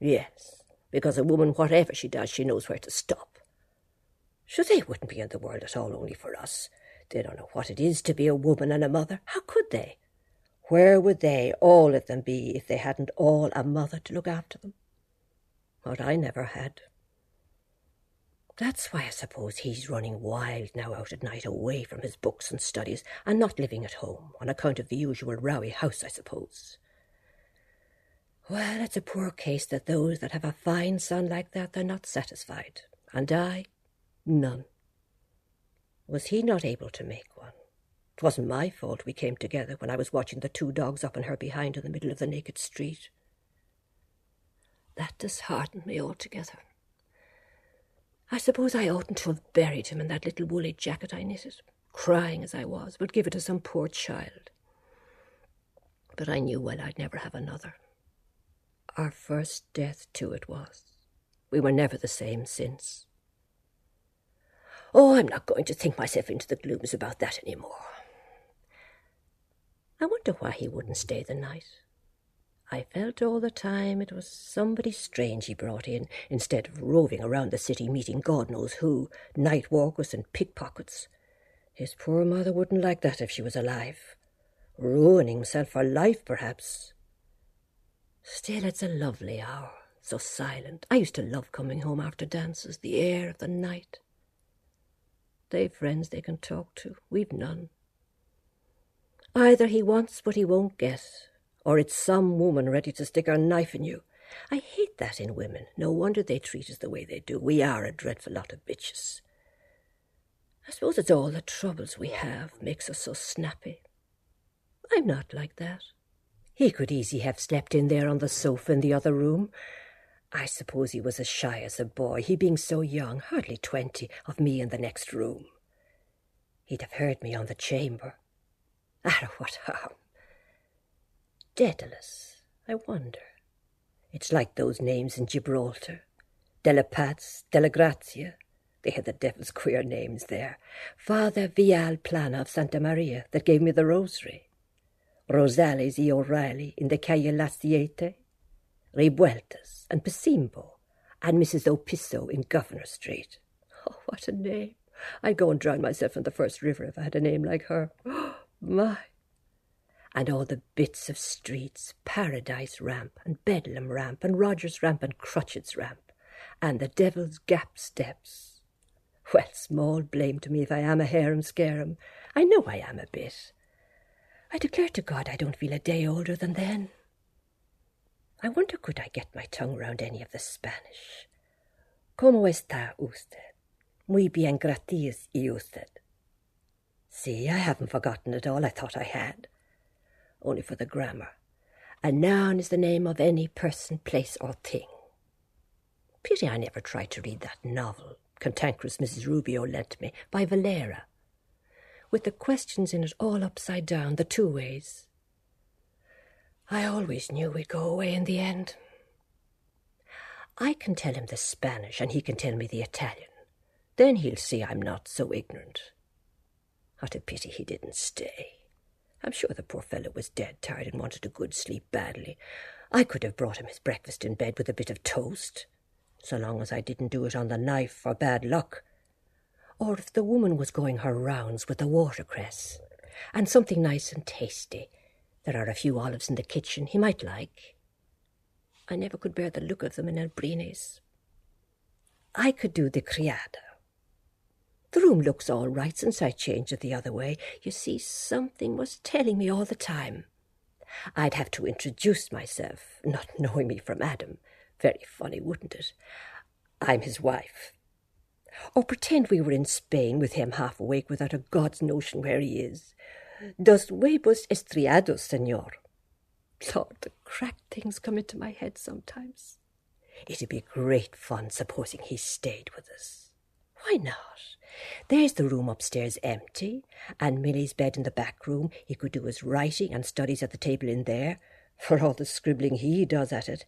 Yes, because a woman, whatever she does, she knows where to stop. Sure, they wouldn't be in the world at all only for us. They don't know what it is to be a woman and a mother. How could they? Where would they, all of them, be if they hadn't all a mother to look after them? What I never had. That's why I suppose he's running wild now out at night away from his books and studies and not living at home on account of the usual rowy house, I suppose. Well, it's a poor case that those that have a fine son like that, they're not satisfied. And I, none. Was he not able to make one? It wasn't my fault we came together when I was watching the two dogs up on her behind in the middle of the naked street. That disheartened me altogether. I suppose I oughtn't to have buried him in that little woolly jacket I knitted, crying as I was, but give it to some poor child. But I knew well I'd never have another. Our first death, too, it was. We were never the same since. Oh, I'm not going to think myself into the glooms about that any more. I wonder why he wouldn't stay the night. I felt all the time it was somebody strange he brought in, instead of roving around the city meeting God knows who, night walkers and pickpockets. His poor mother wouldn't like that if she was alive. Ruining himself for life, perhaps. Still, it's a lovely hour, so silent. I used to love coming home after dances, the air of the night. They've friends they can talk to. We've none. Either he wants what he won't get, or it's some woman ready to stick her knife in you. I hate that in women. No wonder they treat us the way they do. We are a dreadful lot of bitches. I suppose it's all the troubles we have makes us so snappy. I'm not like that. He could easy have slept in there on the sofa in the other room. I suppose he was as shy as a boy, he being so young, hardly twenty, of me in the next room. He'd have heard me on the chamber. Ah, what harm? Dedalus, I wonder. It's like those names in Gibraltar. Della Paz, Grazia. They had the devil's queer names there. Father Vilaplana of Santa Maria that gave me the rosary. Rosales y O'Reilly in the Calle La Siete. And Pisimbo and Mrs. Opisso in Governor Street. Oh, what a name! I'd go and drown myself in the first river if I had a name like her. Oh, my! And all the bits of streets, Paradise Ramp and Bedlam Ramp and Rodgers Ramp and Crutchett's Ramp, and the Devil's Gap Steps. Well, small blame to me if I am a harum-scarum. I know I am a bit. I declare to God I don't feel a day older than then. I wonder could I get my tongue round any of the Spanish. ¿Cómo está usted? Muy bien, gracias, y usted. See, I haven't forgotten it all. I thought I had only for the grammar. A noun is the name of any person, place, or thing. Pity I never tried to read that novel, Cantankerous Mrs. Rubio lent me, by Valera, with the questions in it all upside down, the two ways. I always knew we'd go away in the end. I can tell him the Spanish, and he can tell me the Italian. Then he'll see I'm not so ignorant. What a pity he didn't stay. I'm sure the poor fellow was dead tired and wanted a good sleep badly. I could have brought him his breakfast in bed with a bit of toast, so long as I didn't do it on the knife for bad luck. Or if the woman was going her rounds with the watercress, and something nice and tasty. There are a few olives in the kitchen he might like. I never could bear the look of them in Abrines. I could do the criada, the room looks all right since I changed it the other way. You see, something was telling me all the time. I'd have to introduce myself, not knowing me from Adam. Very funny, wouldn't it? I'm his wife. Or pretend we were in Spain with him half awake without a God's notion where he is. Dos huevos estriados, senor. Lord, the cracked things come into my head sometimes. It'd be great fun supposing he stayed with us. Why not? There's the room upstairs empty, and Milly's bed in the back room. He could do his writing and studies at the table in there, for all the scribbling he does at it.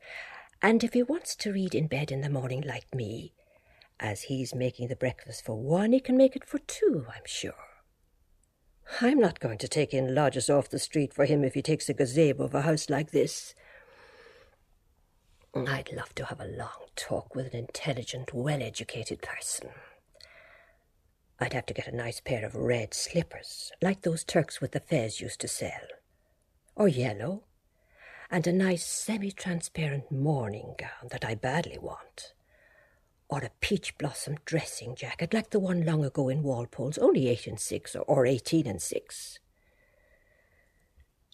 And if he wants to read in bed in the morning like me, as he's making the breakfast for one, he can make it for two, I'm sure. I'm not going to take in lodgers off the street for him if he takes a gazebo of a house like this. I'd love to have a long talk with an intelligent, well educated person. I'd have to get a nice pair of red slippers, like those Turks with the fez used to sell, or yellow, and a nice semi transparent morning gown that I badly want, or a peach blossom dressing jacket like the one long ago in Walpole's, only eight and six, or, or eighteen and six.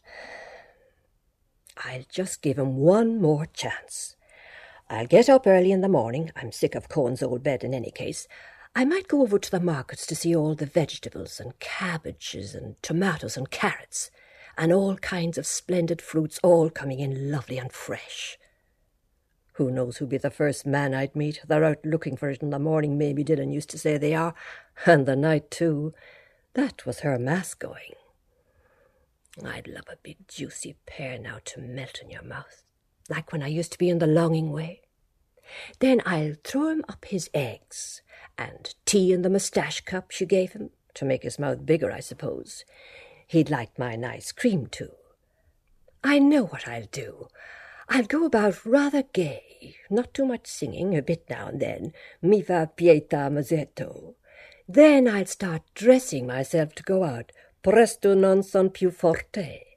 I'll just give him one more chance. I'll get up early in the morning. I'm sick of Cohen's old bed in any case. I might go over to the markets to see all the vegetables and cabbages and tomatoes and carrots and all kinds of splendid fruits all coming in lovely and fresh. Who knows who'll be the first man I'd meet? They're out looking for it in the morning, Mamie Dillon used to say they are, and the night too. That was her mass going. I'd love a big juicy pear now to melt in your mouth, like when I used to be in the longing way. Then I'll throw him up his eggs, and tea in the moustache cup she gave him, to make his mouth bigger, I suppose. He'd like my nice cream, too. I know what I'll do. I'll go about rather gay, not too much singing, a bit now and then, mi va pieta Masetto. Then I'll start dressing myself to go out, presto non son più forte.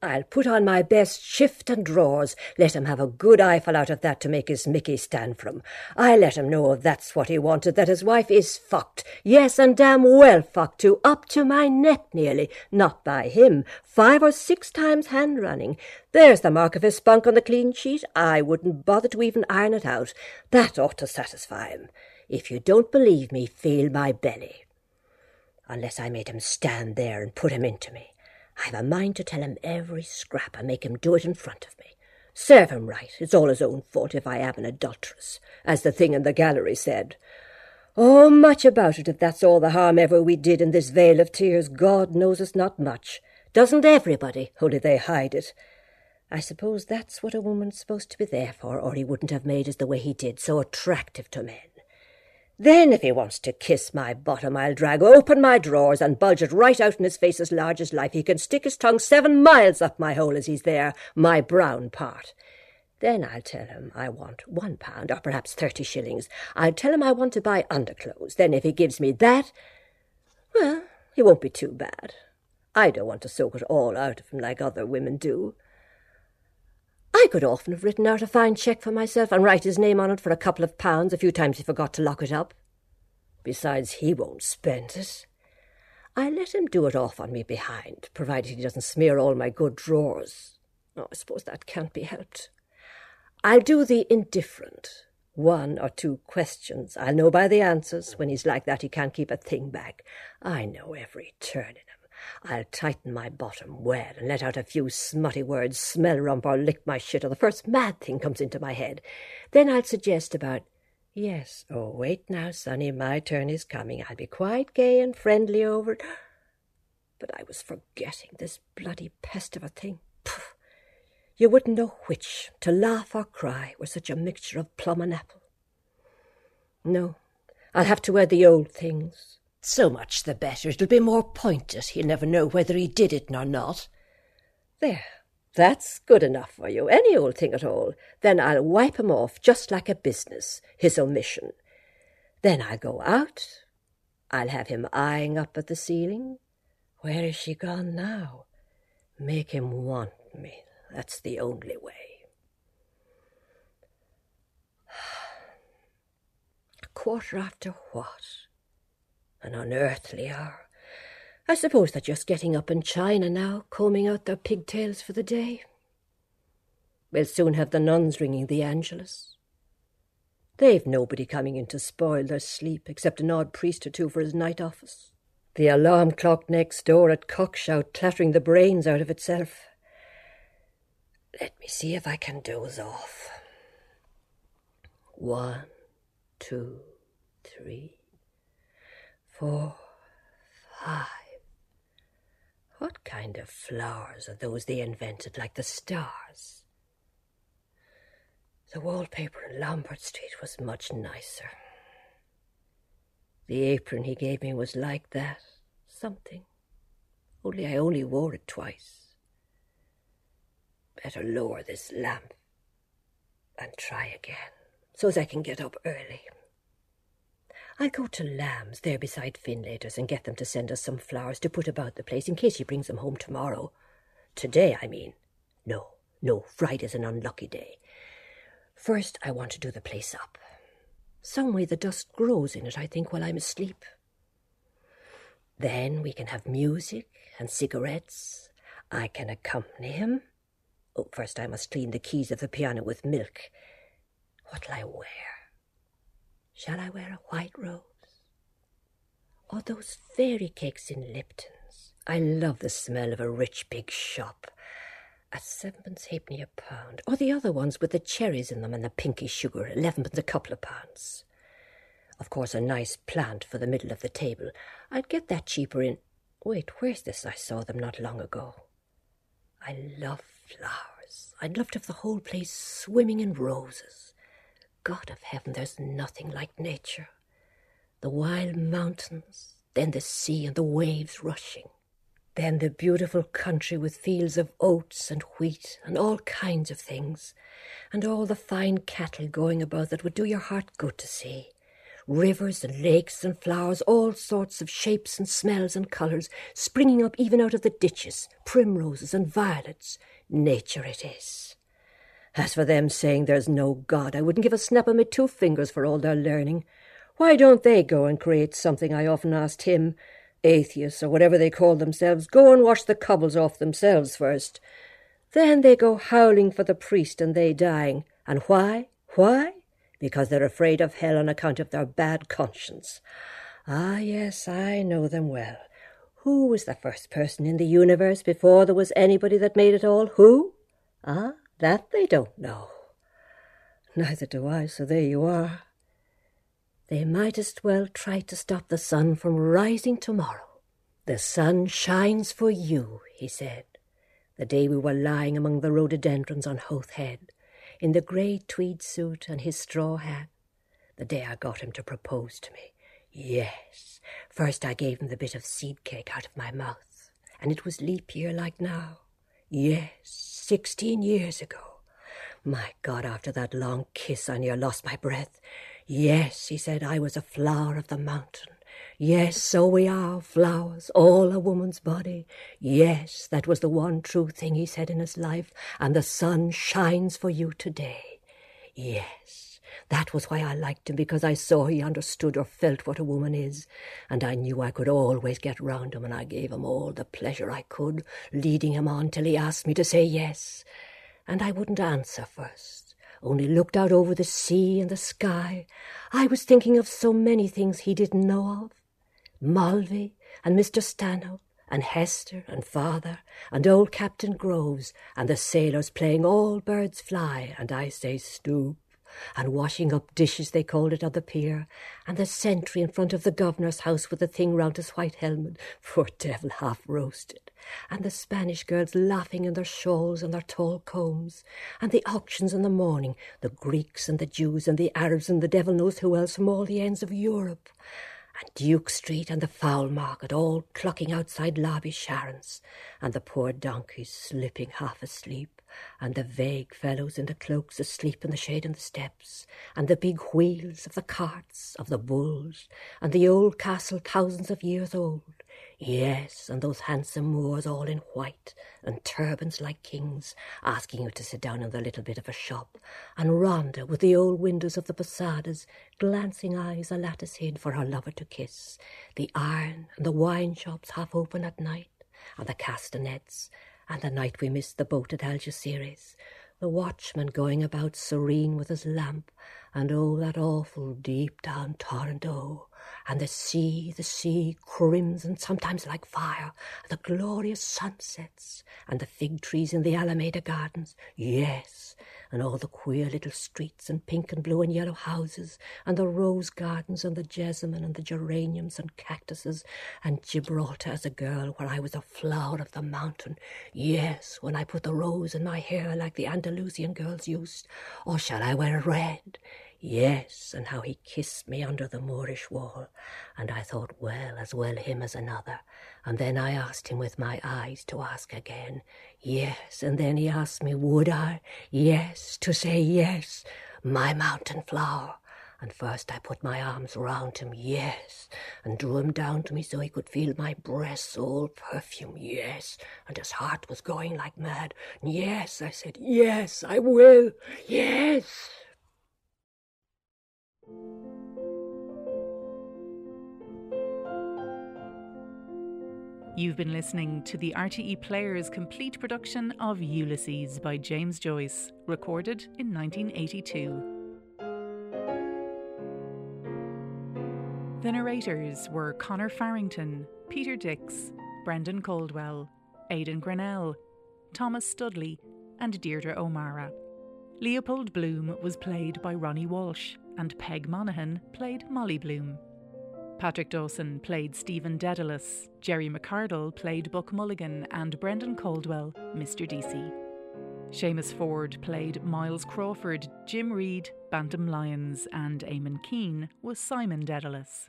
I'll put on my best shift and drawers, let him have a good eyeful out of that to make his Mickey stand from. I'll let him know if that's what he wanted, that his wife is fucked. Yes, and damn well fucked too, up to my neck nearly. Not by him. Five or six times hand running. There's the mark of his spunk on the clean sheet. I wouldn't bother to even iron it out. That ought to satisfy him. If you don't believe me, feel my belly. Unless I made him stand there and put him into me. I've a mind to tell him every scrap and make him do it in front of me. Serve him right. It's all his own fault if I am an adulteress, as the thing in the gallery said. Oh, much about it, if that's all the harm ever we did in this vale of tears. God knows us not much. Doesn't everybody, only they hide it. I suppose that's what a woman's supposed to be there for, or he wouldn't have made us the way he did, so attractive to men. Then, if he wants to kiss my bottom, I'll drag open my drawers and bulge it right out in his face as large as life. He can stick his tongue seven miles up my hole as he's there, my brown part. Then I'll tell him I want one pound, or perhaps thirty shillings. I'll tell him I want to buy underclothes. Then if he gives me that, well, he won't be too bad. I don't want to soak it all out of him like other women do. I could often have written out a fine cheque for myself and write his name on it for a couple of pounds a few times he forgot to lock it up. Besides, he won't spend it. I let him do it off on me behind, provided he doesn't smear all my good drawers. Oh, I suppose that can't be helped. I'll do the indifferent. One or two questions. I'll know by the answers. When he's like that, he can't keep a thing back. I know every turn in him. I'll tighten my bottom well and let out a few smutty words, smell rump or lick my shit, or the first mad thing comes into my head. Then I'll suggest about, yes, oh, wait now, sonny, my turn is coming. I'll be quite gay and friendly over it. But I was forgetting this bloody pest of a thing. Pooh. You wouldn't know which, to laugh or cry, were such a mixture of plum and apple. No, I'll have to wear the old things, so much the better. It'll be more pointed. He'll never know whether he did it nor not. There, that's good enough for you. Any old thing at all. Then I'll wipe him off just like a business, his omission. Then I'll go out. I'll have him eyeing up at the ceiling. Where is she gone now? Make him want me. That's the only way. A quarter after what? An unearthly hour. I suppose they're just getting up in China now, combing out their pigtails for the day. We'll soon have the nuns ringing the Angelus. They've nobody coming in to spoil their sleep, except an odd priest or two for his night office. The alarm clock next door at cockshout clattering the brains out of itself. Let me see if I can doze off. One, two, three, four, five. What kind of flowers are those they invented, like the stars? The wallpaper in Lombard Street was much nicer. The apron he gave me was like that, something, only I only wore it twice. Better lower this lamp and try again, so as I can get up early. I'll go to Lambe's there beside Findlater's and get them to send us some flowers to put about the place in case he brings them home tomorrow. Today, I mean. No, no, Friday's an unlucky day. First, I want to do the place up. Some way the dust grows in it, I think, while I'm asleep. Then we can have music and cigarettes. I can accompany him. Oh, first I must clean the keys of the piano with milk. What'll I wear? Shall I wear a white rose? Or those fairy cakes in Lipton's? I love the smell of a rich big shop. At sevenpence halfpenny a pound. Or the other ones with the cherries in them and the pinky sugar, elevenpence a couple of pounds. Of course, a nice plant for the middle of the table. I'd get that cheaper in. Wait, where's this? I saw them not long ago. I love flowers. I'd love to have the whole place swimming in roses. God of heaven, there's nothing like nature. The wild mountains, then the sea and the waves rushing, then the beautiful country with fields of oats and wheat and all kinds of things, and all the fine cattle going about that would do your heart good to see. Rivers and lakes and flowers, all sorts of shapes and smells and colours, springing up even out of the ditches, primroses and violets. Nature it is. As for them saying there's no God, I wouldn't give a snap of my two fingers for all their learning. Why don't they go and create something? I often asked him. Atheists, or whatever they call themselves, go and wash the cobbles off themselves first. Then they go howling for the priest and they dying. And why? Why? Because they're afraid of hell on account of their bad conscience. Ah, yes, I know them well. Who was the first person in the universe before there was anybody that made it all? Who? Ah, that they don't know. Neither do I, so there you are. They might as well try to stop the sun from rising tomorrow. The sun shines for you, he said, the day we were lying among the rhododendrons on Howth Head, in the grey tweed suit and his straw hat, the day I got him to propose to me. Yes, first I gave him the bit of seed cake out of my mouth, and it was leap year like now. Yes, sixteen years ago. My God, after that long kiss, I near lost my breath. Yes, he said, I was a flower of the mountain. Yes, so we are, flowers, all a woman's body. Yes, that was the one true thing he said in his life, and the sun shines for you today. Yes. That was why I liked him, because I saw he understood or felt what a woman is, and I knew I could always get round him, and I gave him all the pleasure I could, leading him on till he asked me to say yes. And I wouldn't answer first, only looked out over the sea and the sky. I was thinking of so many things he didn't know of. Mulvey and Mr. Stanhope and Hester and father and old Captain Groves and the sailors playing all birds fly and I say stoop and washing up dishes, they called it, on the pier, and the sentry in front of the governor's house with the thing round his white helmet, poor devil half roasted, and the Spanish girls laughing in their shawls and their tall combs, and the auctions in the morning, the Greeks and the Jews and the Arabs and the devil knows who else from all the ends of Europe, and Duke Street and the fowl market all clucking outside Larby Sharon's, and the poor donkeys slipping half asleep, and the vague fellows in the cloaks asleep in the shade on the steps, and the big wheels of the carts, of the bulls, and the old castle thousands of years old. Yes, and those handsome Moors all in white, and turbans like kings, asking you to sit down in the little bit of a shop, and Ronda with the old windows of the posadas, glancing eyes a lattice hid for her lover to kiss, the iron and the wine shops half open at night, and the castanets, and the night we missed the boat at Algeciras, the watchman going about serene with his lamp, and oh, that awful deep down torrent, oh, and the sea, the sea, crimson, sometimes like fire, and the glorious sunsets, and the fig trees in the Alameda Gardens. Yes, and all the queer little streets and pink and blue and yellow houses, and the rose gardens and the jessamine and the geraniums and cactuses, and Gibraltar as a girl where I was a flower of the mountain. Yes, when I put the rose in my hair like the Andalusian girls used. Or shall I wear red? Yes, and how he kissed me under the Moorish wall, and I thought, well, as well him as another. And then I asked him with my eyes to ask again. Yes, and then he asked me, would I? Yes, to say yes, my mountain flower. And first I put my arms round him, yes, and drew him down to me so he could feel my breasts all perfume, yes, and his heart was going like mad. Yes, I said, yes, I will, yes. You've been listening to the RTE Players complete production of Ulysses by James Joyce, recorded in 1982. The narrators were Conor Farrington, Peter Dix, Brendan Caldwell, Aidan Grinnell, Thomas Studley, and Deirdre O'Mara. Leopold Bloom was played by Ronnie Walsh, and Peg Monaghan played Molly Bloom. Patrick Dawson played Stephen Dedalus, Jerry McCardle played Buck Mulligan, and Brendan Caldwell, Mr. Deasy. Seamus Ford played Miles Crawford, Jim Reed, Bantam Lyons, and Eamon Keane was Simon Dedalus.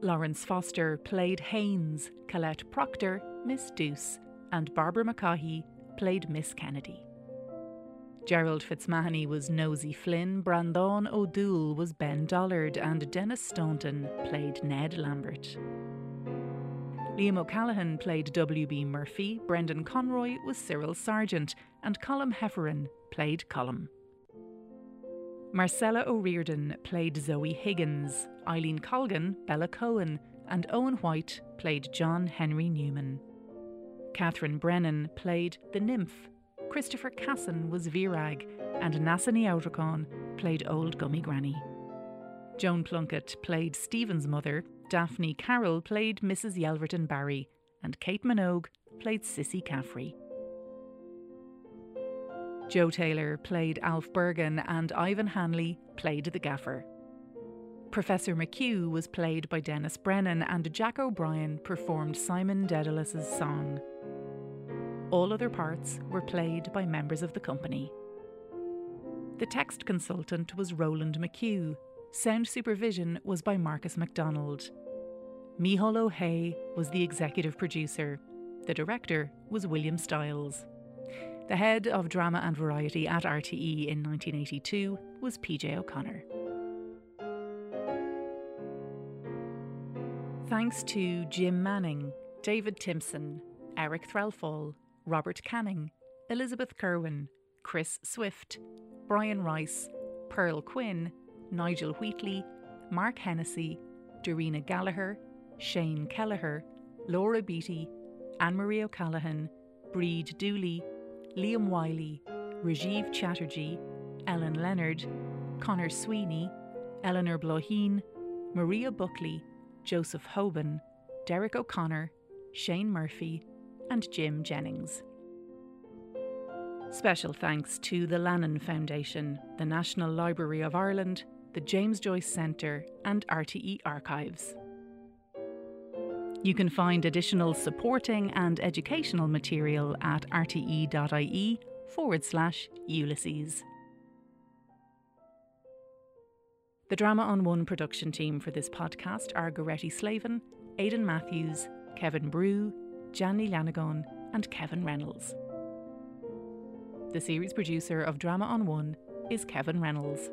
Lawrence Foster played Haynes, Colette Proctor, Miss Douce, and Barbara McCaughey played Miss Kennedy. Gerald Fitzmahony was Nosy Flynn, Brandon O'Doul was Ben Dollard, and Dennis Staunton played Ned Lambert. Liam O'Callaghan played W.B. Murphy, Brendan Conroy was Cyril Sargent, and Colm Hefferon played Colm. Marcella O'Riordan played Zoe Higgins, Eileen Colgan, Bella Cohen, and Owen White played John Henry Newman. Catherine Brennan played the nymph, Christopher Casson was Virag, and Nassani Outercon played Old Gummy Granny. Joan Plunkett played Stephen's mother, Daphne Carroll played Mrs. Yelverton Barry, and Kate Minogue played Cissy Caffrey. Joe Taylor played Alf Bergan, and Ivan Hanley played the gaffer. Professor McHugh was played by Dennis Brennan, and Jack O'Brien performed Simon Dedalus's song. All other parts were played by members of the company. The text consultant was Roland McHugh. Sound supervision was by Marcus MacDonald. Mihal O'Hay was the executive producer. The director was William Stiles. The head of drama and variety at RTE in 1982 was PJ O'Connor. Thanks to Jim Manning, David Timpson, Eric Threlfall, Robert Canning, Elizabeth Kerwin, Chris Swift, Brian Rice, Pearl Quinn, Nigel Wheatley, Mark Hennessy, Dorena Gallagher, Shane Kelleher, Laura Beatty, Anne Marie O'Callaghan, Breed Dooley, Liam Wiley, Rajiv Chatterjee, Ellen Leonard, Connor Sweeney, Eleanor Bloheen, Maria Buckley, Joseph Hoban, Derek O'Connor, Shane Murphy, and Jim Jennings. Special thanks to the Lannan Foundation, the National Library of Ireland, the James Joyce Centre, and RTE Archives. You can find additional supporting and educational material at rte.ie forward slash Ulysses. The Drama on One production team for this podcast are Goretti Slavin, Aidan Matthews, Kevin Brew, Janny Lanagon, and Kevin Reynolds. The series producer of Drama on One is Kevin Reynolds.